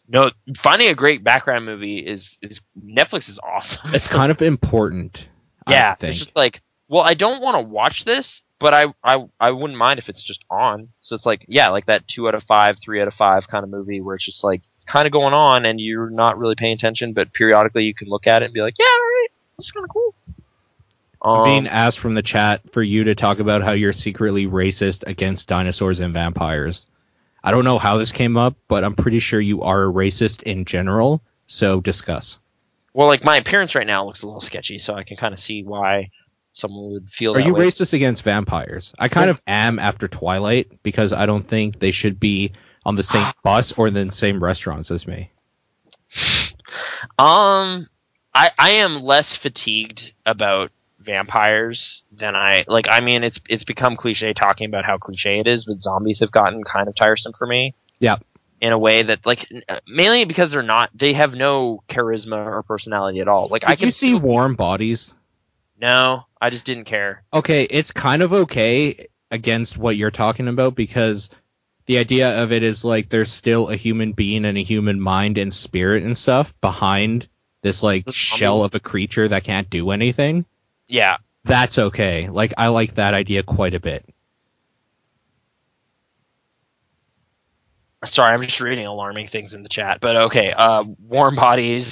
Speaker 2: no, finding a great background movie is is Netflix is awesome.
Speaker 1: It's kind of important.
Speaker 2: yeah, it's just like, well, I don't want to watch this, but I, I I wouldn't mind if it's just on. So it's like, yeah, like that two out of five, three out of five kind of movie where it's just like kind of going on and you're not really paying attention, but periodically you can look at it and be like, yeah, all right, this is kind of cool.
Speaker 1: I'm
Speaker 2: Um,
Speaker 1: being asked from the chat for you to talk about how you're secretly racist against dinosaurs and vampires. I don't know how this came up, but I'm pretty sure you are a racist in general. So discuss.
Speaker 2: well, like my appearance right now looks a little sketchy, so I can kind of see why someone would feel
Speaker 1: Are you
Speaker 2: way.
Speaker 1: racist against vampires? I kind of am after Twilight because I don't think they should be on the same bus or in the same restaurants as me.
Speaker 2: Um, I I am less fatigued about vampires than I like. I mean, it's it's become cliche talking about how cliche it is, but zombies have gotten kind of tiresome for me.
Speaker 1: Yeah.
Speaker 2: In a way that, like, uh, mainly because they're not, they have no charisma or personality at all. Like, I can
Speaker 1: you see Warm Bodies?
Speaker 2: No, I just didn't care.
Speaker 1: okay, it's kind of okay against what you're talking about because the idea of it is like there's still a human being and a human mind and spirit and stuff behind this like shell of a creature that can't do anything.
Speaker 2: Yeah,
Speaker 1: That's okay. Like I like that idea quite a bit.
Speaker 2: sorry, I'm just reading alarming things in the chat. But okay, uh, warm bodies.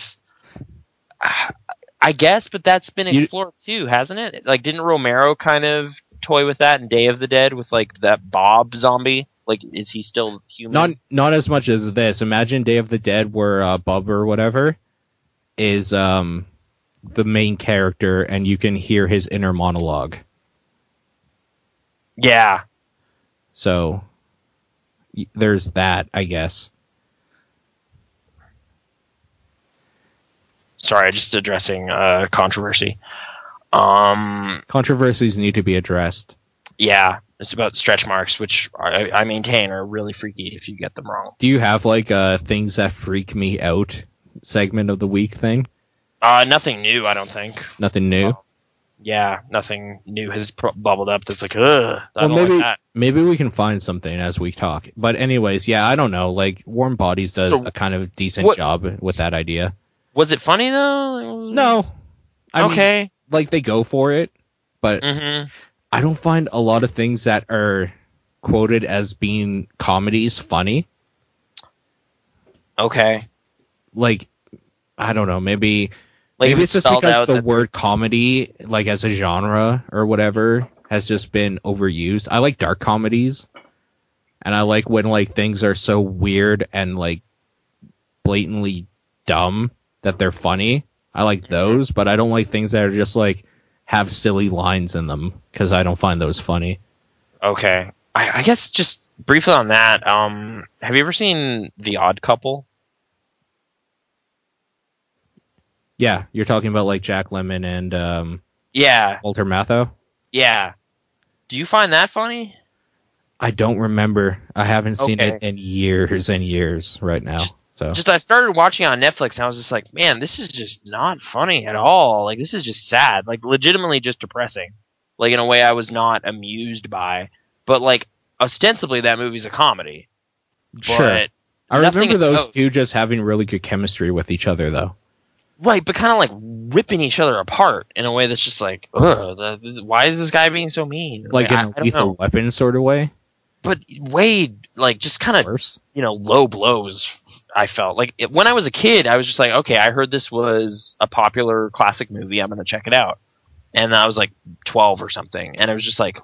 Speaker 2: I guess, but that's been
Speaker 1: You-
Speaker 2: explored too, hasn't it? Like, didn't Romero kind of toy with that in Day of the Dead with like that Bob zombie? Like, is he still human?
Speaker 1: Not not as much as this. Imagine Day of the Dead where uh, Bub or whatever is um the main character and you can hear his inner monologue.
Speaker 2: yeah,
Speaker 1: So there's that, I guess.
Speaker 2: sorry, just addressing uh, controversy. Um,
Speaker 1: Controversies need to be addressed.
Speaker 2: yeah, it's about stretch marks, which I, I maintain are really freaky if you get them wrong.
Speaker 1: Do you have like uh things that freak me out segment of the week thing?
Speaker 2: Uh, nothing new, I don't think.
Speaker 1: Nothing new.
Speaker 2: Yeah, nothing new has pro- bubbled up that's like, ugh, I
Speaker 1: well,
Speaker 2: don't
Speaker 1: maybe
Speaker 2: like that.
Speaker 1: maybe we can find something as we talk. But anyways, yeah, I don't know. Like Warm Bodies does
Speaker 2: So,
Speaker 1: a kind of decent
Speaker 2: what-
Speaker 1: job with that idea.
Speaker 2: Was it funny though?
Speaker 1: No. I mean,
Speaker 2: okay.
Speaker 1: like they go for it, but
Speaker 2: hmm
Speaker 1: I don't find a lot of things that are quoted as being comedies funny.
Speaker 2: Okay.
Speaker 1: Like I don't know, maybe
Speaker 2: Like
Speaker 1: maybe it's just because the word comedy, like as a genre or whatever, has just been overused. I like dark comedies, and I like when like things are so weird and like blatantly dumb that they're funny. I like
Speaker 2: Mm-hmm.
Speaker 1: those, but I don't like things that are just like have silly lines in them because I don't find those funny.
Speaker 2: Okay. I, I guess just briefly on that. Um, have you ever seen The Odd Couple?
Speaker 1: Yeah, you're talking about like Jack Lemmon and um,
Speaker 2: Yeah.
Speaker 1: Walter Matthau.
Speaker 2: Yeah. Do you find that funny?
Speaker 1: I don't remember. I haven't seen
Speaker 2: Okay.
Speaker 1: it in years and years right now. So
Speaker 2: Just I started watching on Netflix and I was just like, man, this is just not funny at all. Like this is just sad. Like legitimately just depressing. Like in a way I was not amused by. But like ostensibly that movie's a comedy.
Speaker 1: sure.
Speaker 2: But
Speaker 1: I remember those two just having really good chemistry with each other, though.
Speaker 2: Right, but kind of like ripping each other apart in a way that's just like, ugh, the, why is this guy being so mean?
Speaker 1: Like
Speaker 2: I,
Speaker 1: in
Speaker 2: I
Speaker 1: a lethal weapon sort of way.
Speaker 2: But Wade, like, just kind of you know, low blows. I felt like it, when I was a kid, I was just like, okay, I heard this was a popular classic movie. I'm gonna check it out. And I was like 12 or something, and I was just like,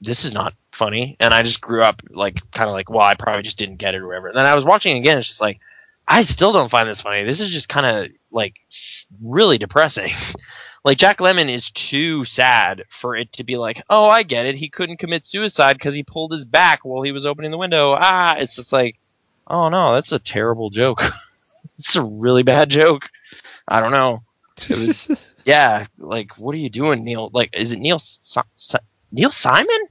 Speaker 2: this is not funny. And I just grew up like kind of like, well, I probably just didn't get it or whatever. And then I was watching it again. It's just like, I still don't find this funny. This is just kind of like really depressing. Like Jack Lemmon is too sad for it to be like, oh, I get it. He couldn't commit suicide because he pulled his back while he was opening the window. Ah, it's just like, oh no, that's a terrible joke. it's a really bad joke. I don't know. Yeah, like what are you doing, Neil? Like, is it Neil? Si- Si- Neil Simon?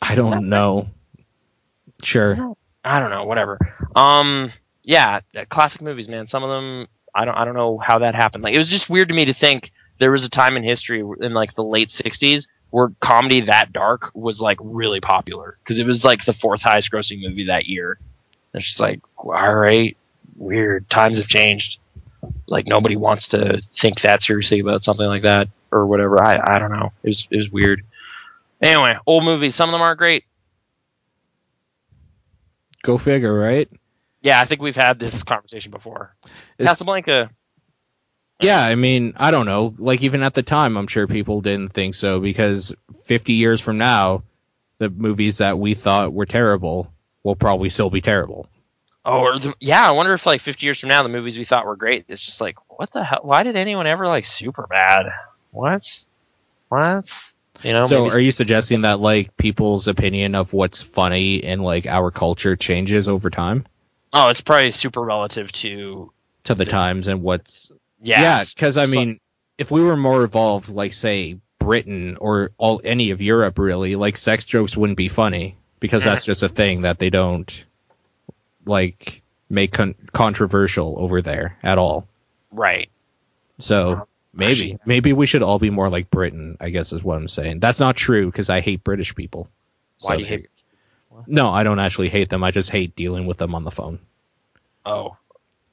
Speaker 1: I don't know. Sure.
Speaker 2: I don't know. Whatever. Um, yeah, classic movies, man. Some of them, I don't, I don't know how that happened. Like, it was just weird to me to think there was a time in history in like the late '60s where comedy that dark was like really popular because it was like the fourth highest grossing movie that year. It's just like, all right, weird. Times have changed. Like nobody wants to think that seriously about something like that or whatever. I, I don't know. It was, it was weird. Anyway, old movies. Some of them aren't great.
Speaker 1: Go figure, right?
Speaker 2: Yeah, I think we've had this conversation before. Casablanca.
Speaker 1: Yeah, I mean, I don't know. Like even at the time, I'm sure people didn't think so because 50 years from now, the movies that we thought were terrible will probably still be terrible.
Speaker 2: Oh, or the, yeah. I wonder if like 50 years from now, the movies we thought were great, it's just like, what the hell? Why did anyone ever like Superbad? What? What? You know?
Speaker 1: so
Speaker 2: maybe-
Speaker 1: are you suggesting that like people's opinion of what's funny in like our culture changes over time
Speaker 2: oh, it's probably super relative to
Speaker 1: to the times and what's
Speaker 2: yeah.
Speaker 1: yeah because I mean if we were more evolved like say Britain or all any of Europe really like sex jokes wouldn't be funny because that's mm-hmm. just a thing that they don't like make con- controversial over there at all
Speaker 2: right.
Speaker 1: so uh-huh. maybe maybe we should all be more like Britain I guess is what I'm saying that's not true because I hate British people
Speaker 2: Why
Speaker 1: So
Speaker 2: do you hate?
Speaker 1: No, I don't actually hate them. I just hate dealing with them on the phone.
Speaker 2: Oh,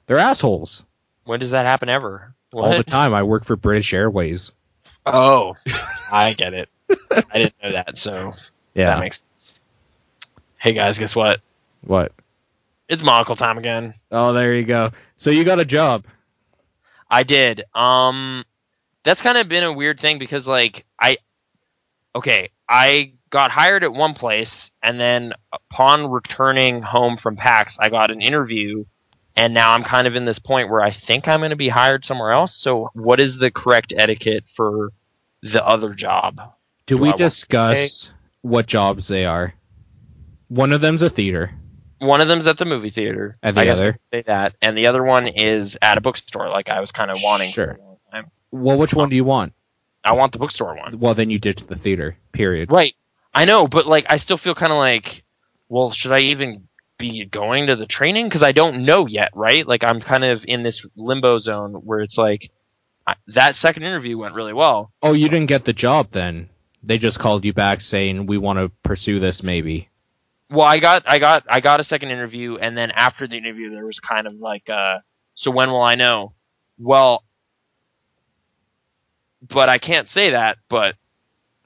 Speaker 1: They're assholes
Speaker 2: when does that happen ever?
Speaker 1: all the time. I work for British Airways.
Speaker 2: Oh, I get it. I didn't know that, so
Speaker 1: Yeah.
Speaker 2: that makes. sense. Hey guys, guess what?
Speaker 1: what?
Speaker 2: It's monocle time again.
Speaker 1: Oh, there you go. So you got a job.
Speaker 2: I did. Um, that's kind of been a weird thing because like I, okay, I got hired at one place, and then upon returning home from PAX, I got an interview, and now I'm kind of in this point where I think I'm going to be hired somewhere else. So, what is the correct etiquette for the other job?
Speaker 1: Do,
Speaker 2: Do
Speaker 1: we discuss what jobs they are? One of them's a theater,
Speaker 2: One of them's at the movie theater.
Speaker 1: and the
Speaker 2: I
Speaker 1: other.
Speaker 2: I say that, and the other one is at a bookstore. Like I was kind of wanting.
Speaker 1: Sure.
Speaker 2: for a long time.
Speaker 1: Well, which one do you want?
Speaker 2: I want the bookstore one.
Speaker 1: Well, then you ditch the theater. Period.
Speaker 2: Right. I know, but like I still feel kind of like, well, should I even be going to the training because I don't know yet, right? Like I'm kind of in this limbo zone where it's like I, that second interview went really well.
Speaker 1: Oh, you didn't get the job then. They just called you back saying we want to pursue this maybe.
Speaker 2: Well, I got I got I got a second interview and then after the interview there was kind of like uh so when will I know? Well, but I can't say that, but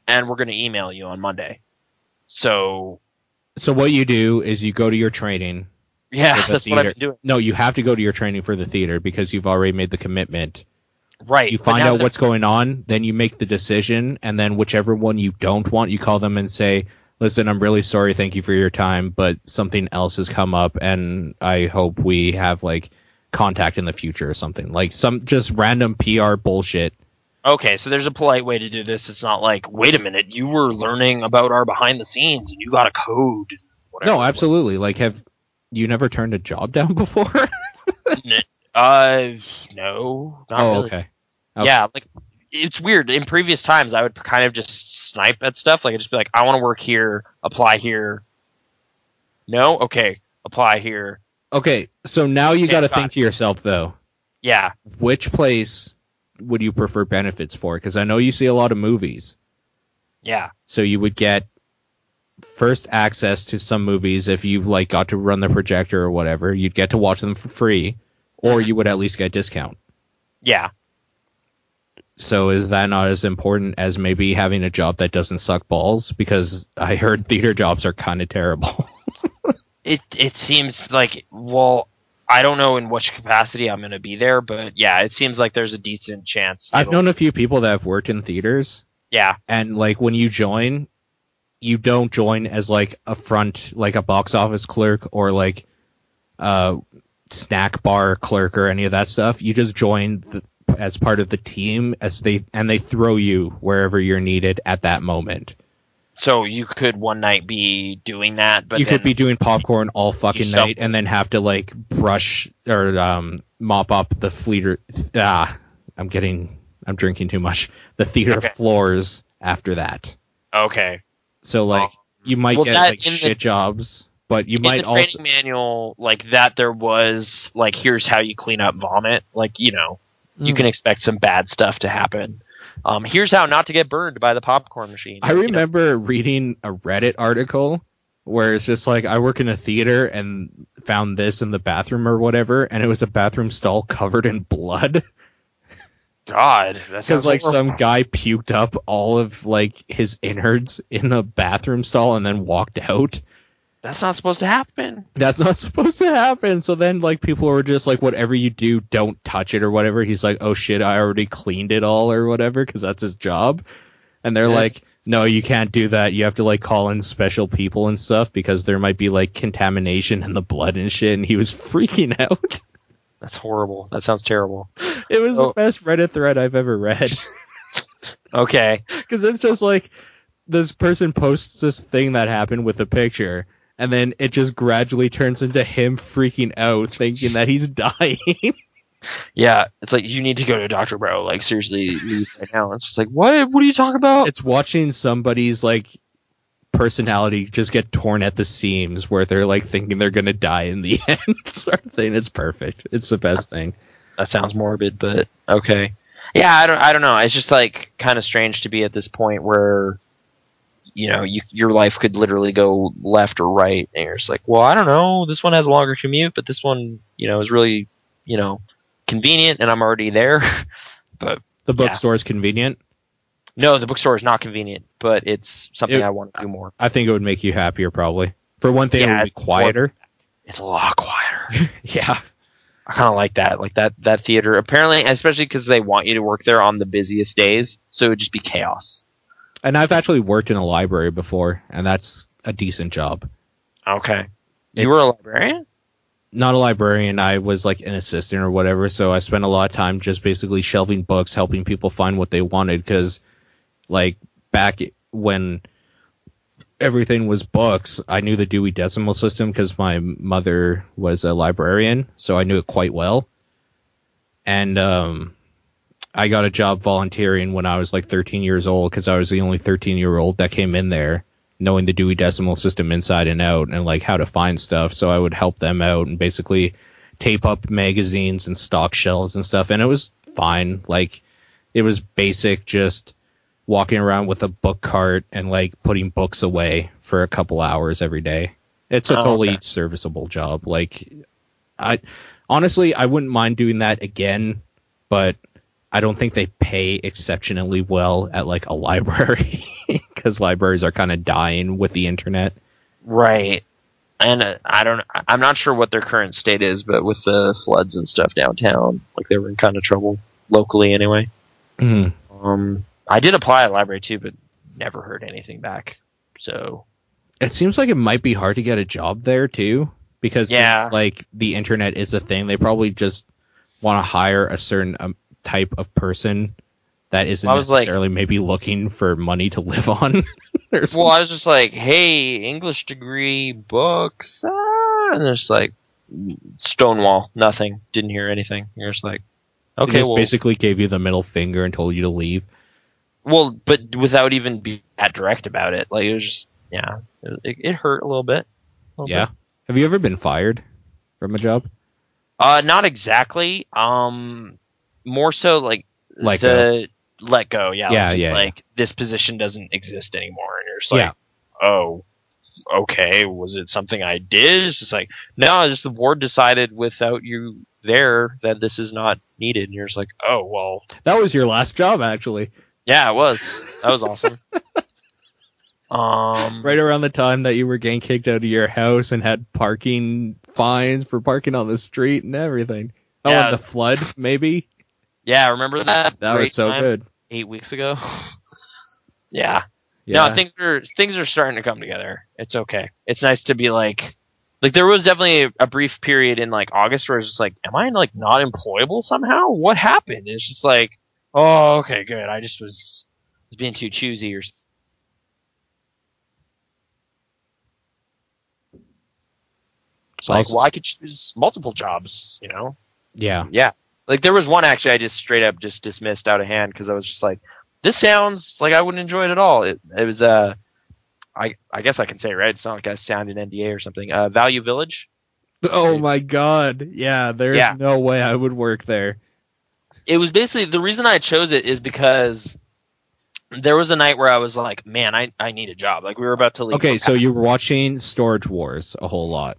Speaker 2: and we're going to email you on Monday. So,
Speaker 1: So what you do is you go to your training.
Speaker 2: yeah,
Speaker 1: the
Speaker 2: that's what I've been doing.
Speaker 1: No, you have to go to your training for the theater because you've already made the commitment.
Speaker 2: Right.
Speaker 1: You find out what's going on, then you make the decision, and then whichever one you don't want, you call them and say, "Listen, I'm really sorry. Thank you for your time, but something else has come up, and I hope we have like contact in the future or something like some just random PR bullshit."
Speaker 2: Okay, so there's a polite way to do this. It's not like, wait a minute, you were learning about our behind the scenes and you got a code. Whatever.
Speaker 1: No, absolutely. Like, have you never turned a job down before?
Speaker 2: Uh, no, not
Speaker 1: oh,
Speaker 2: really.
Speaker 1: okay. Okay.
Speaker 2: Yeah, like it's weird. In previous times, I would kind of just snipe at stuff. Like I'd just be like, I want to work here, apply here. No, okay, apply here.
Speaker 1: Okay, so now you
Speaker 2: Okay,
Speaker 1: got to think to yourself though.
Speaker 2: Yeah,
Speaker 1: which place would you prefer benefits for? Because I know you see a lot of movies,
Speaker 2: yeah,
Speaker 1: so you would get first access to some movies if you like got to run the projector or whatever. You'd get to watch them for free, or mm-hmm. you would at least get discount.
Speaker 2: yeah.
Speaker 1: So is that not as important as maybe having a job that doesn't suck balls? Because I heard theater jobs are kind of terrible.
Speaker 2: It it seems like well, I don't know in which capacity I'm going to be there, but yeah, it seems like there's a decent chance.
Speaker 1: I've known a few people that have worked in theaters,
Speaker 2: Yeah,
Speaker 1: and like when you join you don't join as like a front like a box office clerk or like a snack bar clerk or any of that stuff you just join the as part of the team as they and they throw you wherever you're needed at that moment.
Speaker 2: So you could one night be doing that, but
Speaker 1: you could be doing popcorn all fucking
Speaker 2: You
Speaker 1: night
Speaker 2: shuffle.
Speaker 1: and then have to like brush or um, mop up the theater. Ah, I'm getting, I'm drinking too much. The theater
Speaker 2: Okay.
Speaker 1: floors after that.
Speaker 2: okay.
Speaker 1: So like
Speaker 2: Oh.
Speaker 1: you might
Speaker 2: Well,
Speaker 1: get like
Speaker 2: in the-
Speaker 1: shit jobs, but you might also
Speaker 2: manual, like that, there was like, here's how you clean up vomit. Like, you know, you
Speaker 1: Mm.
Speaker 2: can expect some bad stuff to happen. Um, here's how not to get burned by the popcorn machine.
Speaker 1: I
Speaker 2: You know?
Speaker 1: remember reading a Reddit article where it's just like I work in a theater and found this in the bathroom or whatever, and it was a bathroom stall covered in blood
Speaker 2: God, that
Speaker 1: because
Speaker 2: sounds
Speaker 1: like
Speaker 2: horrible.
Speaker 1: some guy puked up all of like his innards in a bathroom stall and then walked out.
Speaker 2: That's not supposed to happen.
Speaker 1: That's not supposed to happen. So then like people were just like, whatever you do, don't touch it or whatever. He's like, oh shit, I already cleaned it all or whatever because that's his job. And they're
Speaker 2: Yeah.
Speaker 1: like, no, you can't do that. You have to like call in special people and stuff because there might be like contamination in the blood and shit. And he was freaking out.
Speaker 2: That's horrible. That sounds terrible.
Speaker 1: it was
Speaker 2: Oh.
Speaker 1: the best Reddit thread I've ever read.
Speaker 2: Okay.
Speaker 1: Because it's just like this person posts this thing that happened with a picture, and then it just gradually turns into him freaking out, thinking that he's dying.
Speaker 2: Yeah, it's like you need to go to a doctor, bro. Like seriously, leave right now. It's just like what? What are you talking about?
Speaker 1: it's watching somebody's like personality just get torn at the seams, where they're like thinking they're gonna die in the end, sort of thing. It's perfect. It's the best thing.
Speaker 2: that sounds morbid, but okay. Yeah, I don't. I don't know. It's just like kind of strange to be at this point where, you know, you, your life could literally go left or right, and you're just like, well, I don't know. This one has a longer commute, but this one, you know, is really, you know, convenient, and I'm already there. but
Speaker 1: The
Speaker 2: Yeah.
Speaker 1: bookstore is convenient.
Speaker 2: no, the bookstore is not convenient, but it's something
Speaker 1: It-
Speaker 2: I want to do more.
Speaker 1: I think it would make you happier, probably. For one thing, it would be quieter.
Speaker 2: It's a lot quieter.
Speaker 1: yeah.
Speaker 2: I kind of like that, like that that theater. Apparently, especially because they want you to work there on the busiest days, so it would just be chaos.
Speaker 1: And I've actually worked in a library before, and that's a decent job.
Speaker 2: Okay, you were a librarian.
Speaker 1: not a librarian. I was like an assistant or whatever. So I spent a lot of time just basically shelving books, helping people find what they wanted. Because, like, back when everything was books, I knew the Dewey Decimal System because my mother was a librarian. So I knew it quite well. And, um, I got a job volunteering when I was like 13 years old because I was the only 13 year old that came in there knowing the Dewey Decimal System inside and out and like how to find stuff. So I would help them out and basically tape up magazines and stock shelves and stuff. And it was fine. Like it was basic, just walking around with a book cart and like putting books away for a couple hours every day. It's a
Speaker 2: Oh,
Speaker 1: totally
Speaker 2: okay.
Speaker 1: serviceable job. Like I honestly, I wouldn't mind doing that again, but I don't think they pay exceptionally well at like a library because libraries are kind of dying with the internet.
Speaker 2: Right. And uh, I don't. I'm not sure what their current state is, but with the floods and stuff downtown, like they were in kind of trouble locally anyway.
Speaker 1: Mm.
Speaker 2: Um, I did apply at a library too, but never heard anything back. So
Speaker 1: It seems like it might be hard to get a job there too because
Speaker 2: Yeah.
Speaker 1: since like the internet is a thing, they probably just want to hire a certain um, type of person that isn't
Speaker 2: I was like-
Speaker 1: necessarily maybe looking for money to live on.
Speaker 2: Well,
Speaker 1: something.
Speaker 2: I was just like, hey, English degree, books, ah, and it's like Stonewall, nothing. Didn't hear anything. You're just like, okay,
Speaker 1: just
Speaker 2: well,
Speaker 1: basically gave you the middle finger and told you to leave.
Speaker 2: well, but without even being that direct about it, like it was just, yeah, it, it hurt a little bit. A little
Speaker 1: Yeah.
Speaker 2: bit.
Speaker 1: Have you ever been fired from a job?
Speaker 2: Uh, not exactly. Um, more so like
Speaker 1: Let
Speaker 2: the let go. Yeah,
Speaker 1: Yeah,
Speaker 2: like,
Speaker 1: yeah,
Speaker 2: Like this position doesn't exist anymore, and you're just like,
Speaker 1: Yeah.
Speaker 2: oh, okay. Was it something I did? It's just like, no, just the board decided without you there that this is not needed, and you're just like, oh well,
Speaker 1: That was your last job, actually.
Speaker 2: yeah, it was. That was awesome. um,
Speaker 1: Right around the time that you were getting kicked out of your house and had parking fines for parking on the street and everything. Oh,
Speaker 2: Yeah.
Speaker 1: and the flood, maybe?
Speaker 2: Yeah, remember that?
Speaker 1: That was so
Speaker 2: time?
Speaker 1: good.
Speaker 2: Eight weeks ago. yeah.
Speaker 1: Yeah.
Speaker 2: No, things are things are starting to come together. It's okay. It's nice to be like, Like there was definitely a, a brief period in like August where I was just like, am I like not employable somehow? What happened? And it's just like, oh, okay, good. I just was was being too choosy or. It's like, well, I could choose multiple jobs, you know.
Speaker 1: Yeah.
Speaker 2: Yeah. Like there was one actually I just straight up just dismissed out of hand because I was just like, this sounds like I wouldn't enjoy it at all. It it was uh, I I guess I can say it, right. It's not like I signed an NDA or something. Uh, Value Village.
Speaker 1: Oh my god. Yeah, there's
Speaker 2: Yeah.
Speaker 1: no way I would work there.
Speaker 2: It was basically the reason I chose it is because there was a night where I was like, man, I I need a job. Like we were about to leave.
Speaker 1: Okay, so you were watching Storage Wars a whole lot.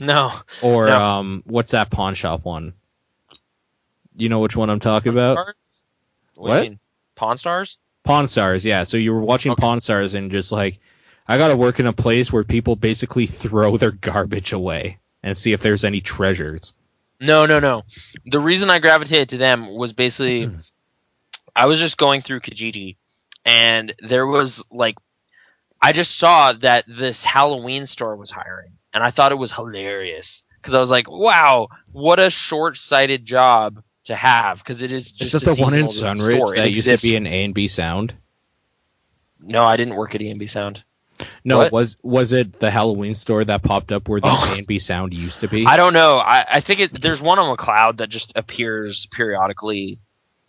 Speaker 2: no
Speaker 1: Or
Speaker 2: No.
Speaker 1: um what's that pawn shop one? You know which one I'm talking about?
Speaker 2: Stars? What? Pawn Stars?
Speaker 1: Pawn Stars, yeah. So you were watching
Speaker 2: Okay.
Speaker 1: Pawn Stars and just like I gotta work in a place where people basically throw their garbage away and see if there's any treasures.
Speaker 2: No, no, no. The reason I gravitated to them was basically I was just going through Kijiji and there was like I just saw that this Halloween store was hiring and I thought it was hilarious because I was like, wow, what a short-sighted job to have because it is
Speaker 1: Is
Speaker 2: just
Speaker 1: that
Speaker 2: a
Speaker 1: the one in Sunridge
Speaker 2: store.
Speaker 1: That used to be an A and B sound?
Speaker 2: No, I didn't work at A and B Sound.
Speaker 1: No,
Speaker 2: What?
Speaker 1: was was it the Halloween store that popped up where the
Speaker 2: Oh.
Speaker 1: A and B sound used to be?
Speaker 2: I don't know. I, I think it, there's one on Macleod that just appears periodically.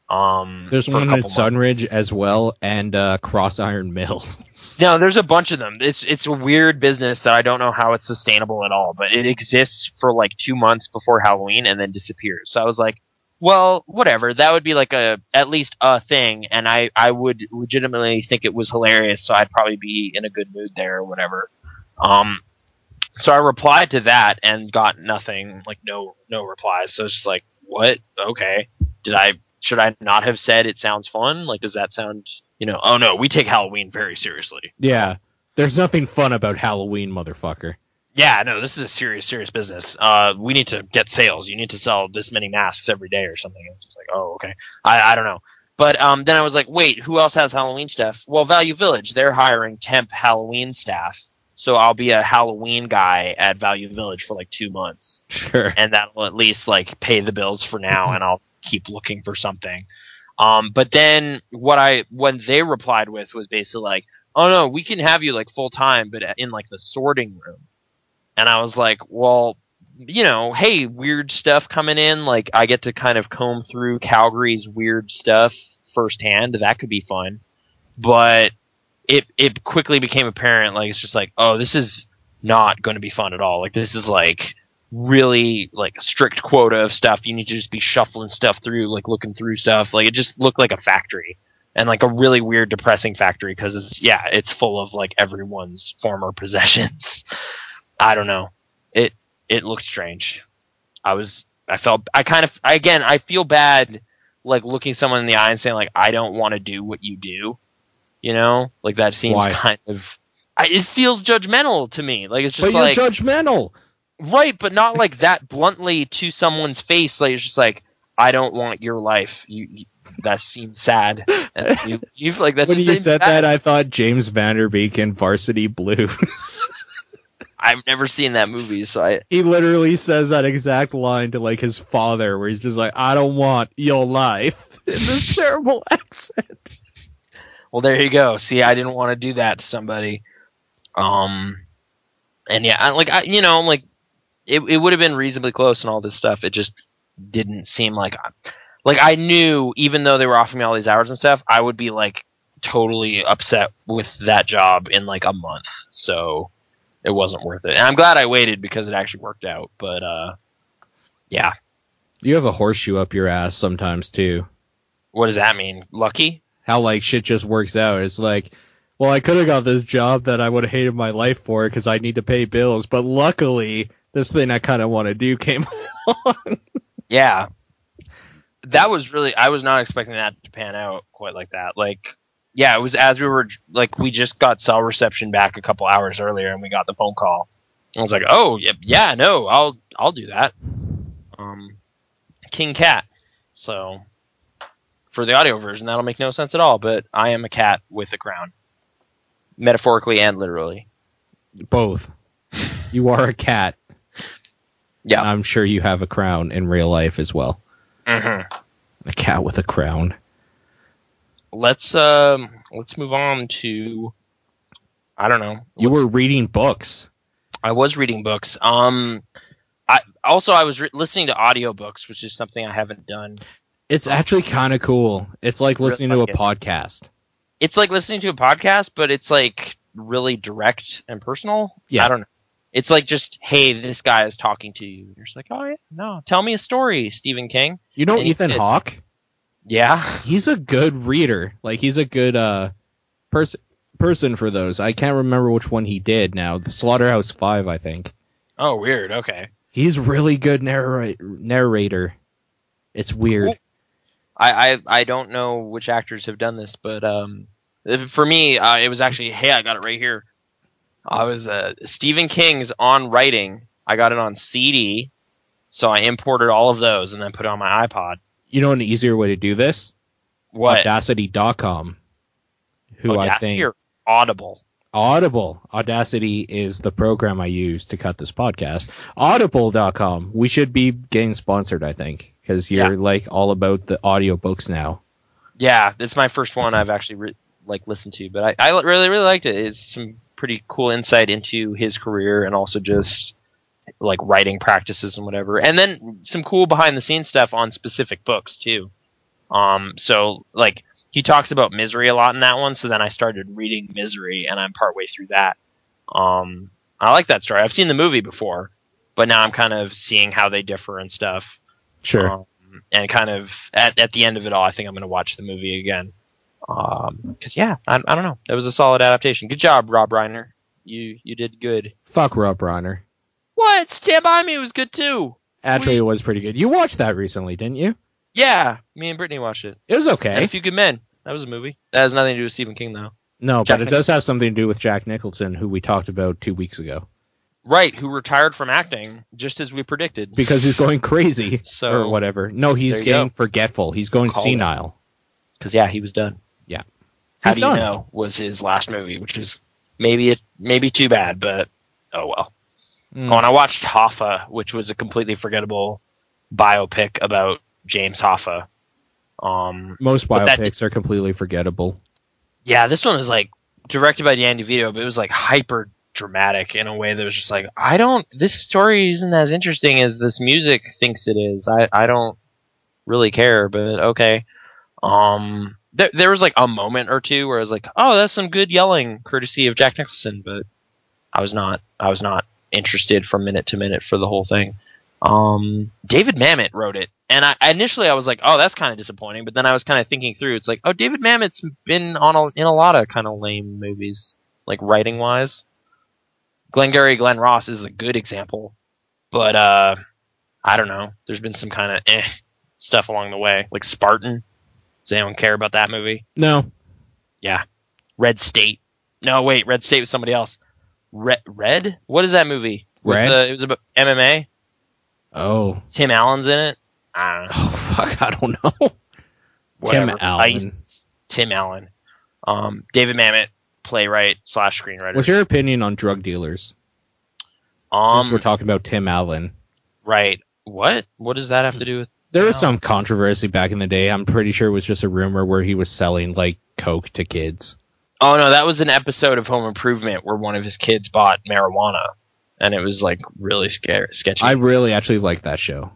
Speaker 2: Um,
Speaker 1: There's one in. Sunridge as well, and uh, CrossIron Mills.
Speaker 2: No, there's a bunch of them. It's it's a weird business that I don't know how it's sustainable at all, but it exists for like two months before Halloween and then disappears. So I was like, well, whatever. That would be like a at least a thing, and I I would legitimately think it was hilarious. So I'd probably be in a good mood there or whatever. Um, so I replied to that and got nothing, like no no replies. So it's just like, what? Okay, did I should I not have said it sounds fun? Like, does that sound you know? Oh no, we take Halloween very seriously.
Speaker 1: yeah, there's nothing fun about Halloween, motherfucker.
Speaker 2: Yeah, no, this is a serious, serious business. Uh, we need to get sales. You need to sell this many masks every day or something. It's just like, oh, okay. I, I don't know. But um, then I was like, wait, who else has Halloween stuff? Well, Value Village, they're hiring temp Halloween staff. So I'll be a Halloween guy at Value Village for like two months.
Speaker 1: Sure.
Speaker 2: And that'll at least like pay the bills for now and I'll keep looking for something. Um, but then what I, when they replied with was basically like, oh no, we can have you like full time, but in like the sorting room. And I was like, well, you know, hey, weird stuff coming in. Like, I get to kind of comb through Calgary's weird stuff firsthand. That could be fun. But it it quickly became apparent, like, it's just like, oh, this is not going to be fun at all. Like, this is like really like strict quota of stuff. You need to just be shuffling stuff through, like looking through stuff. Like, it just looked like a factory. And like a really weird, depressing factory because it's yeah, it's full of like everyone's former possessions. I don't know. It it looked strange. I was I felt I kind of I, again I feel bad like looking someone in the eye and saying like I don't want to do what you do. You know, like that seems
Speaker 1: Why?
Speaker 2: kind of. I, it feels judgmental to me. Like it's just
Speaker 1: But you're judgmental.
Speaker 2: right, but not like that bluntly to someone's face. Like it's just like I don't want your life. You, you that seems sad. And you, you've like that's
Speaker 1: when you said that, I thought James Van Der Beek in Varsity Blues.
Speaker 2: I've never seen that movie, so I
Speaker 1: he literally says that exact line to like his father, where he's just like, "I don't want your life." In this terrible accent.
Speaker 2: Well, there you go. See, I didn't want to do that to somebody. Um, and yeah, I, like I, you know, like it, it would have been reasonably close and all this stuff. It just didn't seem like, like I knew, even though they were offering me all these hours and stuff, I would be like totally upset with that job in like a month. So it wasn't worth it. And I'm glad I waited because it actually worked out. But uh, yeah,
Speaker 1: You have a horseshoe up your ass sometimes too.
Speaker 2: what does that mean? Lucky?
Speaker 1: How like shit just works out. It's like, well, I could have got this job that I would have hated my life for because I need to pay bills, but luckily this thing I kind of want to do came along.
Speaker 2: Yeah. That was really I was not expecting that to pan out quite like that. Like yeah, it was as we were like we just got cell reception back a couple hours earlier and we got the phone call. I was like, "Oh, yeah, yeah, no, I'll I'll do that." Um King Cat. So for the audio version that'll make no sense at all, but I am a cat with a crown. Metaphorically and literally.
Speaker 1: Both. You are a cat
Speaker 2: Yeah.
Speaker 1: I'm sure you have a crown in real life as well.
Speaker 2: hmm
Speaker 1: A cat with a crown.
Speaker 2: Let's um let's move on to I don't know.
Speaker 1: You were reading books.
Speaker 2: I was reading books. Um, I also I was re- listening to audiobooks, which is something I haven't done.
Speaker 1: It's actually kind of cool. It's like
Speaker 2: Really
Speaker 1: listening
Speaker 2: like
Speaker 1: to a podcast.
Speaker 2: It's like listening to a podcast, but it's like really direct and personal.
Speaker 1: Yeah.
Speaker 2: I don't know. It's like just, hey, this guy is talking to you. You're just like, oh yeah, no, tell me a story, Stephen King.
Speaker 1: You know
Speaker 2: And
Speaker 1: Ethan. Hawke?
Speaker 2: Yeah,
Speaker 1: He's a good reader. Like he's a good uh person person for those. I can't remember which one he did now. The Slaughterhouse 5, I think.
Speaker 2: Oh, weird. Okay.
Speaker 1: He's really good narra- narrator. It's weird.
Speaker 2: I, I I don't know which actors have done this, but um, for me, uh, it was actually hey, I got it right here. I was uh, Stephen King's On Writing. I got it on CD, so I imported all of those and then put it on my iPod.
Speaker 1: You know an easier way to do this?
Speaker 2: What?
Speaker 1: Audacity.com. Who I
Speaker 2: Audacity
Speaker 1: think
Speaker 2: or Audible.
Speaker 1: Audible. Audacity is the program I use to cut this podcast. Audible.com. We should be getting sponsored, I think, because you're like all about the audiobooks now.
Speaker 2: Yeah, it's my first one I've actually re- like listened to, but I, I really really liked it. It's some pretty cool insight into his career and also just like writing practices and whatever, and then some cool behind the scenes stuff on specific books too. Um, so like he talks about misery a lot in that one, so then I started reading Misery, and I'm partway through that. Um, I like that story. I've seen the movie before, but now I'm kind of seeing how they differ and stuff.
Speaker 1: Sure.
Speaker 2: Um, and kind of at, at the end of it all, I think I'm going to watch the movie again. Um 'cause yeah, I, I don't know. That was a solid adaptation. Good job, Rob Reiner. You you did good.
Speaker 1: Fuck Rob Reiner.
Speaker 2: What? Stand by Me was good too.
Speaker 1: Actually, it was pretty good. You watched that recently, didn't you?
Speaker 2: Yeah, me and Brittany watched it.
Speaker 1: It was
Speaker 2: And
Speaker 1: okay.
Speaker 2: a Few Good Men. That was a movie. That has nothing to do with Stephen King though.
Speaker 1: No,
Speaker 2: Jack
Speaker 1: but it does have something to do with Jack Nicholson, who we talked about two weeks ago,
Speaker 2: Right, who retired from acting just as we predicted.
Speaker 1: because he's going crazy
Speaker 2: So-
Speaker 1: or whatever. No, he's getting
Speaker 2: go.
Speaker 1: forgetful. He's going
Speaker 2: Called it.
Speaker 1: senile.
Speaker 2: Because yeah, he was done.
Speaker 1: Yeah.
Speaker 2: How
Speaker 1: He's
Speaker 2: do you know? Was his last movie, which is maybe it maybe too bad, but oh well.
Speaker 1: Mm.
Speaker 2: Oh, and I watched Hoffa, which was a completely forgettable biopic about James Hoffa. Um,
Speaker 1: Most
Speaker 2: but that-
Speaker 1: biopics are completely forgettable.
Speaker 2: yeah, this one was like directed by Danny DeVito, but it was like hyper dramatic in a way that was just like, I don't. This story isn't as interesting as this music thinks it is. I I don't really care, but okay. Um, there there was like a moment or two where I was like, oh, that's some good yelling, courtesy of Jack Nicholson, but I was not. I was not interested from minute to minute for the whole thing. Um, David Mamet wrote it, and I initially I was like, oh, that's kind of disappointing. But then I was kind of thinking through. It's like, oh, David Mamet's been on a, in a lot of kind of lame movies, like writing wise. Glengarry Glen Ross is a good example, but uh, I don't know. There's been some kind of eh stuff along the way, like Spartan. Does anyone care about that movie?
Speaker 1: No,
Speaker 2: Yeah. Red State. No, wait, Red State was somebody else. Red? Red? What is that movie? With,
Speaker 1: Red?
Speaker 2: uh, it was about MMA.
Speaker 1: oh,
Speaker 2: Tim Allen's in it. I don't know.
Speaker 1: oh fuck, I don't know. Tim Allen.
Speaker 2: Ice- Tim Allen. Um, David Mamet, playwright slash screenwriter.
Speaker 1: What's your opinion on drug dealers?
Speaker 2: um,
Speaker 1: Since we're talking about Tim Allen,
Speaker 2: right. What? What does that have to do with?
Speaker 1: there was some controversy back in the day. I'm pretty sure it was just a rumor where he was selling like coke to kids.
Speaker 2: Oh no, that was an episode of Home Improvement where one of his kids bought marijuana, and it was like really scary, sketchy.
Speaker 1: I really actually liked that show.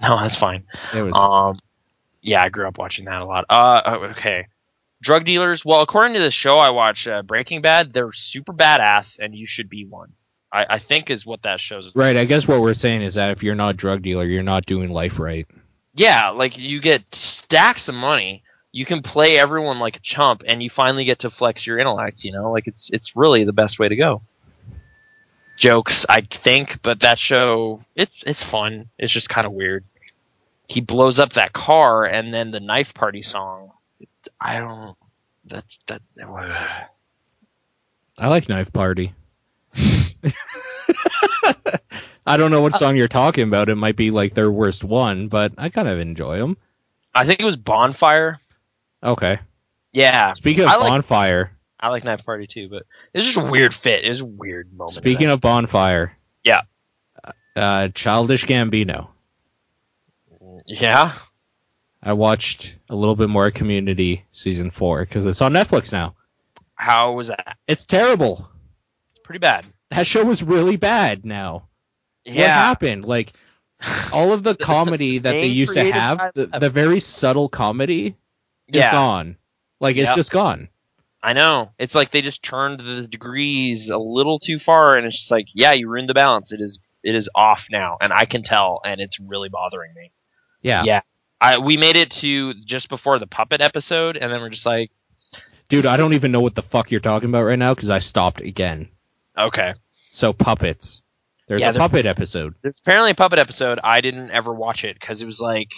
Speaker 2: no, that's fine.
Speaker 1: It was
Speaker 2: Um, yeah, I grew up watching that a lot. Uh, oh, okay. Drug dealers. Well, according to the show I watch, uh, Breaking Bad, they're super badass, and you should be one. I, I think is what that shows.
Speaker 1: right. I guess what we're saying is that if you're not a drug dealer, you're not doing life right.
Speaker 2: Yeah, like you get stacks of money. You can play everyone like a chump, and you finally get to flex your intellect. You know, like it's it's really the best way to go. Jokes, I think, but that show it's it's fun. It's just kind of weird. He blows up that car, and then the knife party song. I don't. That's that.
Speaker 1: I like Knife Party. I don't know what uh, song you're talking about. It might be like their worst one, but I kind of enjoy them.
Speaker 2: I think it was Bonfire.
Speaker 1: Okay.
Speaker 2: Yeah,
Speaker 1: Speaking of
Speaker 2: I like-
Speaker 1: bonfire,
Speaker 2: I like Knife Party too, but it's just a weird fit. It's a weird moment.
Speaker 1: speaking of bonfire.
Speaker 2: Yeah.
Speaker 1: uh, Uh, Childish Gambino.
Speaker 2: Yeah.
Speaker 1: I watched a little bit more Community season four because it's on Netflix now.
Speaker 2: How was that?
Speaker 1: It's terrible.
Speaker 2: It's pretty bad.
Speaker 1: That show was really bad now. What
Speaker 2: Yeah.
Speaker 1: happened? Like all of the comedy that they used to have, the, the very subtle comedy is
Speaker 2: Yeah.
Speaker 1: gone. Like it's
Speaker 2: Yep.
Speaker 1: just gone.
Speaker 2: I know. It's like they just turned the degrees a little too far, and it's just like, yeah, you ruined the balance. It is, it is off now, and I can tell, and it's really bothering me.
Speaker 1: Yeah.
Speaker 2: Yeah. I we made it to just before the puppet episode, and then we're just like,
Speaker 1: Dude, I don't even know what the fuck you're talking about right now because I stopped again.
Speaker 2: okay.
Speaker 1: So puppets. There's
Speaker 2: Yeah,
Speaker 1: a puppet episode.
Speaker 2: There's apparently a puppet episode. I didn't ever watch it because it was like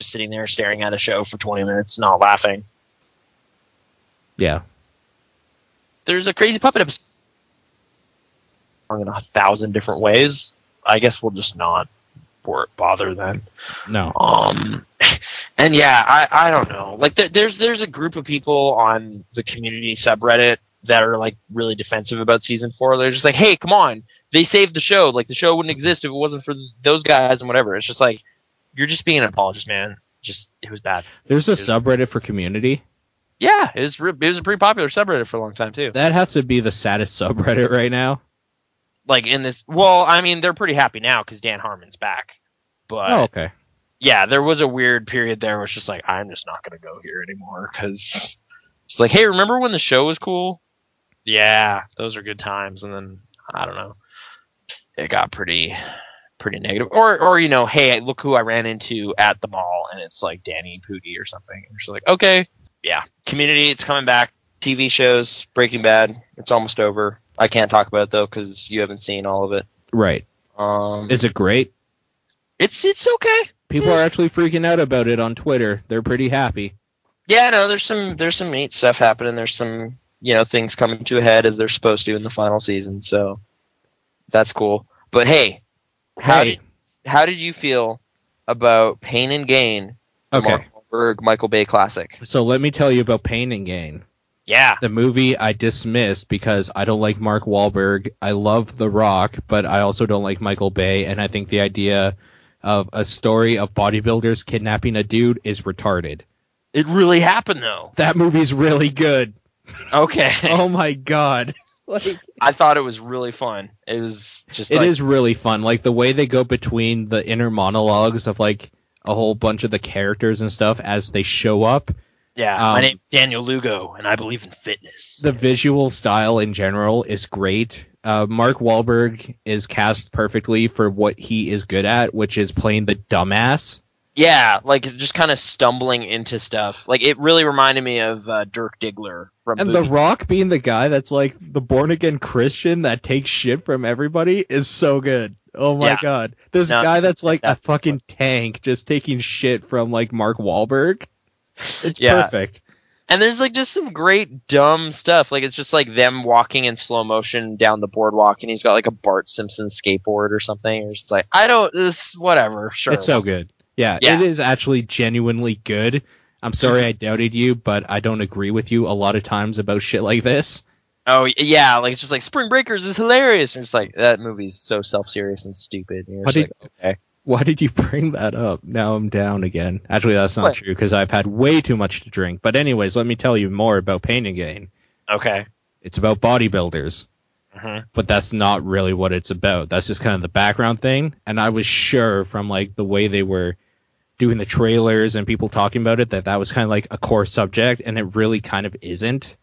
Speaker 2: sitting there staring at a show for 20 minutes, not laughing.
Speaker 1: Yeah.
Speaker 2: There's a crazy puppet episode in a thousand different ways. I guess we'll just not wor- bother then.
Speaker 1: No.
Speaker 2: Um, and yeah, I I don't know. Like there, there's there's a group of people on the community subreddit that are like really defensive about season four. They're just like, hey, come on, they saved the show. Like the show wouldn't exist if it wasn't for those guys and whatever. It's just like you're just being an apologist, man. Just it was bad.
Speaker 1: There's a subreddit for community.
Speaker 2: Yeah, it was it was a pretty popular subreddit for a long time too.
Speaker 1: That has to be the saddest subreddit right now.
Speaker 2: Like in this, well, I mean, they're pretty happy now because Dan Harmon's back. But
Speaker 1: oh, okay.
Speaker 2: yeah, there was a weird period there where it's just like, I'm just not gonna go here anymore because it's like, hey, remember when the show was cool? Yeah, those are good times. And then I don't know, it got pretty, pretty negative. Or, or you know, hey, look who I ran into at the mall, and it's like Danny Pudi or something. And you're just like, okay, yeah, Community, it's coming back. TV shows, Breaking Bad, it's almost over. I can't talk about it though because you haven't seen all of it.
Speaker 1: Right.
Speaker 2: Um,
Speaker 1: Is it great?
Speaker 2: it's it's okay.
Speaker 1: People are actually freaking out about it on Twitter. They're pretty happy.
Speaker 2: Yeah, no, there's some there's some neat stuff happening. There's some you know things coming to a head as they're supposed to in the final season, so that's cool. But hey, how
Speaker 1: Hey.
Speaker 2: did how did you feel about Pain and Gain? the
Speaker 1: Okay.
Speaker 2: Mark Wahlberg Michael Bay classic.
Speaker 1: So let me tell you about Pain and Gain.
Speaker 2: Yeah,
Speaker 1: The movie I dismissed because I don't like Mark Wahlberg. I love The Rock, but I also don't like Michael Bay, and I think the idea of a story of bodybuilders kidnapping a dude is retarded.
Speaker 2: it really happened though.
Speaker 1: That movie's really good.
Speaker 2: Okay,
Speaker 1: Oh my god. Like
Speaker 2: I thought it was really fun. It was just
Speaker 1: It
Speaker 2: like,
Speaker 1: is really fun. Like the way they go between the inner monologues of like a whole bunch of the characters and stuff as they show up.
Speaker 2: yeah.
Speaker 1: um,
Speaker 2: my name's Daniel Lugo, and I believe in fitness.
Speaker 1: The visual style in general is great. Uh, Mark Wahlberg is cast perfectly for what he is good at, which is playing the dumbass.
Speaker 2: Yeah, like just kind of stumbling into stuff. Like it really reminded me of uh, Dirk Diggler from
Speaker 1: And The Rock being the guy that's like the born again Christian that takes shit from everybody is so good. Oh my
Speaker 2: Yeah.
Speaker 1: god. This
Speaker 2: No,
Speaker 1: guy that's like a
Speaker 2: that's
Speaker 1: fucking tank just taking shit from like Mark Wahlberg. It's
Speaker 2: Yeah.
Speaker 1: perfect.
Speaker 2: And there's like just some great dumb stuff. Like it's just like them walking in slow motion down the boardwalk, and he's got like a Bart Simpson skateboard or something. Or just like I don't, this whatever. Sure,
Speaker 1: It's so good. Yeah,
Speaker 2: Yeah.
Speaker 1: it is actually genuinely good. I'm sorry I doubted you, but I don't agree with you a lot of times about shit like this.
Speaker 2: Oh yeah, like it's just like Spring Breakers is hilarious. And it's like that movie's so self serious and stupid. And
Speaker 1: did-
Speaker 2: like, okay,
Speaker 1: Why did you bring that up? Now I'm down again. Actually, that's not
Speaker 2: What?
Speaker 1: true because I've had way too much to drink. But anyways, let me tell you more about Pain and Gain.
Speaker 2: okay.
Speaker 1: It's about bodybuilders,
Speaker 2: hmm
Speaker 1: but that's not really what it's about. That's just kind of the background thing. And I was sure from like the way they were doing the trailers and people talking about it that that was kind of like a core subject, and it really kind of isn't,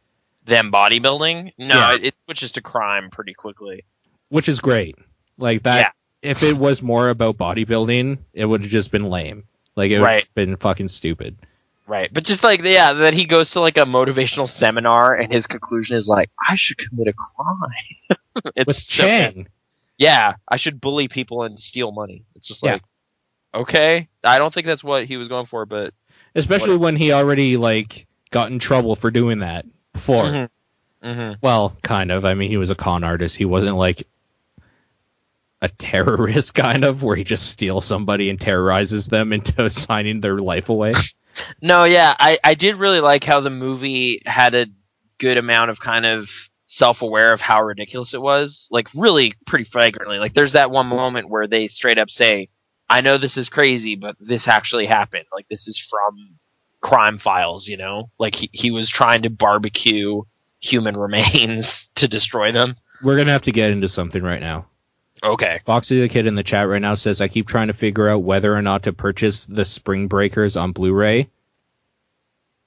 Speaker 2: Them bodybuilding? No,
Speaker 1: Yeah.
Speaker 2: it, it switches to crime pretty quickly.
Speaker 1: which is great. Like that. If it was more about bodybuilding, it would have just been lame. Like it would
Speaker 2: Right.
Speaker 1: have been fucking stupid.
Speaker 2: Right, but just like yeah, that he goes to like a motivational seminar, and his conclusion is like, I should commit a crime. it's
Speaker 1: With
Speaker 2: so-
Speaker 1: Chang.
Speaker 2: yeah, I should bully people and steal money. It's just
Speaker 1: Yeah.
Speaker 2: like, okay, I don't think that's what he was going for, but
Speaker 1: especially when he already like got in trouble for doing that before.
Speaker 2: Mhm. hmm
Speaker 1: Well, kind of. I mean, he was a con artist. He wasn't like a terrorist, kind of, where he just steals somebody and terrorizes them into signing their life away.
Speaker 2: no, yeah, I I did really like how the movie had a good amount of kind of self-aware of how ridiculous it was, like really pretty flagrantly. Like there's that one moment where they straight up say, "I know this is crazy, but this actually happened. Like this is from crime files, you know? Like he, he was trying to barbecue human remains to destroy them."
Speaker 1: We're gonna have to get into something right now.
Speaker 2: Okay.
Speaker 1: Foxy the Kid in the chat right now says, I keep trying to figure out whether or not to purchase the Spring Breakers on Blu-ray.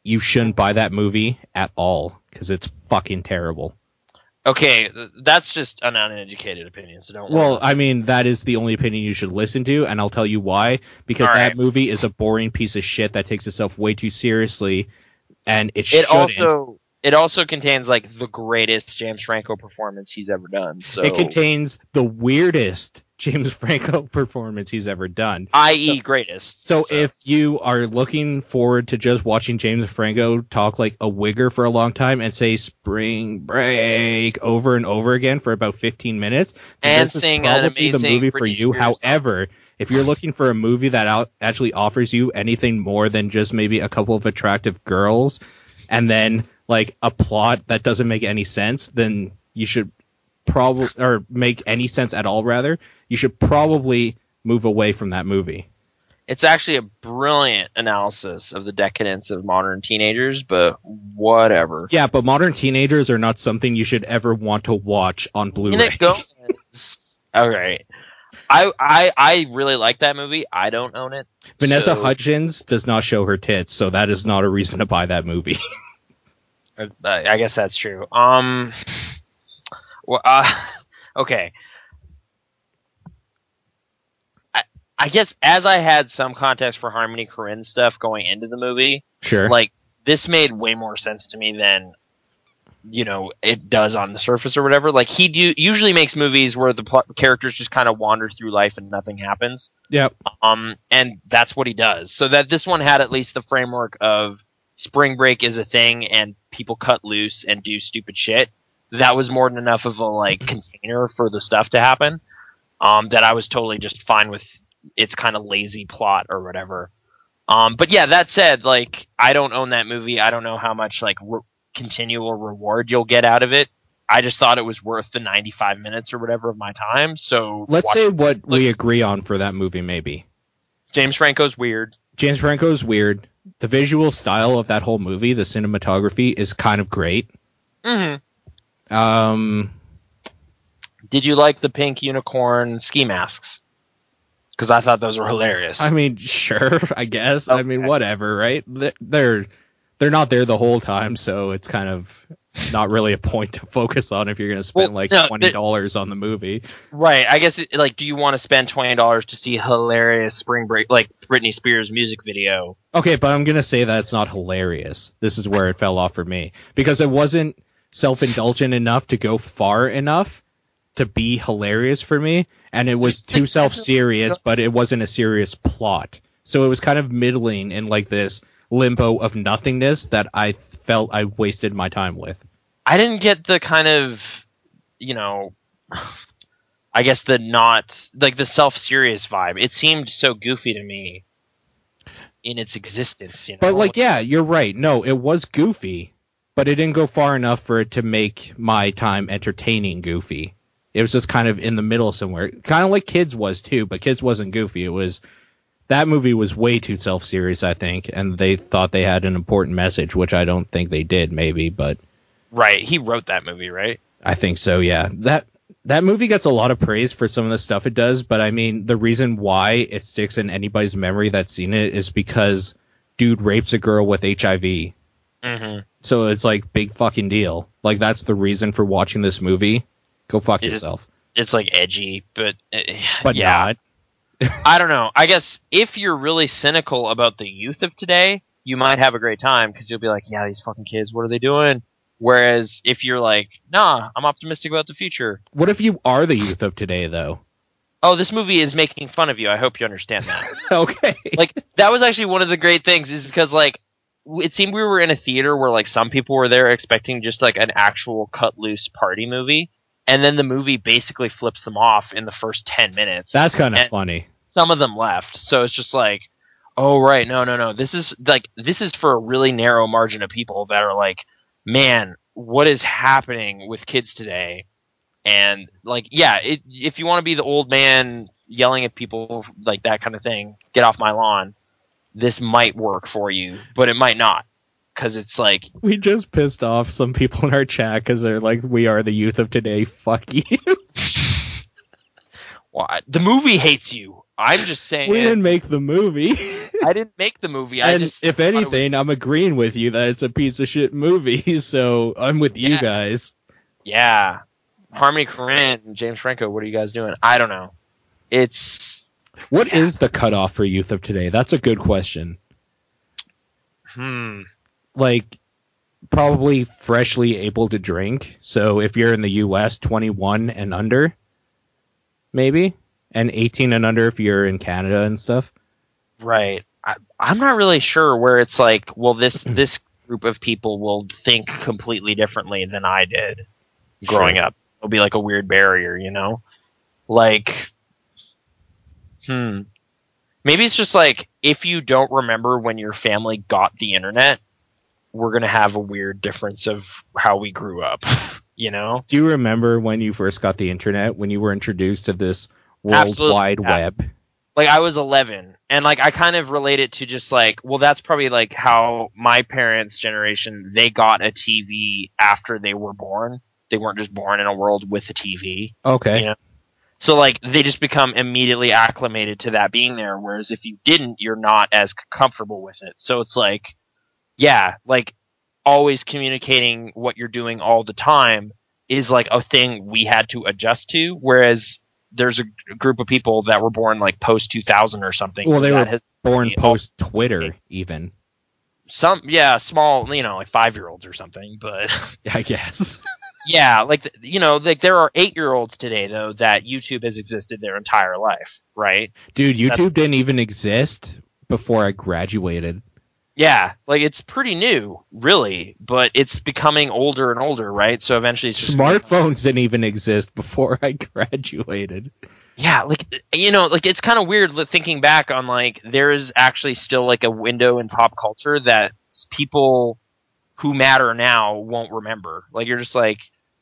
Speaker 1: You shouldn't buy that movie at all because it's fucking terrible.
Speaker 2: Okay, that's just an uneducated opinion, so don't worry.
Speaker 1: Well, I mean, that is the only opinion you should listen to, and I'll tell you why. Because
Speaker 2: All
Speaker 1: that
Speaker 2: right.
Speaker 1: movie is a boring piece of shit that takes itself way too seriously, and it,
Speaker 2: it
Speaker 1: shouldn't.
Speaker 2: also it also contains like the greatest James Franco performance he's ever done. So
Speaker 1: It contains the weirdest James Franco performance he's ever done.
Speaker 2: i.e. greatest.
Speaker 1: So if you are looking forward to just watching James Franco talk like a wigger for a long time and say spring break over and over again for about 15 minutes,
Speaker 2: And
Speaker 1: this is
Speaker 2: sing an
Speaker 1: probably the movie for you. However, if you're looking for a movie that out- actually offers you anything more than just maybe a couple of attractive girls and then like a plot that doesn't make any sense, then you should probably or make any sense at all rather, you should probably move away from that movie.
Speaker 2: it's actually a brilliant analysis of the decadence of modern teenagers, but whatever.
Speaker 1: Yeah, but modern teenagers are not something you should ever want to watch on Blu-ray.
Speaker 2: Gomez. Okay. I I I really like that movie. I don't own it.
Speaker 1: Vanessa
Speaker 2: So-
Speaker 1: Hudgens does not show her tits, so that is not a reason to buy that movie.
Speaker 2: Uh, I guess that's true. Um. Well, uh, okay. I I guess as I had some context for Harmony Korine stuff going into the movie,
Speaker 1: sure.
Speaker 2: like this made way more sense to me than you know it does on the surface or whatever. Like he do, usually makes movies where the pl- characters just kind of wander through life and nothing happens.
Speaker 1: yep.
Speaker 2: Um, and that's what he does. So that this one had at least the framework of spring break is a thing and people cut loose and do stupid shit. That was more than enough of a like container for the stuff to happen. Um, that I was totally just fine with its kind of lazy plot or whatever. Um, but yeah, that said, like I don't own that movie. I don't know how much like re- continual reward you'll get out of it. I just thought it was worth the 95 minutes or whatever of my time. So
Speaker 1: Let's say what we agree on for that movie maybe.
Speaker 2: James Franco's weird.
Speaker 1: James Franco's weird. The visual style of that whole movie, the cinematography is kind of great.
Speaker 2: Mm-hmm.
Speaker 1: Um
Speaker 2: Did you like the pink unicorn ski masks? Because I thought those were hilarious.
Speaker 1: I mean, sure, I guess. I mean, whatever, right? They're- They're not there the whole time, so it's kind of not really a point to focus on if you're going to spend
Speaker 2: Well,
Speaker 1: like
Speaker 2: no,
Speaker 1: twenty dollars on the movie.
Speaker 2: right. I guess, it, like, do you want to spend $20 to see hilarious spring break, like Britney Spears music video?
Speaker 1: Okay, but I'm gonna say that it's not hilarious. This is where it fell off for me because it wasn't self-indulgent enough to go far enough to be hilarious for me, and it was too self-serious, but it wasn't a serious plot. So it was kind of middling in like this limbo of nothingness that I felt I wasted my time with.
Speaker 2: I didn't get the kind of, you know, I guess the not, like the self-serious vibe. It seemed so goofy to me in its existence, you know?
Speaker 1: But like, yeah, you're right. No, it was goofy, but it didn't go far enough for it to make my time entertaining goofy. It was just kind of in the middle somewhere, kind of like Kids was too. But Kids wasn't goofy. It was that movie was way too self serious, I think, and they thought they had an important message, which I don't think they did, maybe, but
Speaker 2: Right. He wrote that movie, right?
Speaker 1: I think so. Yeah, that that movie gets a lot of praise for some of the stuff it does, but I mean, the reason why it sticks in anybody's memory that's seen it is because dude rapes a girl with HIV.
Speaker 2: Mm-hmm.
Speaker 1: So it's like big fucking deal. Like that's the reason for watching this movie. Go fuck
Speaker 2: It is-
Speaker 1: yourself.
Speaker 2: It's like edgy, but uh,
Speaker 1: But
Speaker 2: yeah.
Speaker 1: not.
Speaker 2: I don't know. I guess if you're really cynical about the youth of today, you might have a great time because you'll be like, "Yeah, these fucking kids, what are they doing?" Whereas if you're like, "Nah, I'm optimistic about the future."
Speaker 1: What if you are the youth of today though?
Speaker 2: Oh, this movie is making fun of you. I hope you understand that.
Speaker 1: okay.
Speaker 2: like that was actually one of the great things is because like it seemed we were in a theater where like some people were there expecting just like an actual cut loose party movie, and then the movie basically flips them off in the first ten minutes.
Speaker 1: That's kind of funny.
Speaker 2: some of them left. So it's just like, oh right, no, no, no. This is like this is for a really narrow margin of people that are like, man, what is happening with kids today. And like, yeah, it, if you want to be the old man yelling at people like that kind of thing, get off my lawn. This might work for you, but it might not, because it's like,
Speaker 1: We just pissed off some people in our chat because they're like, "We are the youth of today." Fuck you.
Speaker 2: well, the movie hates you. I'm just saying.
Speaker 1: we didn't make the movie.
Speaker 2: I didn't make the movie. I
Speaker 1: and
Speaker 2: just
Speaker 1: if
Speaker 2: it was-
Speaker 1: anything, I'm agreeing with you that it's a piece of shit movie. So I'm with you guys.
Speaker 2: yeah, Harmony Korine and James Franco. What are you guys doing? I don't know. It's
Speaker 1: What is
Speaker 2: Yeah.
Speaker 1: the cutoff for youth of today? That's a good question.
Speaker 2: hmm.
Speaker 1: Like, probably freshly able to drink. So if you're in the U.S., 21 and under, maybe, and 18 and under if you're in Canada and stuff.
Speaker 2: Right. I, I'm not really sure where it's like, well, this this group of people will think completely differently than I did growing up. It'll be like a weird barrier, you know? Like, hmm. Maybe it's just like if you don't remember when your family got the internet, we're gonna have a weird difference of how we grew up. You know?
Speaker 1: Do you remember when you first got the internet? When you were introduced to this World
Speaker 2: Absolutely,
Speaker 1: Wide. Web?
Speaker 2: like I was 11 and like I kind of relate it to just like well that's probably like how my parents generation they got a TV after they were born they weren't just born in a world with a TV
Speaker 1: Okay.
Speaker 2: Yeah. So like they just become immediately acclimated to that being there whereas if you didn't you're not as comfortable with it so it's like yeah like always communicating what you're doing all the time is like a thing we had to adjust to whereas there's a group of people that were born like post 2000 or something
Speaker 1: Well, they were Born post Twitter, even.
Speaker 2: some yeah small you know like five year olds or something but
Speaker 1: I guess.
Speaker 2: yeah like you know like there are eight year olds today though that youtube has existed their entire life right
Speaker 1: Dude, YouTube didn't even exist before I graduated.
Speaker 2: Yeah, like it's pretty new, really, but it's becoming older and older, right? So eventually,
Speaker 1: Smartphones didn't even exist before I graduated.
Speaker 2: yeah, like you know, like it's kind of weird thinking back on like there is actually still like a window in pop culture that people who matter now won't remember. Like you're just like,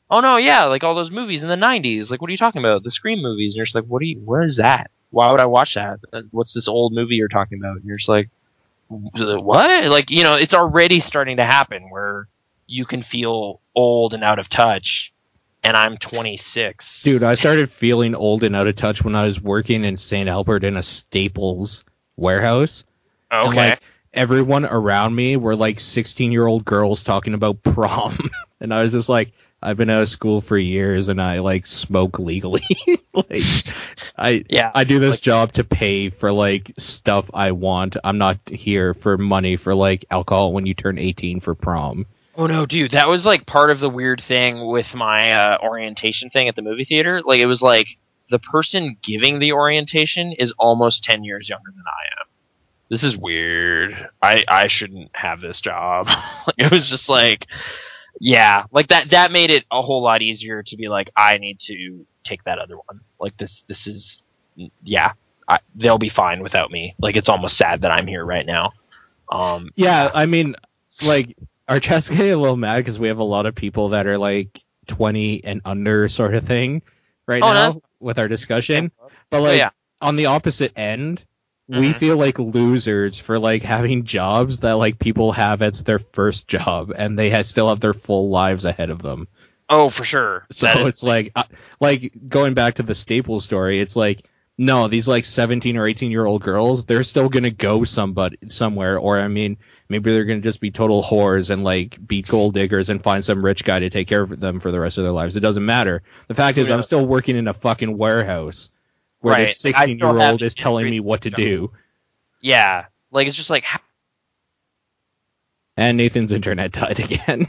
Speaker 2: oh no, yeah, like all those movies in the '90s. Like what are you talking about? The Scream movies. And you're just like, what are you? What is that? Why would I watch that? Uh, What's this old movie you're talking about? And you're just like, what? Like you know, it's already starting to happen where you can feel old and out of touch. And I'm 26.
Speaker 1: Dude, I started feeling old and out of touch when I was working in St. Albert in a Staples warehouse.
Speaker 2: Okay.
Speaker 1: And like everyone around me were like 16 year old girls talking about prom. and I was just like, I've been out of school for years and I like smoke legally. like I
Speaker 2: Yeah,
Speaker 1: I do this
Speaker 2: like-
Speaker 1: job to pay for like stuff I want. I'm not here for money for like alcohol when you turn 18 for prom.
Speaker 2: Oh no, dude, that was like part of the weird thing with my uh, orientation thing at the movie theater. Like it was like the person giving the orientation is almost 10 years younger than I am. This is weird. I I shouldn't have this job. like, it was just like yeah, like that that made it a whole lot easier to be like I need to take that other one. Like this this is yeah, I, they'll be fine without me. Like it's almost sad that I'm here right now. Um
Speaker 1: Yeah, I mean, like our chat's getting a little mad because we have a lot of people that are like 20 and under sort of thing right
Speaker 2: Oh,
Speaker 1: now
Speaker 2: that's-
Speaker 1: with our discussion. But
Speaker 2: Oh,
Speaker 1: like
Speaker 2: yeah.
Speaker 1: on the opposite end, we
Speaker 2: Mhm.
Speaker 1: feel like losers for like having jobs that like people have as their first job and they ha- still have their full lives ahead of them.
Speaker 2: Oh, for sure.
Speaker 1: So
Speaker 2: That is-
Speaker 1: it's like, uh, like going back to the Staples story, it's like, no, these like 17 or 18 year old girls, they're still gonna go somebody somewhere, or I mean, maybe they're gonna just be total whores and like be gold diggers and find some rich guy to take care of them for the rest of their lives. It doesn't matter. The fact is,
Speaker 2: Who
Speaker 1: I'm still working in a fucking warehouse where
Speaker 2: Right.
Speaker 1: this 16
Speaker 2: still
Speaker 1: year old is telling me what to do.
Speaker 2: yeah, like it's just like ha-
Speaker 1: And Nathan's internet died again.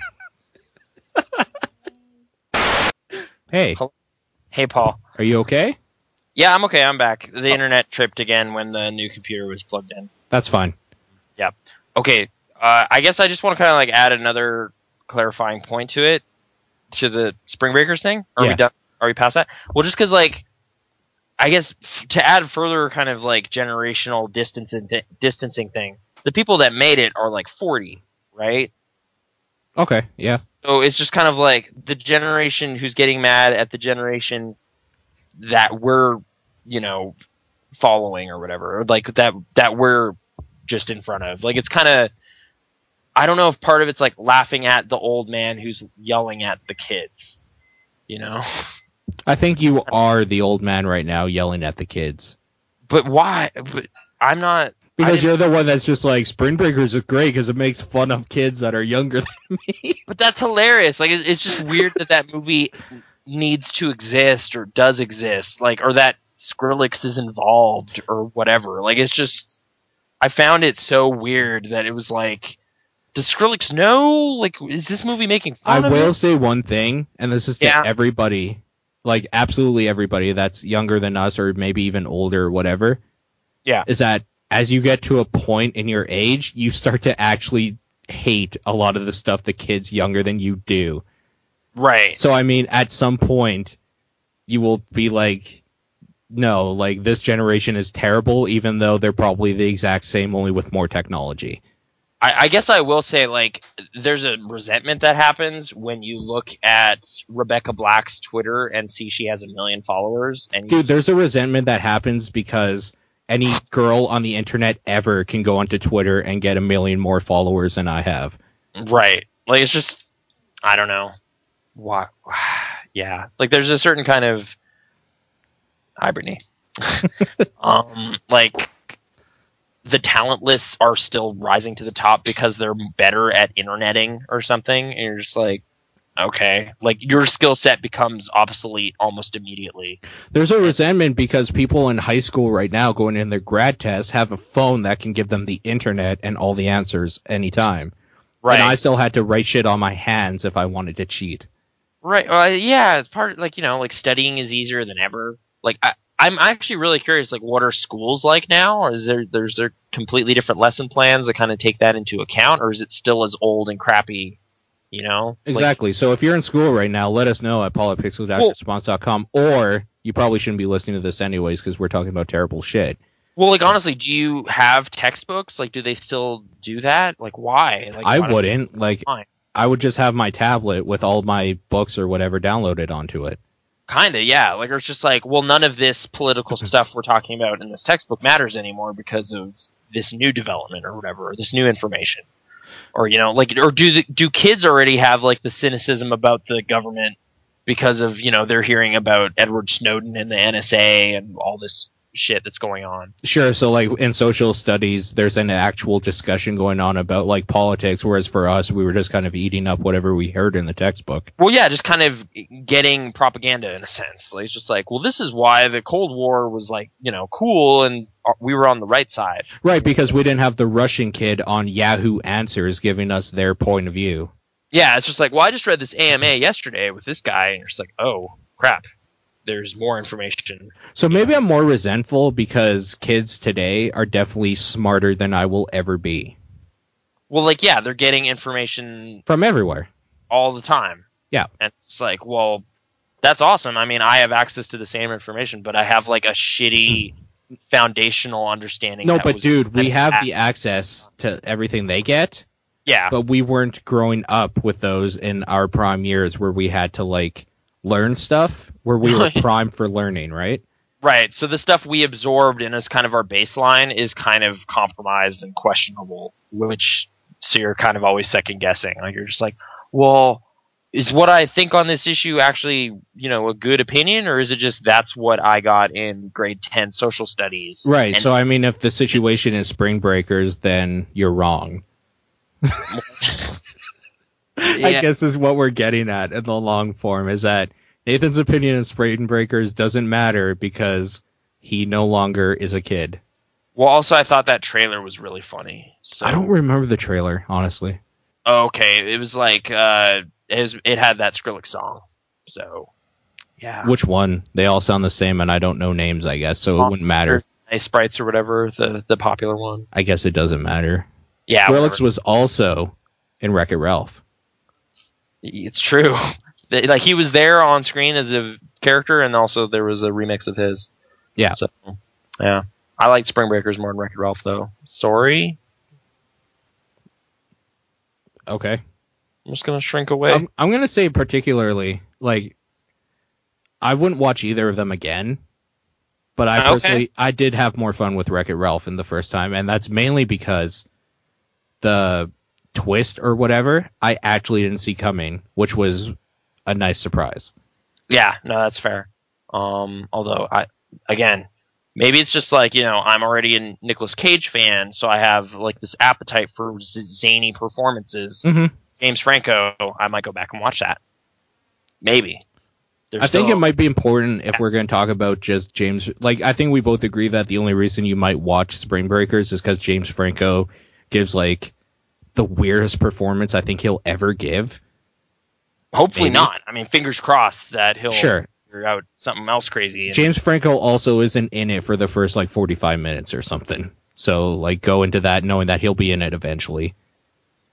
Speaker 1: hey,
Speaker 2: hey Paul.
Speaker 1: are you okay?
Speaker 2: Yeah, I'm okay. I'm back. The internet tripped again when the new computer was plugged in.
Speaker 1: That's fine. Yeah.
Speaker 2: Okay, uh, I guess I just want to kind of like add another clarifying point to it, to the Spring Breakers thing. Are
Speaker 1: Yeah.
Speaker 2: we done? Are we past that? Well, just because like, I guess to add further kind of like generational distance and th- distancing thing, the people that made it are like 40, right?
Speaker 1: Okay, yeah.
Speaker 2: So it's just kind of like the generation who's getting mad at the generation that we're, you know, following or whatever, or like that that we're just in front of. Like it's kind of I don't know if part of it's like laughing at the old man who's yelling at the kids. You know?
Speaker 1: I think you are the old man right now yelling at the kids.
Speaker 2: But why? But I'm not
Speaker 1: Because you're the one that's just like Spring Breakers is great because it makes fun of kids that are younger than me.
Speaker 2: But that's hilarious. Like it's just weird that that movie needs to exist or does exist, like or that Skrillex is involved or whatever. Like it's just I found it so weird that it was like does Skrillex know? Like is this movie making fun I
Speaker 1: will say one thing, and this is to
Speaker 2: Yeah.
Speaker 1: everybody, like absolutely everybody that's younger than us or maybe even older or whatever.
Speaker 2: Yeah.
Speaker 1: Is that as you get to a point in your age, you start to actually hate a lot of the stuff the kids younger than you do.
Speaker 2: Right.
Speaker 1: So I mean, at some point, you will be like, no, like this generation is terrible, even though they're probably the exact same, only with more technology.
Speaker 2: I, I guess I will say like there's a resentment that happens when you look at Rebecca Black's Twitter and see she has a million followers and
Speaker 1: Dude, there's a resentment that happens because any girl on the internet ever can go onto Twitter and get a million more followers than I have.
Speaker 2: Right. Like it's just I don't know. Why yeah. Like there's a certain kind of Hi Brittany. um like the talentless are still rising to the top because they're better at interneting or something and you're just like okay. Like your skill set becomes obsolete almost immediately.
Speaker 1: There's a resentment because people in high school right now going in their grad test have a phone that can give them the internet and all the answers anytime.
Speaker 2: Right.
Speaker 1: And I still had to write shit on my hands if I wanted to cheat.
Speaker 2: Right. Uh, yeah, it's part like you know, like studying is easier than ever. Like I, I'm actually really curious. Like, what are schools like now? Or is there there's there completely different lesson plans that kind of take that into account, or is it still as old and crappy? You know, Like-
Speaker 1: Exactly. so if you're in school right now, let us know at paulapixel-response.com or you probably shouldn't be listening to this anyways because we're talking about terrible shit.
Speaker 2: well, like honestly, do you have textbooks? Like, do they still do that? Like, why? Like,
Speaker 1: I wouldn't. Like,
Speaker 2: Fine.
Speaker 1: I would just have my tablet with all my books or whatever downloaded onto it.
Speaker 2: Kinda, yeah. Like it's just like, well, none of this political stuff we're talking about in this textbook matters anymore because of this new development or whatever, or this new information, or you know, like, or do the, do kids already have like the cynicism about the government because of you know they're hearing about Edward Snowden and the NSA and all this shit that's going on?
Speaker 1: Sure. So like in social studies, there's an actual discussion going on about like politics, whereas for us, we were just kind of eating up whatever we heard in the textbook.
Speaker 2: Well, yeah, just kind of getting propaganda in a sense. Like, it's just like, well, this is why the Cold War was like, you know, cool, and we were on the right side.
Speaker 1: Right, because we didn't have the Russian kid on Yahoo Answers giving us their point of view.
Speaker 2: Yeah, it's just like, well, I just read this AMA yesterday with this guy, and you're just like, oh, crap. There's more information.
Speaker 1: So maybe I'm more resentful because kids today are definitely smarter than I will ever be
Speaker 2: Well, like, yeah, they're getting information
Speaker 1: from everywhere.
Speaker 2: all the time.
Speaker 1: Yeah.
Speaker 2: And it's like, well, that's awesome. I mean, I have access to the same information, but I have, like, a shitty foundational understanding.
Speaker 1: No, but dude, we have the access to everything they get,
Speaker 2: Yeah.
Speaker 1: but we weren't growing up with those in our prime years where we had to like learn stuff where we were primed for learning, right?
Speaker 2: Right. So the stuff we absorbed and as kind of our baseline is kind of compromised and questionable, which so you're kind of always second guessing. Like you're just like, well, is what I think on this issue actually, you know, a good opinion, or is it just that's what I got in grade ten social studies?
Speaker 1: Right.
Speaker 2: And-
Speaker 1: so I mean, if the situation is Spring Breakers, then you're wrong. I guess is what we're getting at in the long form is that Nathan's opinion in Spring Breakers doesn't matter because he no longer is a kid.
Speaker 2: Well, also I thought that trailer was really funny. So
Speaker 1: I don't remember the trailer, honestly.
Speaker 2: Oh, okay, it was like uh, it, was, it had that Skrillex song. So yeah,
Speaker 1: Which one? They all sound the same, and I don't know names. I guess so it wouldn't matter.
Speaker 2: Ice Sprites or whatever the the popular one.
Speaker 1: I guess it doesn't matter.
Speaker 2: Yeah,
Speaker 1: Skrillex
Speaker 2: whatever.
Speaker 1: was also in Wreck It Ralph.
Speaker 2: It's true. Like he was there on screen as a character, and also there was a remix of his.
Speaker 1: Yeah.
Speaker 2: So, yeah, I like Spring Breakers more than Wreck-It Ralph, though. Sorry.
Speaker 1: Okay.
Speaker 2: I'm just gonna shrink away.
Speaker 1: I'm, I'm gonna say particularly like I wouldn't watch either of them again, but I
Speaker 2: Okay.
Speaker 1: personally I did have more fun with Wreck It Ralph in the first time, and that's mainly because the twist or whatever I actually didn't see coming, which was a nice surprise.
Speaker 2: Yeah, no, that's fair. Um, although I, again, maybe it's just like you know I'm already a Nicolas Cage fan, so I have like this appetite for z- zany performances.
Speaker 1: Mhm.
Speaker 2: James Franco, I might go back and watch that. Maybe. There's
Speaker 1: I think
Speaker 2: still-
Speaker 1: it might be important if we're going to talk about just James. Like, I think we both agree that the only reason you might watch Spring Breakers is because James Franco gives like the weirdest performance I think he'll ever give.
Speaker 2: Hopefully
Speaker 1: maybe.
Speaker 2: not. I mean, fingers crossed that he'll
Speaker 1: Sure.
Speaker 2: figure out something else crazy. and-
Speaker 1: James Franco also isn't in it for the first like 45 minutes or something. So like go into that knowing that he'll be in it eventually.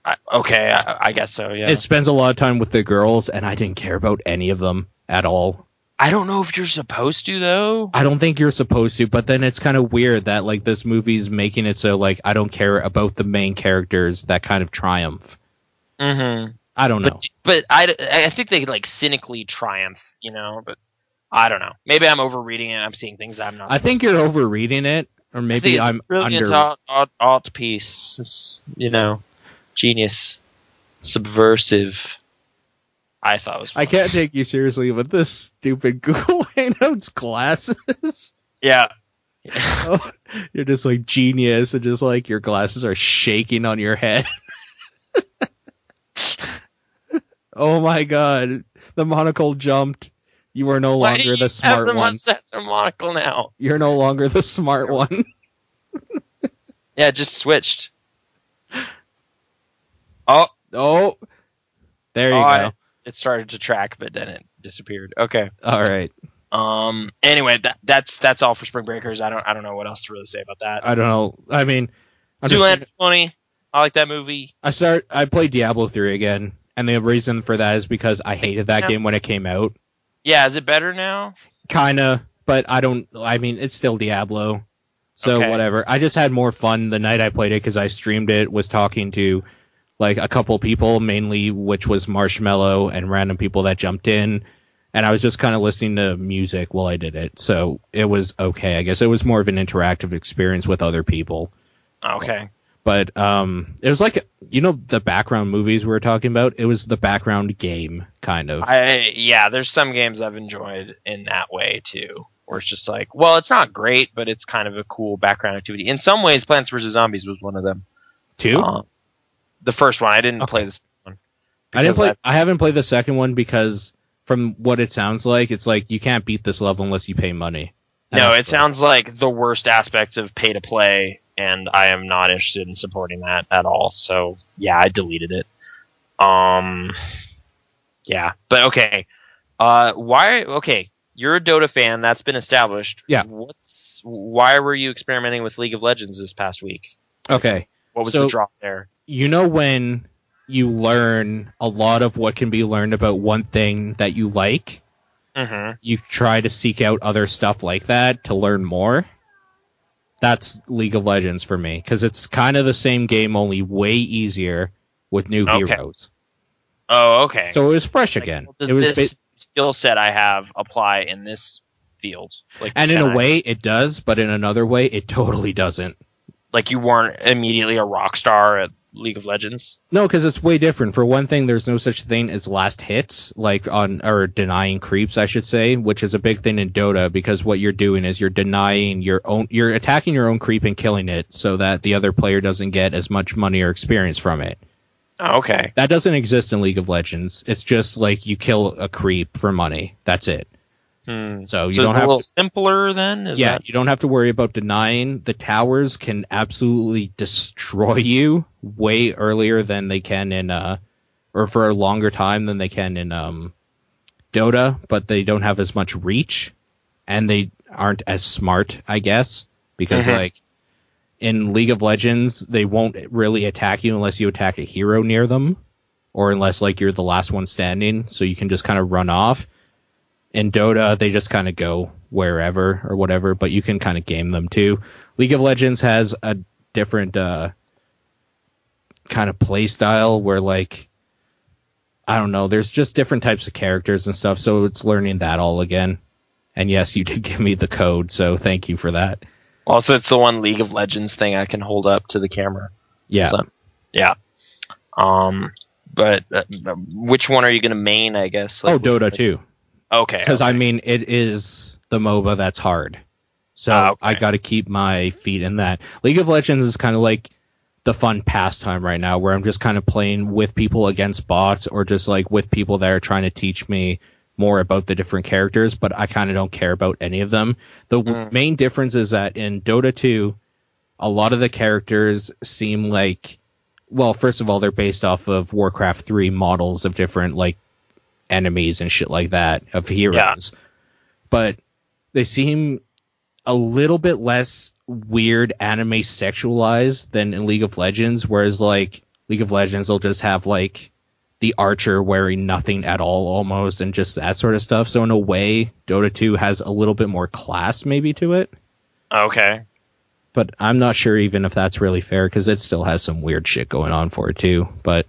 Speaker 2: I, okay, I, I guess so. Yeah.
Speaker 1: It spends a lot of time with the girls and I didn't care about any of them at all.
Speaker 2: I don't know if you're supposed to though.
Speaker 1: I don't think you're supposed to, but then it's kind of weird that like this movie's making it so like I don't care about the main characters that kind of triumph.
Speaker 2: Mm-hmm.
Speaker 1: I don't know.
Speaker 2: But, but I, I think they like cynically triumph, you know. But I don't know. Maybe I'm overreading it. I'm seeing things I'm not.
Speaker 1: I think you're overreading it, or maybe I'm under.
Speaker 2: art, art, art piece. It's, you know, genius, subversive. I thought it was.
Speaker 1: I can't take you seriously with this stupid Google Hangouts glasses.
Speaker 2: Yeah.
Speaker 1: Oh, you're just like genius, and just like your glasses are shaking on your head. oh my god, the monocle jumped. You are no
Speaker 2: Why
Speaker 1: longer the smart
Speaker 2: the
Speaker 1: one.
Speaker 2: mustache and monocle now?
Speaker 1: You're no longer the smart one.
Speaker 2: Yeah, just switched. Oh,
Speaker 1: Oh, there you
Speaker 2: Oh,
Speaker 1: go.
Speaker 2: I- it started to track, but then it disappeared. Okay.
Speaker 1: All right.
Speaker 2: Um. Anyway, that, that's that's all for Spring Breakers. I don't I don't know what else to really say about that.
Speaker 1: I don't know. I mean, I'm
Speaker 2: Zoolander funny. I like that movie.
Speaker 1: I start. I played Diablo 3 again, and the reason for that is because I hated that
Speaker 2: Yeah.
Speaker 1: game when it came out.
Speaker 2: Yeah, is it better now?
Speaker 1: Kinda, but I don't. I mean, it's still Diablo, so
Speaker 2: Okay.
Speaker 1: whatever. I just had more fun the night I played it because I streamed it. Was talking to like a couple people, mainly which was Marshmallow and random people that jumped in, and I was just kind of listening to music while I did it. So it was okay. I guess it was more of an interactive experience with other people.
Speaker 2: Okay.
Speaker 1: but um, it was like you know the background movies we were talking about. It was the background game kind of.
Speaker 2: I yeah, there's some games I've enjoyed in that way too, where it's just like, well, it's not great, but it's kind of a cool background activity. In some ways, Plants vs Zombies was one of them.
Speaker 1: Two.
Speaker 2: Uh, the first one, I didn't
Speaker 1: Okay.
Speaker 2: play this one.
Speaker 1: I didn't play. I, haven't played the second one because from what it sounds like, it's like you can't beat this level unless you pay money. And
Speaker 2: No, it sounds like the worst aspect of pay to play, and I am not interested in supporting that at all. So yeah, I deleted it. Um, yeah, but okay. Uh, why? Okay, you're a Dota fan. That's been established.
Speaker 1: Yeah.
Speaker 2: What's why were you experimenting with League of Legends this past week?
Speaker 1: okay.
Speaker 2: What was
Speaker 1: So-
Speaker 2: the drop there?
Speaker 1: You know when you learn a lot of what can be learned about one thing that you like,
Speaker 2: Mm-hmm.
Speaker 1: you try to seek out other stuff like that to learn more. That's League of Legends for me because it's kind of the same game, only way easier with new
Speaker 2: Okay.
Speaker 1: heroes.
Speaker 2: Oh, okay.
Speaker 1: So it was fresh
Speaker 2: Like,
Speaker 1: again.
Speaker 2: Does
Speaker 1: It was,
Speaker 2: this
Speaker 1: ba-
Speaker 2: skill set I have apply in this field? Like,
Speaker 1: and in a
Speaker 2: I-
Speaker 1: way it does, but in another way it totally doesn't.
Speaker 2: Like you weren't immediately a rock star at League of Legends.
Speaker 1: No, because it's way different. For one thing, there's no such thing as last hits, like on or denying creeps, I should say, which is a big thing in Dota. Because what you're doing is you're denying your own, you're attacking your own creep and killing it, so that the other player doesn't get as much money or experience from it.
Speaker 2: Oh, okay.
Speaker 1: That doesn't exist in League of Legends. It's just like you kill a creep for money. That's it.
Speaker 2: Hmm.
Speaker 1: So you
Speaker 2: so
Speaker 1: don't have to,
Speaker 2: simpler then. Is
Speaker 1: yeah,
Speaker 2: that-
Speaker 1: you don't have to worry about denying. The towers can absolutely destroy you way earlier than they can in uh or for a longer time than they can in um Dota, but they don't have as much reach and they aren't as smart, I guess, because
Speaker 2: Mhm.
Speaker 1: like in League of Legends, they won't really attack you unless you attack a hero near them or unless like you're the last one standing, so you can just kind of run off. In Dota, they just kind of go wherever or whatever, but you can kind of game them too. League of Legends has a different uh, kind of play style where like I don't know. There's just different types of characters and stuff, so it's learning that all again. And yes, you did give me the code, so thank you for that.
Speaker 2: Also, it's the one League of Legends thing I can hold up to the camera.
Speaker 1: Yeah.
Speaker 2: So, yeah. Um, but uh, which one are you going to main? I guess.
Speaker 1: oh,
Speaker 2: Like,
Speaker 1: Dota 2.
Speaker 2: Okay.
Speaker 1: Because I mean, it is the MOBA that's hard. So
Speaker 2: Ah, okay.
Speaker 1: I got to keep my feet in that. League of Legends is kind of like the fun pastime right now, where I'm just kind of playing with people against bots, or just like with people that are trying to teach me more about the different characters. But I kind of don't care about any of them. The w
Speaker 2: Mm.
Speaker 1: main difference is that in Dota 2, a lot of the characters seem like, well, first of all, they're based off of Warcraft 3 models of different like enemies and shit like that of heroes. But they seem a little bit less weird anime sexualized than in League of Legends, whereas like League of Legends will just have like the archer wearing nothing at all almost and just that sort of stuff. So in a way, Dota 2 has a little bit more class maybe to it.
Speaker 2: Okay.
Speaker 1: But I'm not sure even if that's really fair because it still has some weird shit going on for it too. But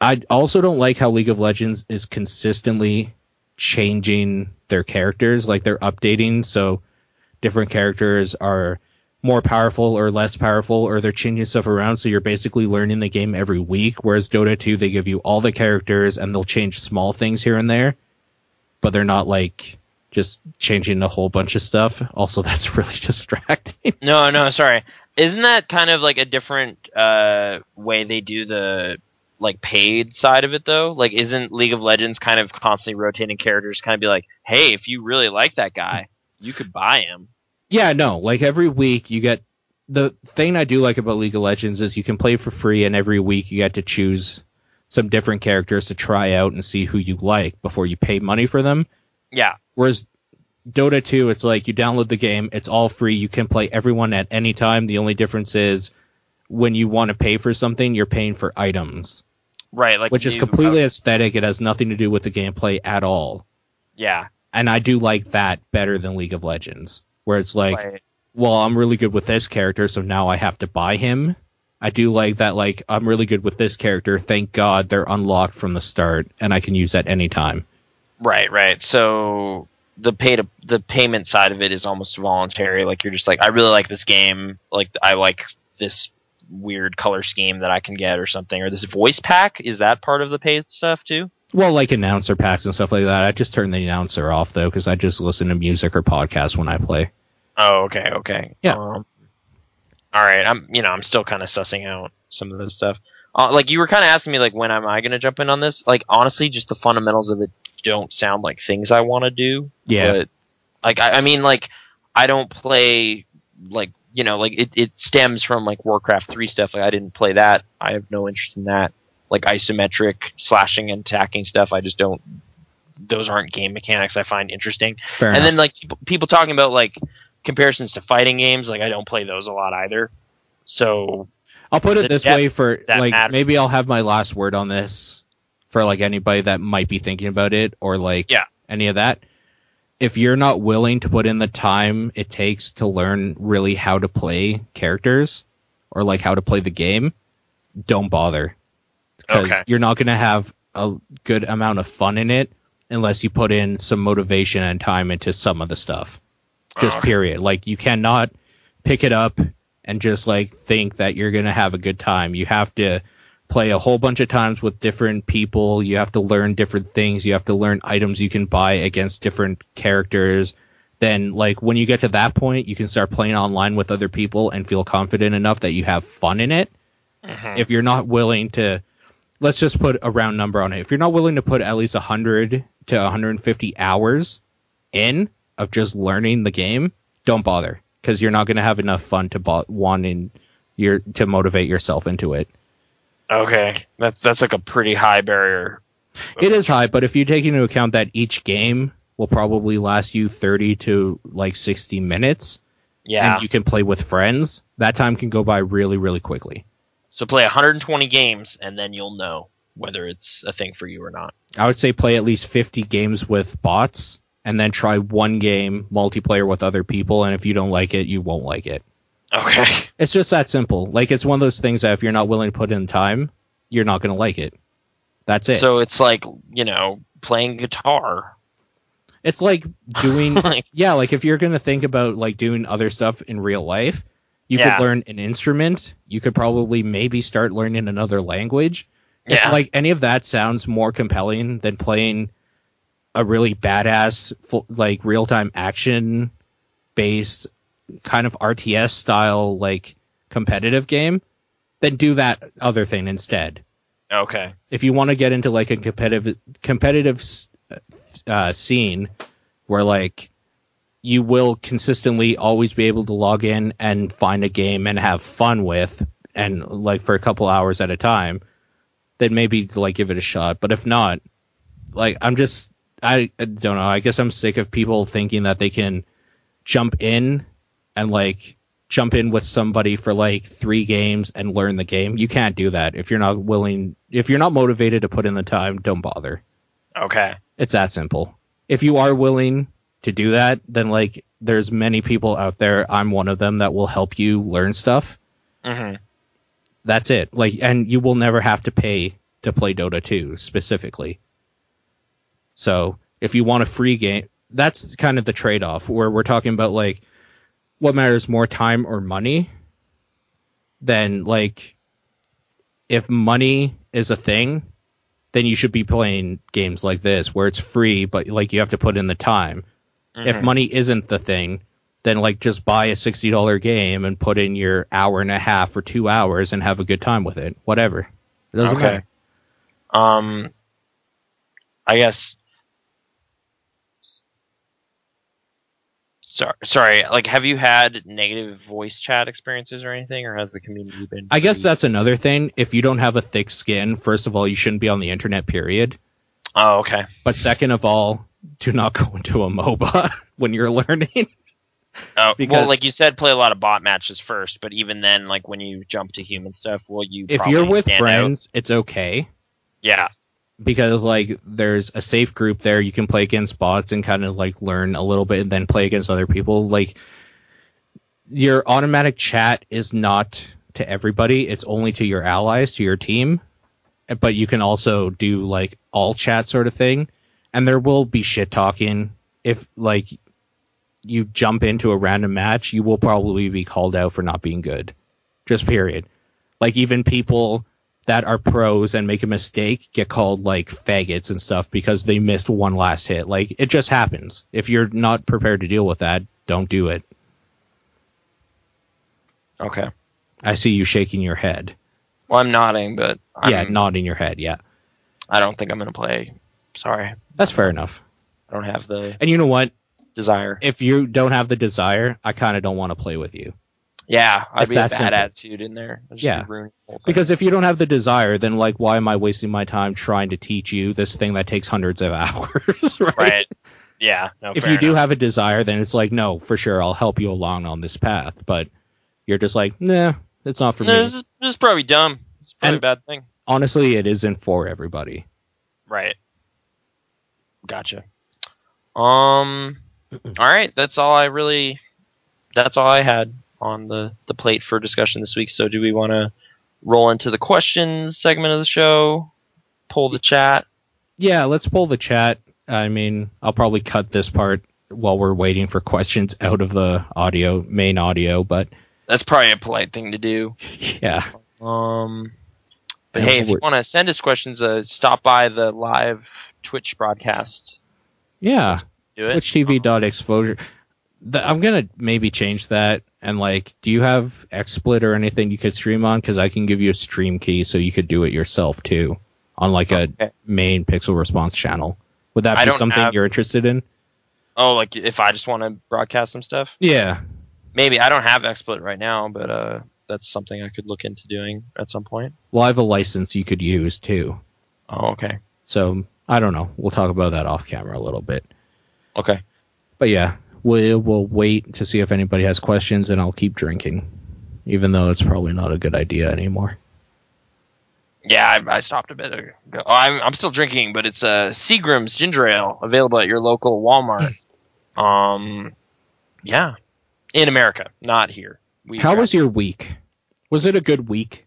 Speaker 1: I also don't like how League of Legends is consistently changing their characters, like they're updating so different characters are more powerful or less powerful or they're changing stuff around so you're basically learning the game every week whereas Dota 2 they give you all the characters and they'll change small things here and there but they're not like just changing a whole bunch of stuff also that's really distracting
Speaker 2: No, no, sorry. Isn't that kind of like a different uh, way they do the like paid side of it though? Like, isn't League of Legends kind of constantly rotating characters? Kind of be like, hey, if you really like that guy, you could buy him.
Speaker 1: Yeah, no. Like every week you get the thing I do like about League of Legends is you can play for free and every week you get to choose some different characters to try out and see who you like before you pay money for them.
Speaker 2: Yeah,
Speaker 1: Whereas Dota 2, it's like you download the game, it's all free, you can play everyone at any time. The only difference is when you want to pay for something, you're paying for items,
Speaker 2: right. Like
Speaker 1: which is completely aesthetic. It has nothing to do with the gameplay at all.
Speaker 2: yeah.
Speaker 1: And I do like that better than League of Legends, where it's like
Speaker 2: right.
Speaker 1: well, I'm really good with this character, so now I have to buy him. I do like that, like, I'm really good with this character. Thank God they're unlocked from the start, and I can use that anytime.
Speaker 2: Right, right. So the pay to the payment side of it is almost voluntary. Like you're just like, I really like this game. Like I like this weird color scheme that I can get or something. Or this voice pack is that part of the paid stuff too?
Speaker 1: Well, like announcer packs and stuff like that. I just turn the announcer off, though, because I just listen to music or podcasts when I play.
Speaker 2: Oh, okay, okay.
Speaker 1: Yeah.
Speaker 2: Um, all right. I'm you know I'm still kind of sussing out some of this stuff. Uh, like you were kind of asking me like when am I going to jump in on this? Like honestly, just the fundamentals of it don't sound like things I want to do.
Speaker 1: Yeah.
Speaker 2: But like I, I mean like I don't play like you know like it, it stems from like Warcraft three stuff. Like I didn't play that. I have no interest in that. Like isometric slashing and attacking stuff. I just don't. Those aren't game mechanics I find interesting
Speaker 1: Fair
Speaker 2: and
Speaker 1: enough.
Speaker 2: then like people, talking about like comparisons to fighting games like i don't play those a lot either so
Speaker 1: I'll put it this way for, like,
Speaker 2: matters.
Speaker 1: maybe I'll have my last word on this for, like, anybody that might be thinking about it or, like,
Speaker 2: Yeah.
Speaker 1: any of that. If you're not willing to put in the time it takes to learn really how to play characters or, like, how to play the game, don't bother. Because
Speaker 2: Okay.
Speaker 1: you're not going to have a good amount of fun in it unless you put in some motivation and time into some of the stuff. Just
Speaker 2: Oh, okay.
Speaker 1: period. Like, you cannot pick it up and just like think that you're going to have a good time. You have to play a whole bunch of times with different people. You have to learn different things. You have to learn items you can buy against different characters. Then like when you get to that point, you can start playing online with other people and feel confident enough that you have fun in it.
Speaker 2: Mhm.
Speaker 1: If you're not willing to let's just put a round number on it. If you're not willing to put at least 100 to 150 hours in of just learning the game, don't bother because you're not going to have enough fun to bo- wanting your to motivate yourself into it.
Speaker 2: Okay that's that's like a pretty high barrier
Speaker 1: It is high, but if you take into account that each game will probably last you 30 to like 60 minutes
Speaker 2: yeah
Speaker 1: and you can play with friends, that time can go by really really quickly.
Speaker 2: so play 120 games and then you'll know whether it's a thing for you or not
Speaker 1: I would say play at least 50 games with bots and then try one game multiplayer with other people and if you don't like it, you won't like it.
Speaker 2: Okay
Speaker 1: It's just that simple. Like it's one of those things that if you're not willing to put in time, you're not going to like it. That's it.
Speaker 2: So it's like you know playing guitar.
Speaker 1: it's like doing
Speaker 2: Like,
Speaker 1: yeah, like if you're gonna think about like doing other stuff in real life, you
Speaker 2: Yeah.
Speaker 1: could learn an instrument. You could probably maybe start learning another language. If
Speaker 2: yeah,
Speaker 1: like any of that sounds more compelling than playing a really badass full, like real time action based kind of RTS style like competitive game, then do that other thing instead.
Speaker 2: okay,
Speaker 1: If you want to get into like a competitive competitive uh, scene where like you will consistently always be able to log in and find a game and have fun with and like for a couple hours at a time then maybe like give it a shot. But if not like i'm just i, I don't know. I guess i'm sick of people thinking that they can jump in and like jump in with somebody for like three games and learn the game you can't do that if you're not willing if you're not motivated to put in the time don't bother
Speaker 2: okay,
Speaker 1: it's that simple. If you are willing to do that, then like there's many people out there. I'm one of them that will help you learn stuff.
Speaker 2: Mm-hmm.
Speaker 1: That's it. Like, and you will never have to pay to play Dota 2 specifically. So if you want a free game, that's kind of the trade off where we're talking about like what matters more time or money. Then like if money is a thing, then you should be playing games like this where it's free, but like you have to put in the time. If
Speaker 2: Mhm.
Speaker 1: money isn't the thing, then like just buy a sixty dollar game and put in your hour and a half or two hours and have a good time with it. Whatever. It doesn't
Speaker 2: Okay.
Speaker 1: matter.
Speaker 2: Um, I guess. Sorry, sorry. Like, have you had negative voice chat experiences or anything, or has the community been?
Speaker 1: I guess that's another thing. If you don't have a thick skin, first of all, you shouldn't be on the internet, period.
Speaker 2: Oh, okay.
Speaker 1: But second of all, do not go into a MOBA when you're learning.
Speaker 2: Oh,
Speaker 1: Because-
Speaker 2: well, like you said, play a lot of bot matches first, but even then, like when you jump to human stuff, will you?
Speaker 1: if you're with
Speaker 2: stand out?
Speaker 1: friends, it's okay.
Speaker 2: yeah,
Speaker 1: because like there's a safe group there. You can play against bots and kind of like learn a little bit and then play against other people. Like your automatic chat is not to everybody. It's only to your allies to your team. But you can also do like all chat sort of thing. And there will be shit talking. If like you jump into a random match you will probably be called out for not being good. Just period. Like even people that are pros and make a mistake get called like faggots and stuff because they missed one last hit. Like it just happens. If you're not prepared to deal with that, don't do it.
Speaker 2: okay.
Speaker 1: I see you shaking your head.
Speaker 2: Well, I'm nodding, but I'm,
Speaker 1: yeah, nodding your head. Yeah,
Speaker 2: I don't think I'm gonna play. Sorry,
Speaker 1: that's fair enough.
Speaker 2: I don't have the
Speaker 1: And you know what?
Speaker 2: desire.
Speaker 1: If you don't have the desire, I kind of don't want to play with you
Speaker 2: Yeah, I'd be a
Speaker 1: that
Speaker 2: bad
Speaker 1: simple.
Speaker 2: attitude in there.
Speaker 1: Yeah.
Speaker 2: ruin the whole thing.
Speaker 1: because if you don't have the desire, then like why am I wasting my time trying to teach you this thing that takes hundreds of hours? right?
Speaker 2: right, yeah. No,
Speaker 1: if you do have a desire, then it's like, no, for sure, I'll help you along on this path. But you're just like, nah, it's not for
Speaker 2: no,
Speaker 1: me.
Speaker 2: this is, this is probably dumb. It's probably
Speaker 1: And-
Speaker 2: a bad thing.
Speaker 1: Honestly, it isn't for everybody.
Speaker 2: Right. Gotcha. Um. All right, that's all I really. That's all I had on the the plate for discussion this week. So, do we want to roll into the questions segment of the show? Pull the chat.
Speaker 1: Yeah, let's pull the chat. I mean, I'll probably cut this part while we're waiting for questions out of the audio, main audio, but
Speaker 2: That's probably a polite thing to do.
Speaker 1: yeah.
Speaker 2: Um. But
Speaker 1: And
Speaker 2: hey, if you want to send us questions, uh, stop by the live Twitch broadcast.
Speaker 1: Yeah.
Speaker 2: Do it.
Speaker 1: Twitch TV dot exposure. The, I'm gonna maybe change that and like, do you have XSplit or anything you could stream on? Because I can give you a stream key so you could do it yourself too on like a
Speaker 2: Okay.
Speaker 1: main Pixel Response channel. Would that be something
Speaker 2: have-
Speaker 1: you're interested in?
Speaker 2: Oh, like if I just want to broadcast some stuff.
Speaker 1: Yeah.
Speaker 2: Maybe I don't have XSplit right now, but uh, that's something I could look into doing at some point.
Speaker 1: Well, I have a license you could use too.
Speaker 2: Oh, okay,
Speaker 1: So I don't know. We'll talk about that off camera a little bit.
Speaker 2: okay.
Speaker 1: But yeah, we'll we'll wait to see if anybody has questions, and I'll keep drinking, even though it's probably not a good idea anymore.
Speaker 2: Yeah, I, I stopped a bit ago. Oh, I'm I'm still drinking, but it's uh, Seagram's ginger ale available at your local Walmart. um, yeah, in America, not here. We
Speaker 1: How was your week? Was it a good week?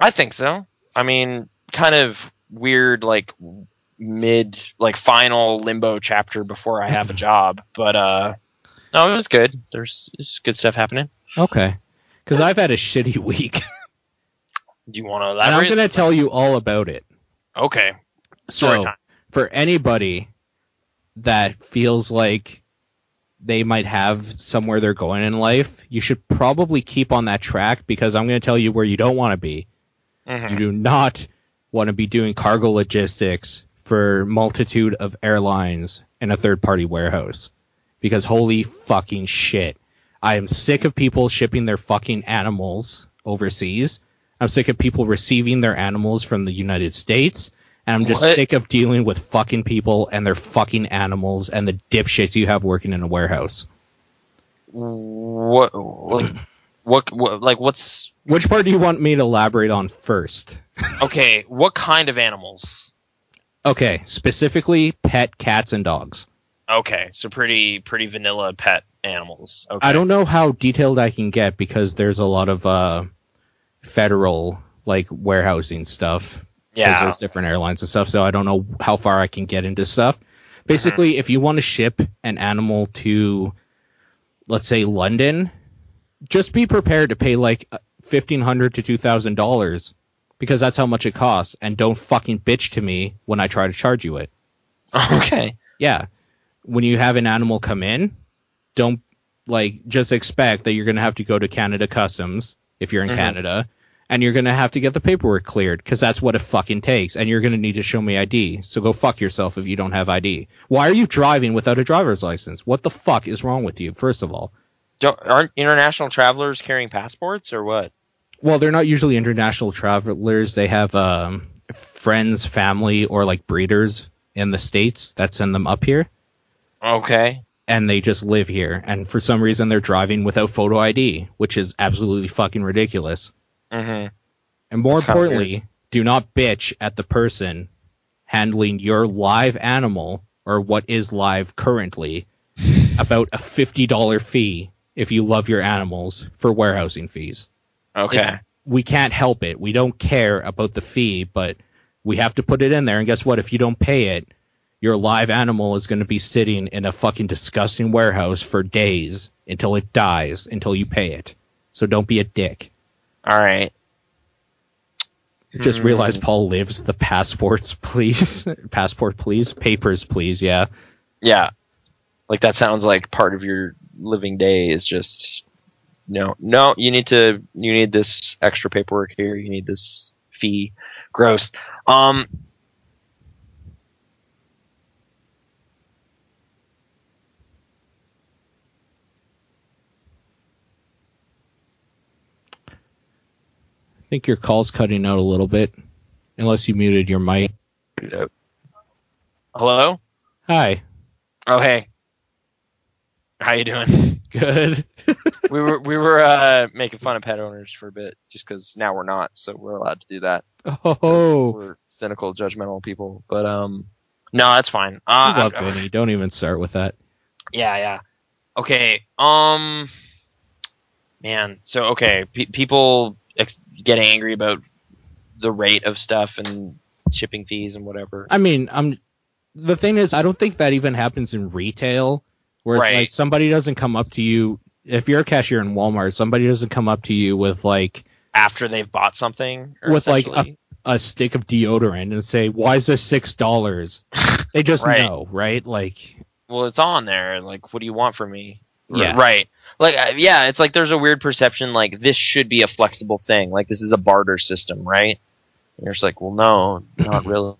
Speaker 2: I think so. I mean, kind of weird like mid like final limbo chapter before I have a job, but uh no, it was good. There's, good stuff happening.
Speaker 1: Okay. Because I've had a shitty week,
Speaker 2: Do you want to
Speaker 1: and I'm gonna tell you all about it.
Speaker 2: Okay. Story
Speaker 1: So,
Speaker 2: time.
Speaker 1: for anybody that feels like they might have somewhere they're going in life, you should probably keep on that track because I'm going to tell you where you don't want to be.
Speaker 2: Mhm.
Speaker 1: You do not want to be doing cargo logistics for multitude of airlines and a third party warehouse. Because holy fucking shit. I am sick of people shipping their fucking animals overseas. I'm sick of people receiving their animals from the United States. And I'm just
Speaker 2: What?
Speaker 1: sick of dealing with fucking people and their fucking animals and the dipshits you have working in a warehouse.
Speaker 2: What, what, what, what, like, what's,
Speaker 1: Which part do you want me to elaborate on first?
Speaker 2: okay, what kind of animals?
Speaker 1: Okay, specifically pet cats and dogs.
Speaker 2: Okay, so pretty, pretty vanilla pet animals. Okay.
Speaker 1: I don't know how detailed I can get because there's a lot of uh, federal like warehousing stuff.
Speaker 2: Yeah.
Speaker 1: there's different airlines and stuff, so I don't know how far I can get into stuff. Basically, if you want to ship an animal to, let's say London, just be prepared to pay like fifteen hundred to two thousand dollars because that's how much it costs, and don't fucking bitch to me when I try to charge you it.
Speaker 2: Okay.
Speaker 1: Yeah. When you have an animal come in, don't like just expect that you're going to have to go to Canada Customs if you're in
Speaker 2: Mhm.
Speaker 1: Canada and you're going to have to get the paperwork cleared cuz that's what it fucking takes and you're going to need to show me ID. So go fuck yourself if you don't have ID. Why are you driving without a driver's license? What the fuck is wrong with you first of all?
Speaker 2: Don't, aren't international travelers carrying passports or what?
Speaker 1: Well, they're not usually international travelers. They have um, friends, family or like breeders in the states that send them up here.
Speaker 2: Okay.
Speaker 1: and they just live here. And for some reason, they're driving without photo ID, which is absolutely fucking ridiculous.
Speaker 2: Mm-hmm.
Speaker 1: And more
Speaker 2: That's
Speaker 1: importantly, do not bitch at the person handling your live animal or what is live currently about a $50 fee if you love your animals for warehousing fees.
Speaker 2: Okay.
Speaker 1: It's- we can't help it. We don't care about the fee, but we have to put it in there. And guess what? If you don't pay it, your live animal is going to be sitting in a fucking disgusting warehouse for days until it dies, until you pay it. So don't be a dick.
Speaker 2: All right.
Speaker 1: Just
Speaker 2: Hmm.
Speaker 1: realize Paul lives the passports, please. Passport, please. Papers, please. Yeah.
Speaker 2: Yeah. Like that sounds like part of your living day is just no, no. You need to. You need this extra paperwork here. You need this fee. Gross. Um.
Speaker 1: I think your call's cutting out a little bit, unless you muted your mic.
Speaker 2: Hello.
Speaker 1: Hi.
Speaker 2: Oh hey. How you doing?
Speaker 1: Good.
Speaker 2: we were we were uh, making fun of pet owners for a bit, just because now we're not, so we're allowed to do that.
Speaker 1: oh.
Speaker 2: We're cynical, judgmental people, but um, no, that's fine. Uh,
Speaker 1: love
Speaker 2: I-
Speaker 1: Vinny. Don't even start with that.
Speaker 2: Yeah, yeah. Okay. Um, man. So okay, pe- people ex- get angry about the rate of stuff and shipping fees and whatever.
Speaker 1: I mean, I'm the thing is, I don't think that even happens in retail, where it's
Speaker 2: Right.
Speaker 1: like somebody doesn't come up to you. If you're a cashier in Walmart, somebody doesn't come up to you with like
Speaker 2: After they've bought something, or
Speaker 1: With, like,
Speaker 2: essentially.
Speaker 1: a stick of deodorant and say, "Why is this six dollars?" They just
Speaker 2: Right.
Speaker 1: know, right? Like,
Speaker 2: well, it's on there. Like, what do you want from me?
Speaker 1: Yeah.
Speaker 2: Right. Like, uh, yeah, it's like there's a weird perception. Like, this should be a flexible thing. Like, this is a barter system, right? And you're just like, well, no, not really.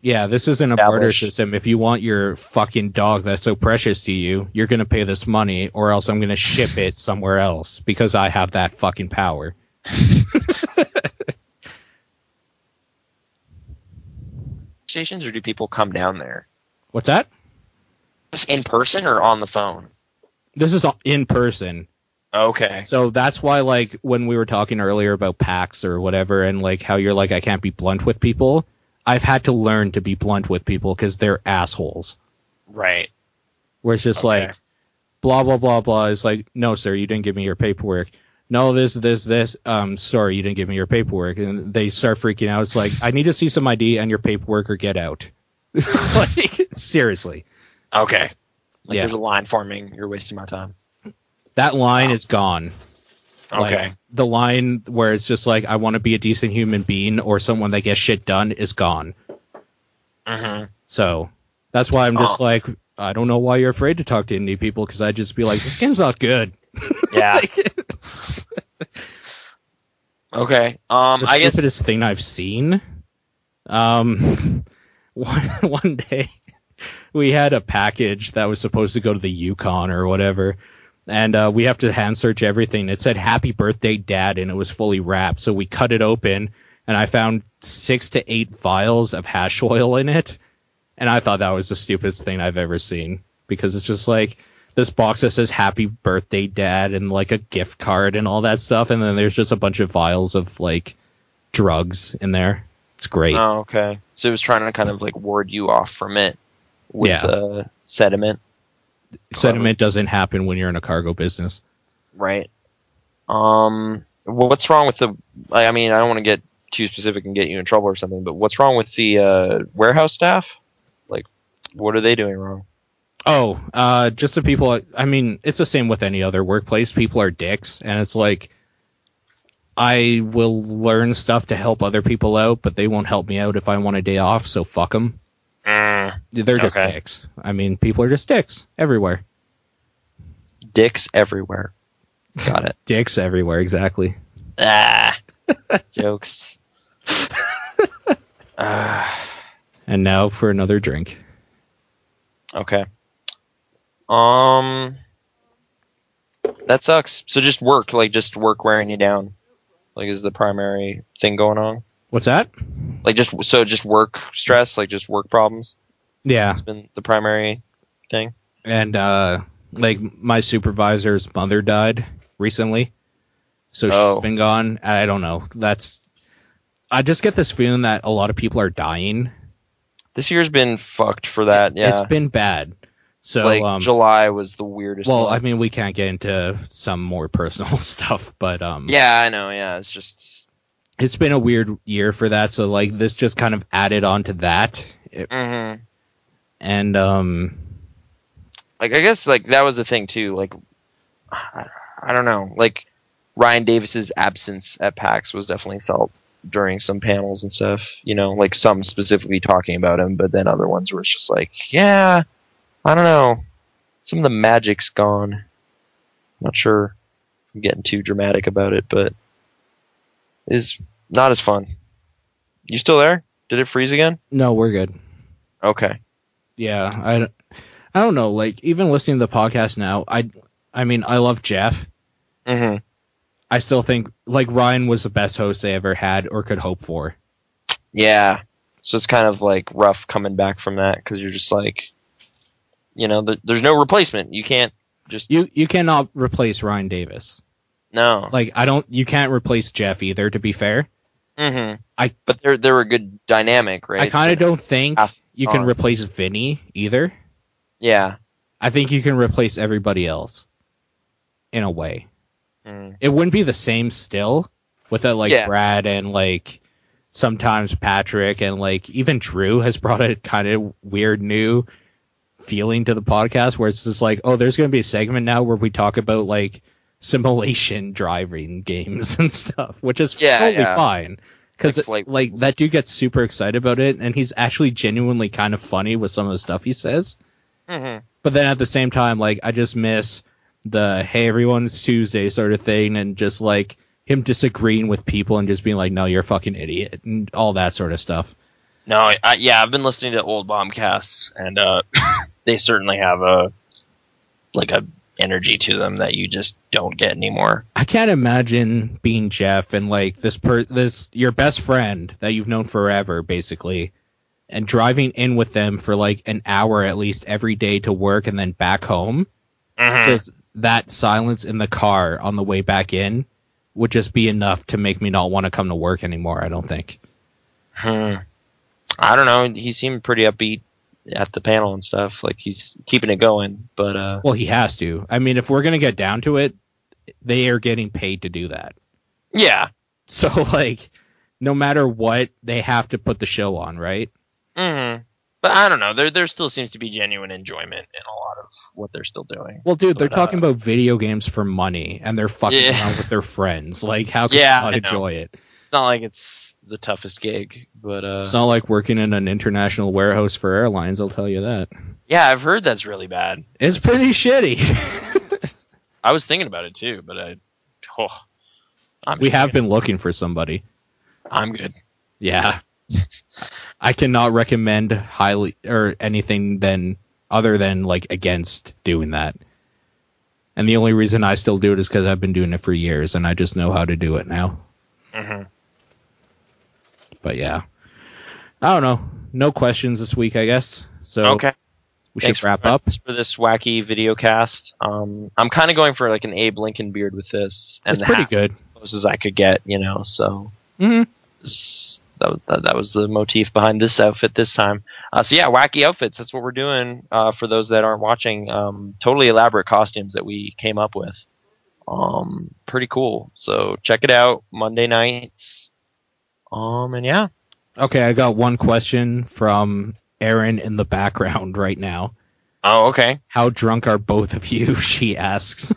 Speaker 1: Yeah, this isn't a barter system. If you want your fucking dog that's so precious to you, you're gonna pay this money, or else I'm gonna ship it somewhere else because I have that fucking power.
Speaker 2: Stations, or do people come down there
Speaker 1: What's that?
Speaker 2: in person or on the phone?
Speaker 1: This is in person.
Speaker 2: Okay.
Speaker 1: So that's why, like, when we were talking earlier about PAX or whatever, and like how you're like, I can't be blunt with people. I've had to learn to be blunt with people because they're assholes.
Speaker 2: Right.
Speaker 1: Where it's just
Speaker 2: Okay.
Speaker 1: like, blah blah blah blah is like, no sir, you didn't give me your paperwork. no, this, this, this. Um, sorry, you didn't give me your paperwork, and they start freaking out. It's like, I need to see some ID and your paperwork, or get out. like seriously,
Speaker 2: Okay. Like
Speaker 1: Yeah.
Speaker 2: there's a line forming. You're wasting my time.
Speaker 1: that line is gone. Like,
Speaker 2: Okay.
Speaker 1: the line where it's just like, I want to be a decent human being or someone that gets shit done is gone.
Speaker 2: hmm
Speaker 1: So that's why I'm just
Speaker 2: Oh.
Speaker 1: like, I don't know why you're afraid to talk to indie people because I'd just be like, this game's not good.
Speaker 2: Yeah.
Speaker 1: Like,
Speaker 2: Okay. Um.
Speaker 1: the
Speaker 2: I guess.
Speaker 1: stupidest thing I've seen. Um, one one day we had a package that was supposed to go to the Yukon or whatever, and uh, we have to hand search everything. It said "Happy Birthday, Dad," and it was fully wrapped. So we cut it open, and I found six to eight vials of hash oil in it, and I thought that was the stupidest thing I've ever seen because it's just like this box that says happy birthday dad and like a gift card and all that stuff and then there's just a bunch of vials of like drugs in there it's great
Speaker 2: Oh, okay. So it was trying to kind of like ward you off from it with
Speaker 1: Yeah.
Speaker 2: uh, sediment,
Speaker 1: sediment doesn't happen when you're in a cargo business
Speaker 2: right? Um. What's wrong with the? I mean, I don't want to get too specific and get you in trouble or something, but what's wrong with the uh, warehouse staff? Like, what are they doing wrong?
Speaker 1: oh uh just the people i mean it's the same with any other workplace people are dicks and it's like i will learn stuff to help other people out but they won't help me out if i want a day off so fuck them they're just
Speaker 2: Okay.
Speaker 1: dicks i mean people are just dicks everywhere
Speaker 2: dicks everywhere. Got it.
Speaker 1: dicks everywhere exactly
Speaker 2: ah, jokes. Ah.
Speaker 1: and now for another drink
Speaker 2: Okay. Um, that sucks. So just work, like just work wearing you down, like is the primary thing going on.
Speaker 1: what's that
Speaker 2: Like just so just work stress, like just work problems.
Speaker 1: Yeah
Speaker 2: it's been the primary thing.
Speaker 1: and uh like my supervisor's mother died recently so she's
Speaker 2: Oh.
Speaker 1: been gone i don't know that's i just get this feeling that a lot of people are dying
Speaker 2: This year's been fucked for that. Yeah.
Speaker 1: it's been bad so
Speaker 2: like
Speaker 1: um
Speaker 2: July was the weirdest.
Speaker 1: well
Speaker 2: one.
Speaker 1: i mean we can't get into some more personal stuff but um
Speaker 2: yeah, I know. Yeah, it's just
Speaker 1: it's been a weird year for that so like this just kind of added on to that It-
Speaker 2: hmm
Speaker 1: and um
Speaker 2: like I guess like that was the thing too. Like I, I don't know. Like Ryan Davis's absence at PAX was definitely felt during some panels and stuff. You know, like some specifically talking about him, but then other ones were just like, yeah, I don't know. Some of the magic's gone. Not sure. I'm getting too dramatic about it, but is not as fun. You still there? Did it freeze again?
Speaker 1: no we're good
Speaker 2: Okay.
Speaker 1: Yeah i don't- i don't know like even listening to the podcast now i i mean i love jeff
Speaker 2: hmm
Speaker 1: I still think like Ryan was the best host they ever had or could hope for.
Speaker 2: Yeah. So it's kind of like rough coming back from that because you're just like, you know, th- there's no replacement. You can't just
Speaker 1: You you cannot replace Ryan Davis.
Speaker 2: no.
Speaker 1: Like I don't you can't replace Jeff either to be fair.
Speaker 2: Mm-hmm.
Speaker 1: I-
Speaker 2: but they're they're a good dynamic, right?
Speaker 1: I kind of don't think
Speaker 2: Half
Speaker 1: you can
Speaker 2: on.
Speaker 1: replace Vinny either.
Speaker 2: Yeah.
Speaker 1: I think you can replace everybody else in a way.
Speaker 2: Mm.
Speaker 1: It wouldn't be the same still without like
Speaker 2: Yeah.
Speaker 1: Brad and like sometimes Patrick and like even Drew has brought a kind of weird new feeling to the podcast where it's just like, oh, there's going to be a segment now where we talk about like simulation driving games and stuff, which is
Speaker 2: Yeah,
Speaker 1: totally
Speaker 2: yeah.
Speaker 1: fine. Because
Speaker 2: Like
Speaker 1: like that dude gets super excited about it, and he's actually genuinely kind of funny with some of the stuff he says.
Speaker 2: hmm
Speaker 1: But then at the same time, like I just miss the hey everyone's Tuesday sort of thing, and just like him disagreeing with people and just being like, no, you're a fucking idiot, and all that sort of stuff.
Speaker 2: No, I, I, yeah, I've been listening to old bombcasts, and uh, they certainly have a like a energy to them that you just don't get anymore.
Speaker 1: I can't imagine being Jeff and like this per this your best friend that you've known forever, basically, and driving in with them for like an hour at least every day to work and then back home.
Speaker 2: Mhm.
Speaker 1: Just that silence in the car on the way back in would just be enough to make me not want to come to work anymore. I don't think.
Speaker 2: Hmm. I don't know. He seemed pretty upbeat at the panel and stuff. Like he's keeping it going. But uh,
Speaker 1: Well, he has to. I mean, if we're gonna get down to it, they are getting paid to do that.
Speaker 2: Yeah.
Speaker 1: So like, no matter what, they have to put the show on, right?
Speaker 2: hmm But I don't know. There there still seems to be genuine enjoyment in a lot of what they're still doing.
Speaker 1: Well, dude, they're
Speaker 2: But,
Speaker 1: talking
Speaker 2: uh,
Speaker 1: about video games for money, and they're fucking
Speaker 2: Yeah.
Speaker 1: around with their friends. Like, how can
Speaker 2: Yeah,
Speaker 1: you not enjoy it?
Speaker 2: It's not like it's the toughest gig, but uh,
Speaker 1: It's not like working in an international warehouse for airlines. I'll tell you that.
Speaker 2: yeah, I've heard that's really bad.
Speaker 1: It's pretty shitty.
Speaker 2: I was thinking about it too, but I, oh, I'm
Speaker 1: we have
Speaker 2: kidding.
Speaker 1: been looking for somebody.
Speaker 2: I'm good.
Speaker 1: Yeah. I cannot recommend highly or anything then other than like against doing that. And the only reason I still do it is because I've been doing it for years and I just know how to do it now.
Speaker 2: hmm
Speaker 1: But yeah. I don't know. No questions this week, I guess. So
Speaker 2: Okay.
Speaker 1: we
Speaker 2: Thanks
Speaker 1: should wrap
Speaker 2: for
Speaker 1: up.
Speaker 2: for this wacky video cast. Um, I'm kind of going for like an Abe Lincoln beard with this, and
Speaker 1: It's pretty good.
Speaker 2: as close as I could get, you know. So
Speaker 1: hmm
Speaker 2: that was that, that was the motif behind this outfit this time. Uh, so yeah, wacky outfits. That's what we're doing. Uh, for those that aren't watching, um, totally elaborate costumes that we came up with. Um, pretty cool. So check it out Monday nights. Um, and yeah,
Speaker 1: Okay, I got one question from Aaron in the background right now.
Speaker 2: oh okay.
Speaker 1: How drunk are both of you? She asks.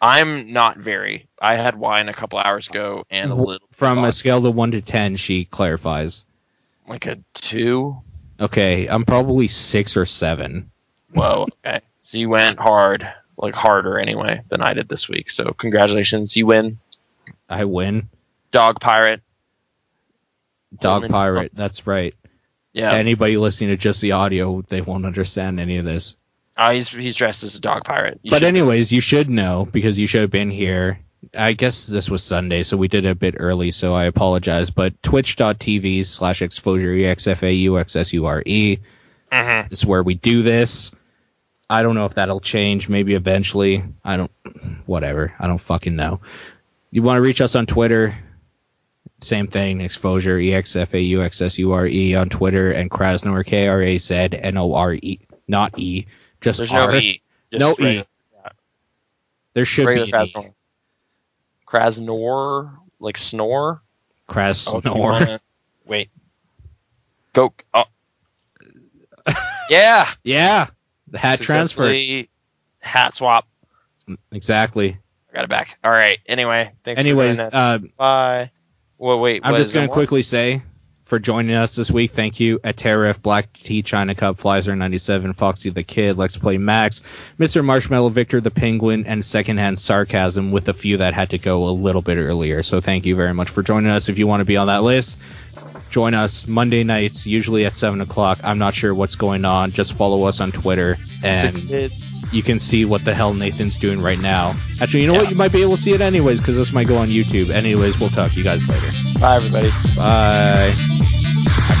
Speaker 2: I'm not very. I had wine a couple hours ago and a little
Speaker 1: From a scale of 1 to 10, she clarifies.
Speaker 2: like a two.
Speaker 1: Okay, I'm probably 6 or 7.
Speaker 2: Whoa. Okay. So you went hard, like harder anyway than I did this week. So congratulations, you win.
Speaker 1: I win.
Speaker 2: Dog pirate.
Speaker 1: Dog pirate, that's right.
Speaker 2: Yeah.
Speaker 1: Anybody listening to just the audio, they won't understand any of this.
Speaker 2: Oh, he's he's dressed as a dog pirate. You
Speaker 1: but
Speaker 2: should-
Speaker 1: anyways, you should know because you should have been here. I guess this was Sunday, so we did it a bit early, so I apologize. But twitch.tv slash exfauxsure E-X-F-A-U-X-S-U-R-E
Speaker 2: Mhm.
Speaker 1: is where we do this. I don't know if that'll change, maybe eventually. I don't, whatever. I don't fucking know. You want to reach us on Twitter? Same thing, exfauxsure, E E-X-F-A-U-X-S-U-R-E on Twitter, and Kraznor, K-R-A-Z-N-O-R-E, not E, just
Speaker 2: There's
Speaker 1: R.
Speaker 2: no E. Just
Speaker 1: No
Speaker 2: regular-
Speaker 1: E. There should
Speaker 2: Regular
Speaker 1: be an E.
Speaker 2: Kraznor. Kraznor, like snore. Oh, if you
Speaker 1: Kraznor.
Speaker 2: wanna- Wait. Go. Oh. yeah.
Speaker 1: yeah, the hat transfer.
Speaker 2: Hat swap.
Speaker 1: Exactly.
Speaker 2: I got it back. All right. Anyway, thanks.
Speaker 1: Anyways,
Speaker 2: for
Speaker 1: uh,
Speaker 2: bye. Well, wait.
Speaker 1: I'm just going to quickly say for joining us this week. Thank you at Terraf, Black Tea, China Cup, Flizer 97, Foxy the Kid, Let's Play Max, Mr. Marshmallow, Victor the Penguin, and Secondhand Sarcasm with a few that had to go a little bit earlier. So thank you very much for joining us. If you want to be on that list, join us Monday nights, usually at 7 o'clock. I'm not sure what's going on. Just follow us on Twitter and you can see what the hell Nathan's doing right now. Actually, you know what? You might be able to see it anyways because this might go on YouTube. Anyways, we'll talk to you guys later.
Speaker 2: Bye, everybody.
Speaker 1: Bye.